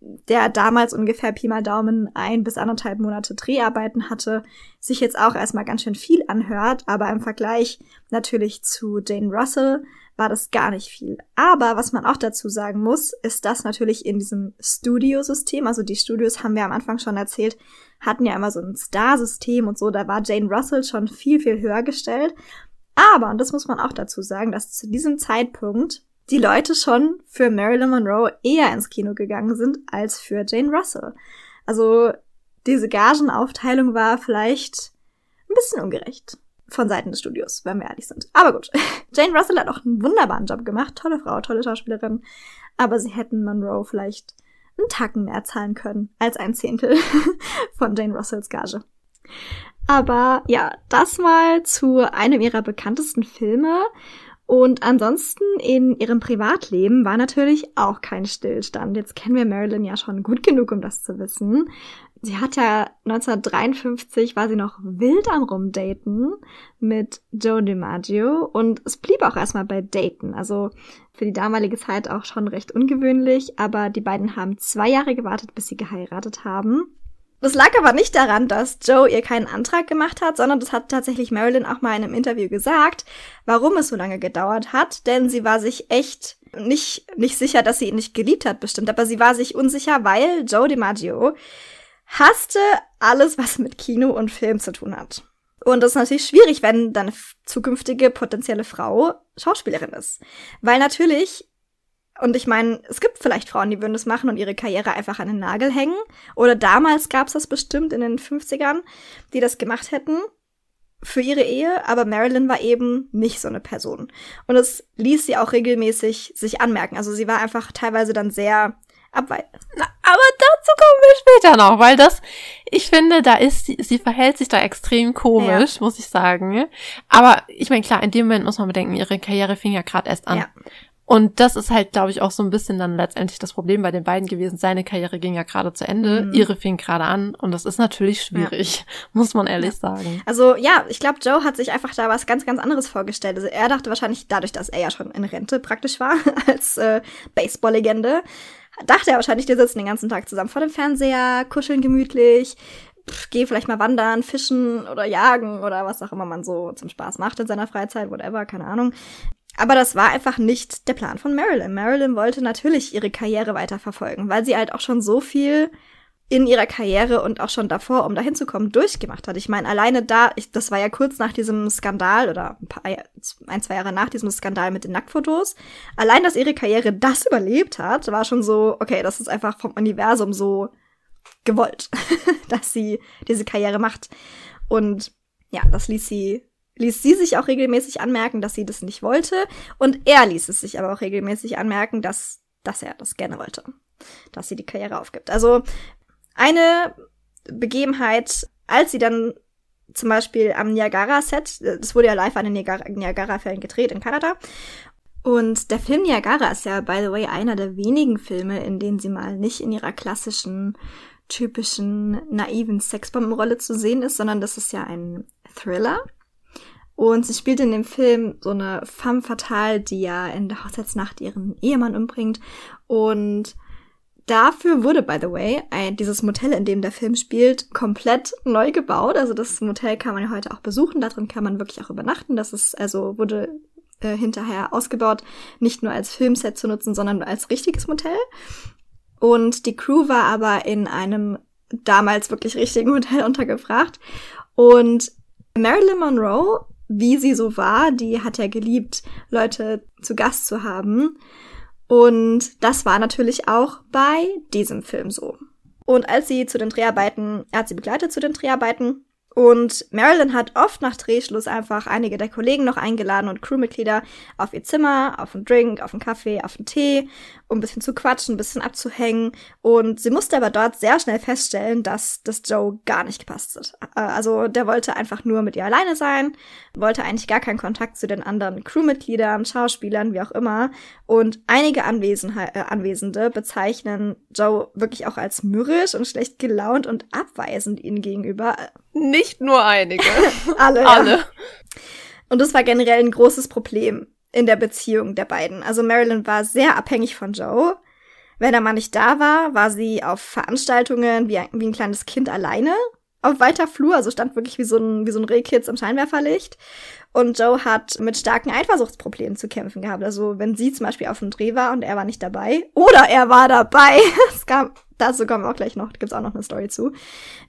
der damals ungefähr Pi mal Daumen ein bis anderthalb Monate Dreharbeiten hatte, sich jetzt auch erstmal ganz schön viel anhört, aber im Vergleich natürlich zu Jane Russell war das gar nicht viel. Aber was man auch dazu sagen muss, ist, dass natürlich in diesem Studiosystem, also die Studios haben wir am Anfang schon erzählt, hatten ja immer so ein Star-System und so, da war Jane Russell schon viel, viel höher gestellt. Aber, und das muss man auch dazu sagen, dass zu diesem Zeitpunkt die Leute schon für Marilyn Monroe eher ins Kino gegangen sind als für Jane Russell. Also diese Gagenaufteilung war vielleicht ein bisschen ungerecht von Seiten des Studios, wenn wir ehrlich sind. Aber gut, [LAUGHS] Jane Russell hat auch einen wunderbaren Job gemacht, tolle Frau, tolle Schauspielerin, aber sie hätten Monroe vielleicht einen Tacken mehr zahlen können als ein Zehntel [LAUGHS] von Jane Russells Gage. Aber ja, das mal zu einem ihrer bekanntesten Filme. Und ansonsten in ihrem Privatleben war natürlich auch kein Stillstand. Jetzt kennen wir Marilyn ja schon gut genug, um das zu wissen. Sie hat ja 1953 war sie noch wild am Rumdaten mit Joe DiMaggio und es blieb auch erstmal bei Daten. Also für die damalige Zeit auch schon recht ungewöhnlich, aber die beiden haben zwei Jahre gewartet, bis sie geheiratet haben. Das lag aber nicht daran, dass Joe ihr keinen Antrag gemacht hat, sondern das hat tatsächlich Marilyn auch mal in einem Interview gesagt, warum es so lange gedauert hat, denn sie war sich echt nicht, nicht sicher, dass sie ihn nicht geliebt hat, bestimmt, aber sie war sich unsicher, weil Joe DiMaggio hasste alles, was mit Kino und Film zu tun hat. Und das ist natürlich schwierig, wenn deine zukünftige potenzielle Frau Schauspielerin ist. Weil natürlich, und ich meine, es gibt vielleicht Frauen, die würden das machen und ihre Karriere einfach an den Nagel hängen. Oder damals gab es das bestimmt in den 50ern, die das gemacht hätten für ihre Ehe, aber Marilyn war eben nicht so eine Person. Und es ließ sie auch regelmäßig sich anmerken. Also sie war einfach teilweise dann sehr abweichen. Aber dazu kommen wir später noch, weil das, ich finde, da ist sie, sie verhält sich da extrem komisch, ja. muss ich sagen. Aber ich meine, klar, in dem Moment muss man bedenken, ihre Karriere fing ja gerade erst an. Ja. Und das ist halt, glaube ich, auch so ein bisschen dann letztendlich das Problem bei den beiden gewesen. Seine Karriere ging ja gerade zu Ende, mhm. ihre fing gerade an und das ist natürlich schwierig, ja. [LAUGHS] muss man ehrlich ja. sagen. Also ja, ich glaube, Joe hat sich einfach da was ganz, ganz anderes vorgestellt. Also er dachte wahrscheinlich dadurch, dass er ja schon in Rente praktisch war [LAUGHS] als äh, Baseball-Legende, dachte er wahrscheinlich, die sitzen den ganzen Tag zusammen vor dem Fernseher, kuscheln gemütlich, pff, geh vielleicht mal wandern, fischen oder jagen oder was auch immer man so zum Spaß macht in seiner Freizeit, whatever, keine Ahnung. Aber das war einfach nicht der Plan von Marilyn. Marilyn wollte natürlich ihre Karriere weiterverfolgen, weil sie halt auch schon so viel in ihrer Karriere und auch schon davor, um dahin zu kommen, durchgemacht hat. Ich meine, alleine da, ich, das war ja kurz nach diesem Skandal oder ein, paar, ein, zwei Jahre nach diesem Skandal mit den Nacktfotos. Allein, dass ihre Karriere das überlebt hat, war schon so, okay, das ist einfach vom Universum so gewollt, [LAUGHS] dass sie diese Karriere macht. Und ja, das ließ sie, ließ sie sich auch regelmäßig anmerken, dass sie das nicht wollte. Und er ließ es sich aber auch regelmäßig anmerken, dass, dass er das gerne wollte. Dass sie die Karriere aufgibt. Also, eine Begebenheit, als sie dann zum Beispiel am Niagara-Set, das wurde ja live an den Niagara-Fällen gedreht in Kanada. Und der Film Niagara ist ja, by the way, einer der wenigen Filme, in denen sie mal nicht in ihrer klassischen, typischen, naiven Sexbombenrolle zu sehen ist, sondern das ist ja ein Thriller. Und sie spielt in dem Film so eine femme fatale, die ja in der Hochzeitsnacht ihren Ehemann umbringt. Und Dafür wurde, by the way, ein, dieses Motel, in dem der Film spielt, komplett neu gebaut. Also das Motel kann man ja heute auch besuchen. Darin kann man wirklich auch übernachten. Das ist, also wurde äh, hinterher ausgebaut, nicht nur als Filmset zu nutzen, sondern als richtiges Motel. Und die Crew war aber in einem damals wirklich richtigen Hotel [LAUGHS] untergebracht. Und Marilyn Monroe, wie sie so war, die hat ja geliebt, Leute zu Gast zu haben. Und das war natürlich auch bei diesem Film so. Und als sie zu den Dreharbeiten, er hat sie begleitet zu den Dreharbeiten, und Marilyn hat oft nach Drehschluss einfach einige der Kollegen noch eingeladen und Crewmitglieder auf ihr Zimmer, auf einen Drink, auf einen Kaffee, auf einen Tee, um ein bisschen zu quatschen, ein bisschen abzuhängen. Und sie musste aber dort sehr schnell feststellen, dass das Joe gar nicht gepasst hat. Äh, also der wollte einfach nur mit ihr alleine sein, wollte eigentlich gar keinen Kontakt zu den anderen Crewmitgliedern, Schauspielern, wie auch immer. Und einige Anwesen äh, Anwesende bezeichnen Joe wirklich auch als mürrisch und schlecht gelaunt und abweisend ihnen gegenüber. Nicht nur einige. Alle. [LAUGHS] Alle. Ja. Und das war generell ein großes Problem in der Beziehung der beiden. Also Marilyn war sehr abhängig von Joe. Wenn er mal nicht da war, war sie auf Veranstaltungen wie ein, wie ein kleines Kind alleine auf weiter Flur, also stand wirklich wie so ein, wie so ein Rehkitz im Scheinwerferlicht. Und Joe hat mit starken Eifersuchtsproblemen zu kämpfen gehabt. Also wenn sie zum Beispiel auf dem Dreh war und er war nicht dabei, oder er war dabei, [LAUGHS] es gab, dazu kommen wir auch gleich noch, gibt's auch noch eine Story zu.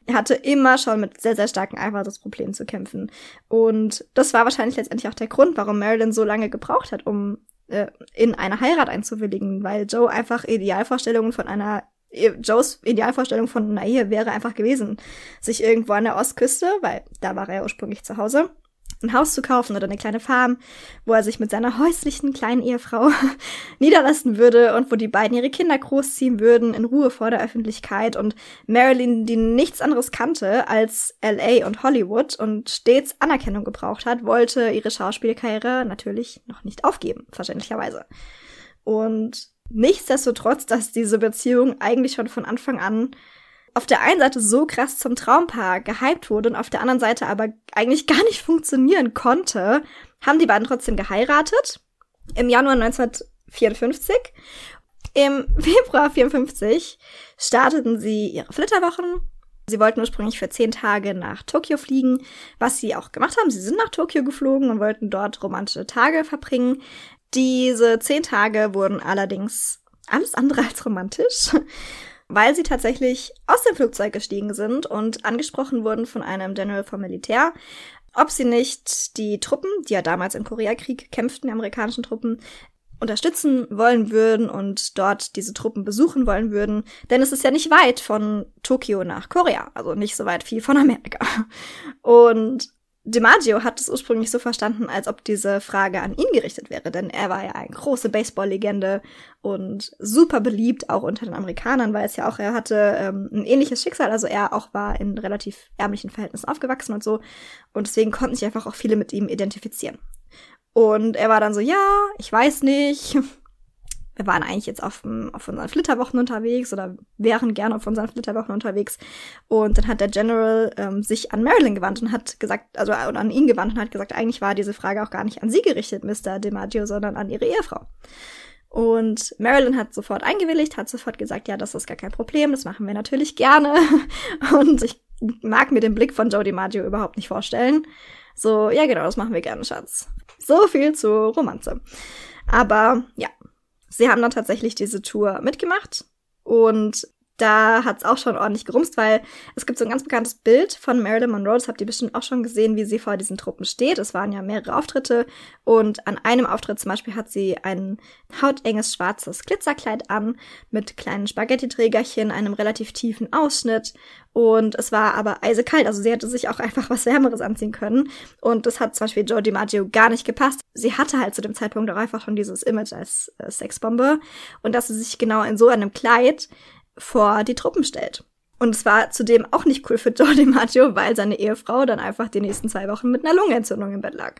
Er hatte immer schon mit sehr, sehr starken Eifersuchtsproblemen zu kämpfen. Und das war wahrscheinlich letztendlich auch der Grund, warum Marilyn so lange gebraucht hat, um äh, in eine Heirat einzuwilligen, weil Joe einfach Idealvorstellungen von einer Joes Idealvorstellung von Ehe wäre einfach gewesen, sich irgendwo an der Ostküste, weil da war er ja ursprünglich zu Hause, ein Haus zu kaufen oder eine kleine Farm, wo er sich mit seiner häuslichen kleinen Ehefrau [LAUGHS] niederlassen würde und wo die beiden ihre Kinder großziehen würden, in Ruhe vor der Öffentlichkeit. Und Marilyn, die nichts anderes kannte als LA und Hollywood und stets Anerkennung gebraucht hat, wollte ihre Schauspielkarriere natürlich noch nicht aufgeben, verständlicherweise. Und Nichtsdestotrotz, dass diese Beziehung eigentlich schon von Anfang an auf der einen Seite so krass zum Traumpaar gehypt wurde und auf der anderen Seite aber eigentlich gar nicht [LAUGHS] funktionieren konnte, haben die beiden trotzdem geheiratet im Januar 1954. Im [LAUGHS] Februar 54 starteten sie ihre Flitterwochen. Sie wollten ursprünglich für zehn Tage nach Tokio fliegen, was sie auch gemacht haben. Sie sind nach Tokio geflogen und wollten dort romantische Tage verbringen. Diese zehn Tage wurden allerdings alles andere als romantisch, weil sie tatsächlich aus dem Flugzeug gestiegen sind und angesprochen wurden von einem General vom Militär, ob sie nicht die Truppen, die ja damals im Koreakrieg kämpften, die amerikanischen Truppen, unterstützen wollen würden und dort diese Truppen besuchen wollen würden. Denn es ist ja nicht weit von Tokio nach Korea, also nicht so weit viel von Amerika. Und DiMaggio hat es ursprünglich so verstanden, als ob diese Frage an ihn gerichtet wäre, denn er war ja eine große Baseball-Legende und super beliebt, auch unter den Amerikanern, weil es ja auch, er hatte ähm, ein ähnliches Schicksal, also er auch war in relativ ärmlichen Verhältnissen aufgewachsen und so. Und deswegen konnten sich einfach auch viele mit ihm identifizieren. Und er war dann so, ja, ich weiß nicht, [LAUGHS] wir waren eigentlich jetzt auf, auf unseren Flitterwochen unterwegs oder wären gerne auf unseren Flitterwochen unterwegs. Und dann hat der General ähm, sich an Marilyn gewandt und hat gesagt, also oder an ihn gewandt und hat gesagt, eigentlich war diese Frage auch gar nicht an sie gerichtet, Mr. DiMaggio, sondern an ihre Ehefrau. Und Marilyn hat sofort eingewilligt, hat sofort gesagt, ja, das ist gar kein Problem, das machen wir natürlich gerne. [LAUGHS] Und ich mag mir den Blick von Joe DiMaggio überhaupt nicht vorstellen. So, ja genau, das machen wir gerne, Schatz. So viel zur Romanze. Aber ja, Sie haben dann tatsächlich diese Tour mitgemacht und da hat's auch schon ordentlich gerumst, weil es gibt so ein ganz bekanntes Bild von Marilyn Monroe, das habt ihr bestimmt auch schon gesehen, wie sie vor diesen Truppen steht. Es waren ja mehrere Auftritte und an einem Auftritt zum Beispiel hat sie ein hautenges schwarzes Glitzerkleid an mit kleinen Spaghetti-Trägerchen, einem relativ tiefen Ausschnitt und es war aber eisekalt, also sie hätte sich auch einfach was Wärmeres anziehen können und das hat zum Beispiel Joe DiMaggio gar nicht gepasst. Sie hatte halt zu dem Zeitpunkt auch einfach schon dieses Image als äh, Sexbombe und dass sie sich genau in so einem Kleid vor die Truppen stellt. Und es war zudem auch nicht cool für Joe DiMaggio, weil seine Ehefrau dann einfach die nächsten zwei Wochen mit einer Lungenentzündung im Bett lag.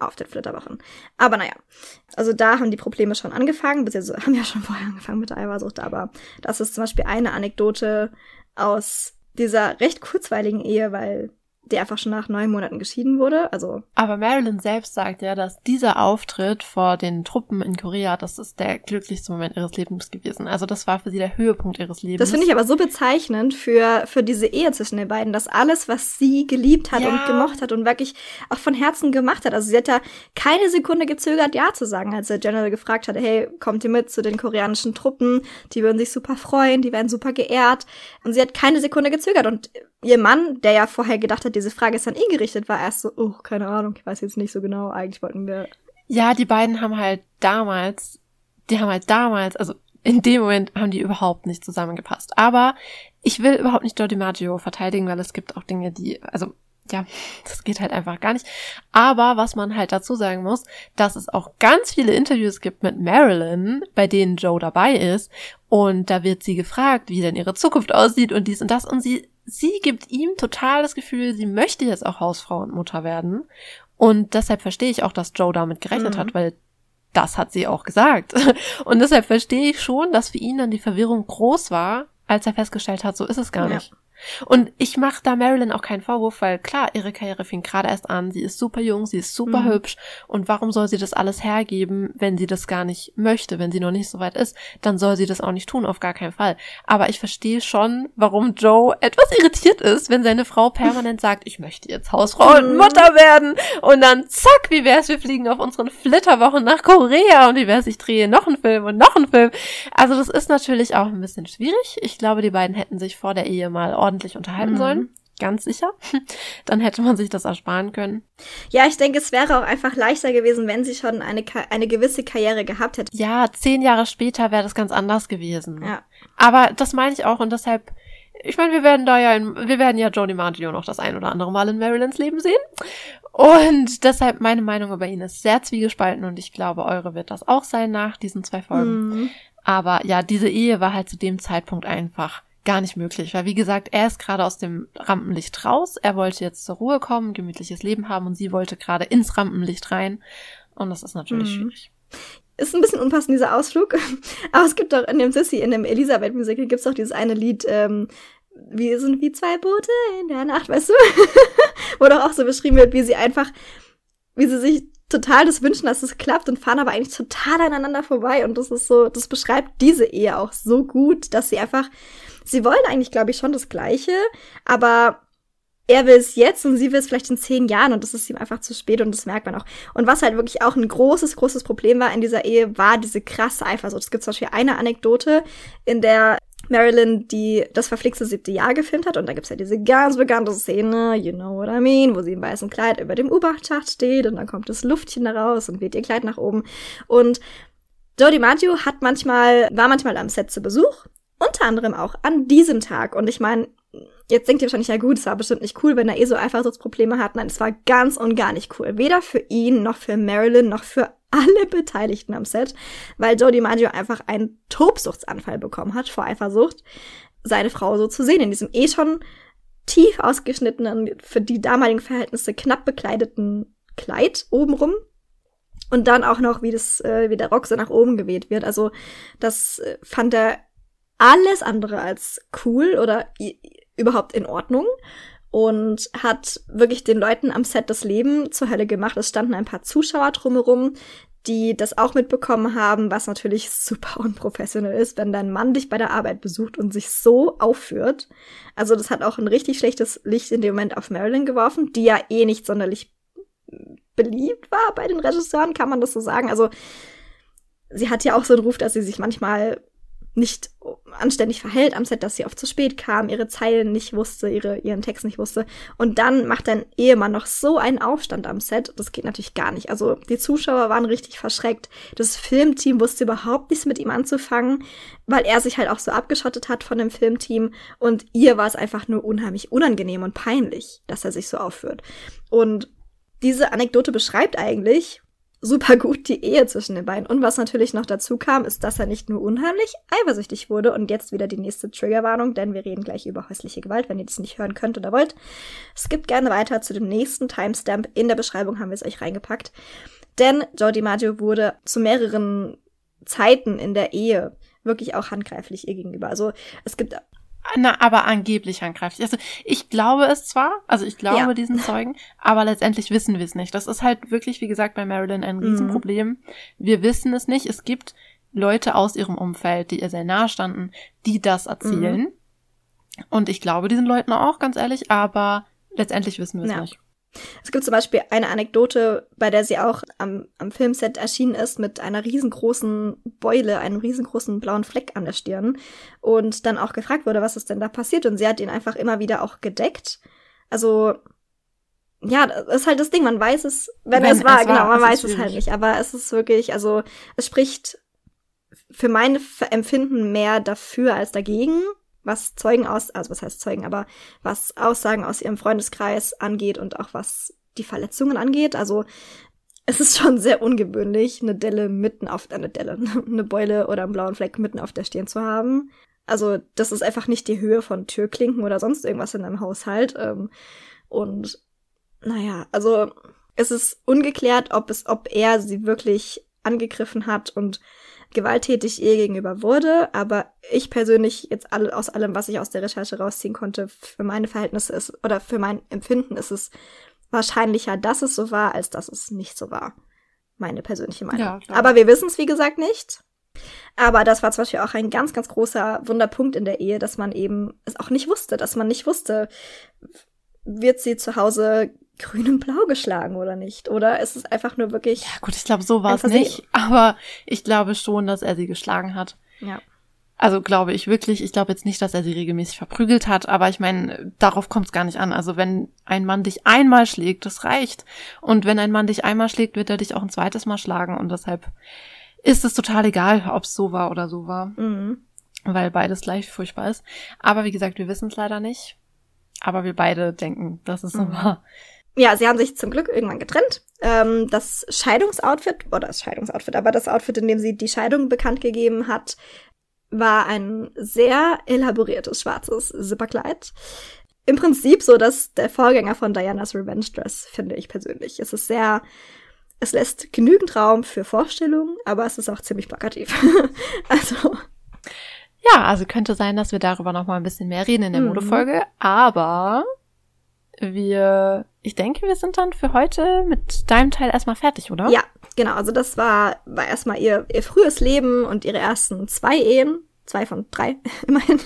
Auf den Flitterwochen. Aber naja, also da haben die Probleme schon angefangen, beziehungsweise haben ja schon vorher angefangen mit der Eifersucht, aber das ist zum Beispiel eine Anekdote aus dieser recht kurzweiligen Ehe, weil der einfach schon nach neun Monaten geschieden wurde. Also. Aber Marilyn selbst sagt ja, dass dieser Auftritt vor den Truppen in Korea, das ist der glücklichste Moment ihres Lebens gewesen. Also das war für sie der Höhepunkt ihres Lebens. Das finde ich aber so bezeichnend für, für diese Ehe zwischen den beiden, dass alles, was sie geliebt hat ja. und gemocht hat und wirklich auch von Herzen gemacht hat. Also sie hat da keine Sekunde gezögert, Ja zu sagen, als der General gefragt hat, hey, kommt ihr mit zu den koreanischen Truppen? Die würden sich super freuen, die werden super geehrt. Und sie hat keine Sekunde gezögert und ihr Mann, der ja vorher gedacht hat, diese Frage ist an ihn gerichtet, war erst so, oh, keine Ahnung, ich weiß jetzt nicht so genau, eigentlich wollten wir. Ja, die beiden haben halt damals, die haben halt damals, also in dem Moment haben die überhaupt nicht zusammengepasst. Aber ich will überhaupt nicht Joe DiMaggio verteidigen, weil es gibt auch Dinge, die, also ja, das geht halt einfach gar nicht. Aber was man halt dazu sagen muss, dass es auch ganz viele Interviews gibt mit Marilyn, bei denen Joe dabei ist. Und da wird sie gefragt, wie denn ihre Zukunft aussieht und dies und das. Und sie sie gibt ihm total das Gefühl, sie möchte jetzt auch Hausfrau und Mutter werden. Und deshalb verstehe ich auch, dass Joe damit gerechnet mhm. hat, weil das hat sie auch gesagt. [LAUGHS] Und deshalb verstehe ich schon, dass für ihn dann die Verwirrung groß war, als er festgestellt hat, so ist es gar ja. nicht. Und ich mache da Marilyn auch keinen Vorwurf, weil klar, ihre Karriere fing gerade erst an, sie ist super jung, sie ist super mhm. hübsch und warum soll sie das alles hergeben, wenn sie das gar nicht möchte, wenn sie noch nicht so weit ist, dann soll sie das auch nicht tun, auf gar keinen Fall. Aber ich verstehe schon, warum Joe etwas irritiert ist, wenn seine Frau permanent sagt, ich möchte jetzt Hausfrau und mhm. Mutter werden und dann zack, wie wär's, wir fliegen auf unseren Flitterwochen nach Korea und wie wär's, ich drehe noch einen Film und noch einen Film. Also das ist natürlich auch ein bisschen schwierig. Ich glaube, die beiden hätten sich vor der Ehe mal ordentlich unterhalten mhm. sollen. Ganz sicher. [LAUGHS] Dann hätte man sich das ersparen können. Ja, ich denke, es wäre auch einfach leichter gewesen, wenn sie schon eine, eine gewisse Karriere gehabt hätte. Ja, zehn Jahre später wäre das ganz anders gewesen. Ja. Aber das meine ich auch und deshalb, ich meine, wir werden da ja, in, wir werden ja Jodie Maggio noch das ein oder andere Mal in Marilyns Leben sehen. Und deshalb meine Meinung über ihn ist sehr zwiegespalten und ich glaube, eure wird das auch sein nach diesen zwei Folgen. Mhm. Aber ja, diese Ehe war halt zu dem Zeitpunkt einfach gar nicht möglich, weil wie gesagt, er ist gerade aus dem Rampenlicht raus, er wollte jetzt zur Ruhe kommen, gemütliches Leben haben und sie wollte gerade ins Rampenlicht rein und das ist natürlich mhm. schwierig. Ist ein bisschen unpassend, dieser Ausflug. [LAUGHS] Aber es gibt doch in dem Sissy, in dem Elisabeth-Musical, gibt es doch dieses eine Lied, ähm, wir sind wie zwei Boote in der Nacht, weißt du? [LAUGHS] Wo doch auch so beschrieben wird, wie sie einfach, wie sie sich total das wünschen, dass es klappt und fahren aber eigentlich total aneinander vorbei. Und das ist so, das beschreibt diese Ehe auch so gut, dass sie einfach sie wollen eigentlich, glaube ich, schon das Gleiche, aber er will es jetzt und sie will es vielleicht in zehn Jahren und das ist ihm einfach zu spät und das merkt man auch. Und was halt wirklich auch ein großes, großes Problem war in dieser Ehe, war diese krasse Eifersucht. Es gibt zum Beispiel eine Anekdote, in der Marilyn die das verflixte siebte Jahr gefilmt hat und da gibt's ja diese ganz bekannte Szene, you know what I mean, wo sie im weißen Kleid über dem U-Bahn-Schacht steht und dann kommt das Luftchen da raus und weht ihr Kleid nach oben und Jodie Maggio hat manchmal, war manchmal am Set zu Besuch unter anderem auch an diesem Tag. Und ich meine, jetzt denkt ihr wahrscheinlich, ja gut, es war bestimmt nicht cool, wenn er eh so Eifersuchtsprobleme hat. Nein, es war ganz und gar nicht cool. Weder für ihn, noch für Marilyn, noch für alle Beteiligten am Set, weil Jodie Maggio einfach einen Tobsuchtsanfall bekommen hat vor Eifersucht, seine Frau so zu sehen, in diesem eh schon tief ausgeschnittenen, für die damaligen Verhältnisse knapp bekleideten Kleid obenrum. Und dann auch noch, wie das, äh, wie der Rock so nach oben geweht wird. Also, das äh, fand er alles andere als cool oder überhaupt in Ordnung und hat wirklich den Leuten am Set das Leben zur Hölle gemacht. Es standen ein paar Zuschauer drumherum, die das auch mitbekommen haben, was natürlich [LAUGHS] super unprofessionell ist, wenn dein Mann dich bei der Arbeit besucht und sich so aufführt. Also das hat auch ein richtig schlechtes Licht in dem Moment auf Marilyn geworfen, die ja eh nicht sonderlich beliebt war bei den Regisseuren, kann man das so sagen. Also sie hat ja auch so einen Ruf, dass sie sich manchmal nicht anständig verhält am Set, dass sie oft zu spät kam, ihre Zeilen nicht wusste, ihre, ihren Text nicht wusste. Und dann macht dein Ehemann noch so einen Aufstand am Set. Das geht natürlich gar nicht. Also die Zuschauer waren richtig verschreckt. Das Filmteam wusste überhaupt nichts mit ihm anzufangen, weil er sich halt auch so abgeschottet hat von dem Filmteam. Und ihr war es einfach nur unheimlich unangenehm und peinlich, dass er sich so aufführt. Und diese Anekdote beschreibt eigentlich, super gut die Ehe zwischen den beiden. Und was natürlich noch dazu kam, ist, dass er nicht nur unheimlich eifersüchtig wurde und jetzt wieder die nächste Triggerwarnung, denn wir reden gleich über häusliche Gewalt, wenn ihr das nicht hören könnt oder wollt. Skippt gerne weiter zu dem nächsten Timestamp. In der Beschreibung haben wir es euch reingepackt. Denn Joe DiMaggio wurde zu mehreren Zeiten in der Ehe wirklich auch handgreiflich ihr gegenüber. Also es gibt na, aber angeblich handgreiflich. Also ich glaube es zwar, also ich glaube ja. diesen Zeugen, aber letztendlich wissen wir es nicht. Das ist halt wirklich, wie gesagt, bei Marilyn ein Riesenproblem. Mhm. Wir wissen es nicht. Es gibt Leute aus ihrem Umfeld, die ihr sehr nahe standen, die das erzählen. Mhm. Und ich glaube diesen Leuten auch, ganz ehrlich, aber letztendlich wissen wir es ja. nicht. Es gibt zum Beispiel eine Anekdote, bei der sie auch am, am Filmset erschienen ist mit einer riesengroßen Beule, einem riesengroßen blauen Fleck an der Stirn. Und dann auch gefragt wurde, was ist denn da passiert? Und sie hat ihn einfach immer wieder auch gedeckt. Also ja, das ist halt das Ding, man weiß es, wenn, wenn es war, es genau, man weiß es halt nicht, aber es ist wirklich, also es spricht für mein Empfinden mehr dafür als dagegen, was Zeugen aus, also was heißt Zeugen, aber was Aussagen aus ihrem Freundeskreis angeht und auch was die Verletzungen angeht. Also es ist schon sehr ungewöhnlich, eine Delle mitten auf, äh, eine Delle, [LAUGHS] eine Beule oder einen blauen Fleck mitten auf der Stirn zu haben. Also das ist einfach nicht die Höhe von Türklinken oder sonst irgendwas in einem Haushalt. Ähm, und naja, also es ist ungeklärt, ob es, ob er sie wirklich angegriffen hat und gewalttätig ihr gegenüber wurde. Aber ich persönlich, jetzt alle, aus allem, was ich aus der Recherche rausziehen konnte, für meine Verhältnisse ist, oder für mein Empfinden ist es wahrscheinlicher, dass es so war, als dass es nicht so war. Meine persönliche Meinung. Ja, Aber wir wissen es, wie gesagt, nicht. Aber das war zum Beispiel auch ein ganz, ganz großer Wunderpunkt in der Ehe, dass man eben es auch nicht wusste, dass man nicht wusste, wird sie zu Hause grün und blau geschlagen oder nicht? Oder ist es einfach nur wirklich. Ja, gut, ich glaube, so war es nicht. Aber ich glaube schon, dass er sie geschlagen hat. Ja. Also glaube ich wirklich, ich glaube jetzt nicht, dass er sie regelmäßig verprügelt hat, aber ich meine, darauf kommt es gar nicht an. Also wenn ein Mann dich einmal schlägt, das reicht. Und wenn ein Mann dich einmal schlägt, wird er dich auch ein zweites Mal schlagen. Und deshalb ist es total egal, ob es so war oder so war. Mhm. Weil beides gleich furchtbar ist. Aber wie gesagt, wir wissen es leider nicht. Aber wir beide denken, dass es so mhm. war. Ja, sie haben sich zum Glück irgendwann getrennt. Ähm, das Scheidungsoutfit, oder das Scheidungsoutfit, aber das Outfit, in dem sie die Scheidung bekannt gegeben hat, war ein sehr elaboriertes schwarzes Zipperkleid. Im Prinzip so, dass der Vorgänger von Dianas Revenge Dress, finde ich persönlich. Es ist sehr, es lässt genügend Raum für Vorstellungen, aber es ist auch ziemlich plakativ. [LAUGHS] also. Ja, also könnte sein, dass wir darüber noch mal ein bisschen mehr reden in der mhm. Modefolge, aber wir, ich denke, wir sind dann für heute mit deinem Teil erstmal fertig, oder? Ja, genau. Also das war, war erstmal ihr, ihr frühes Leben und ihre ersten zwei Ehen. Zwei von drei, [LAUGHS] immerhin.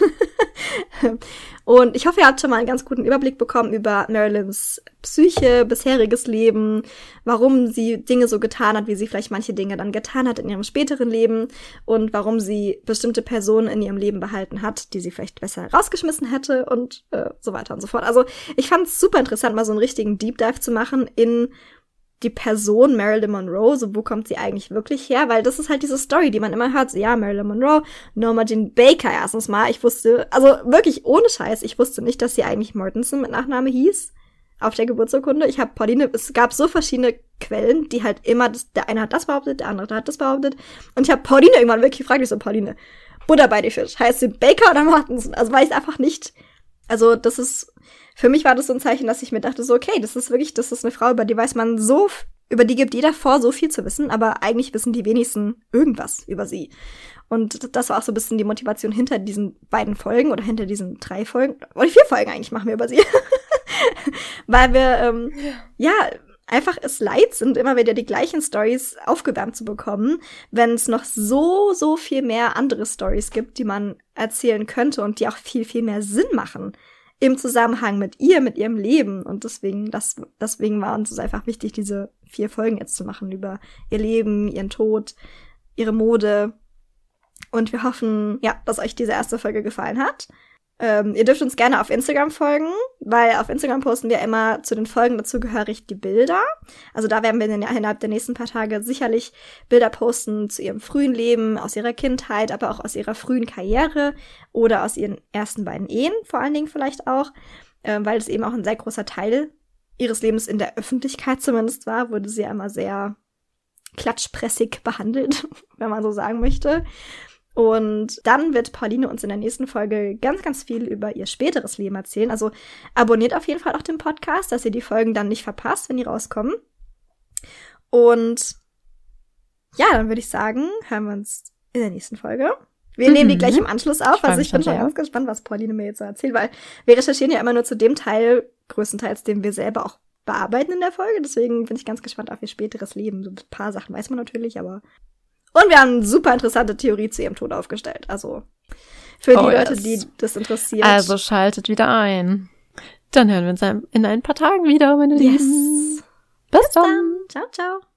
und ich hoffe, ihr habt schon mal einen ganz guten Überblick bekommen über Marilyns Psyche, bisheriges Leben, warum sie Dinge so getan hat, wie sie vielleicht manche Dinge dann getan hat in ihrem späteren Leben und warum sie bestimmte Personen in ihrem Leben behalten hat, die sie vielleicht besser rausgeschmissen hätte und äh, so weiter und so fort. Also ich fand es super interessant, mal so einen richtigen Deep Dive zu machen in die Person Marilyn Monroe, so wo kommt sie eigentlich wirklich her? Weil das ist halt diese Story, die man immer hört. So, ja, Marilyn Monroe, Norma Jean Baker erstens mal. Ich wusste, also wirklich ohne Scheiß, ich wusste nicht, dass sie eigentlich Mortensen mit Nachname hieß. Auf der Geburtsurkunde. Ich habe Pauline, es gab so verschiedene Quellen, die halt immer, das, der eine hat das behauptet, der andere hat das behauptet. Und ich habe Pauline irgendwann wirklich gefragt, ich so, Pauline, Butter bei die Fisch, heißt sie Baker oder Mortensen? Also weil ich einfach nicht, also das ist für mich war das so ein Zeichen, dass ich mir dachte, so, okay, das ist wirklich, das ist eine Frau, über die weiß man so, über die gibt jeder vor, so viel zu wissen, aber eigentlich wissen die wenigsten irgendwas über sie. Und das war auch so ein bisschen die Motivation hinter diesen beiden Folgen oder hinter diesen drei Folgen, oder vier Folgen eigentlich machen wir über sie. [LAUGHS] Weil wir, ähm, ja, einfach es leid sind, immer wieder die gleichen Stories aufgewärmt zu bekommen, wenn es noch so, so viel mehr andere Stories gibt, die man erzählen könnte und die auch viel, viel mehr Sinn machen im Zusammenhang mit ihr, mit ihrem Leben. Und deswegen, das, deswegen war uns es einfach wichtig, diese vier Folgen jetzt zu machen über ihr Leben, ihren Tod, ihre Mode Und wir hoffen, ja, dass euch diese erste Folge gefallen hat. Ähm, ihr dürft uns gerne auf Instagram folgen, weil auf Instagram posten wir immer zu den Folgen dazugehörig die Bilder. Also da werden wir in, innerhalb der nächsten paar Tage sicherlich Bilder posten zu ihrem frühen Leben, aus ihrer Kindheit, aber auch aus ihrer frühen Karriere oder aus ihren ersten beiden Ehen vor allen Dingen vielleicht auch, ähm, weil es eben auch ein sehr großer Teil ihres Lebens in der Öffentlichkeit zumindest war, wurde sie ja immer sehr klatschpressig behandelt, [LAUGHS] wenn man so sagen möchte. Und dann wird Pauline uns in der nächsten Folge ganz, ganz viel über ihr späteres Leben erzählen. Also abonniert auf jeden Fall auch den Podcast, dass ihr die Folgen dann nicht verpasst, wenn die rauskommen. Und ja, dann würde ich sagen, hören wir uns in der nächsten Folge. Wir mhm. nehmen die gleich im Anschluss auf. also ich bin schon ganz gespannt, was Pauline mir jetzt so erzählt, weil wir recherchieren ja immer nur zu dem Teil, größtenteils, den wir selber auch bearbeiten in der Folge. Deswegen bin ich ganz gespannt auf ihr späteres Leben. So ein paar Sachen weiß man natürlich, aber und wir haben eine super interessante Theorie zu ihrem Tod aufgestellt. Also für die oh, Leute, yes. die das interessiert. Also schaltet wieder ein. Dann hören wir uns in ein paar Tagen wieder, meine yes. Lieben. Bis, Bis dann. dann. Ciao, ciao.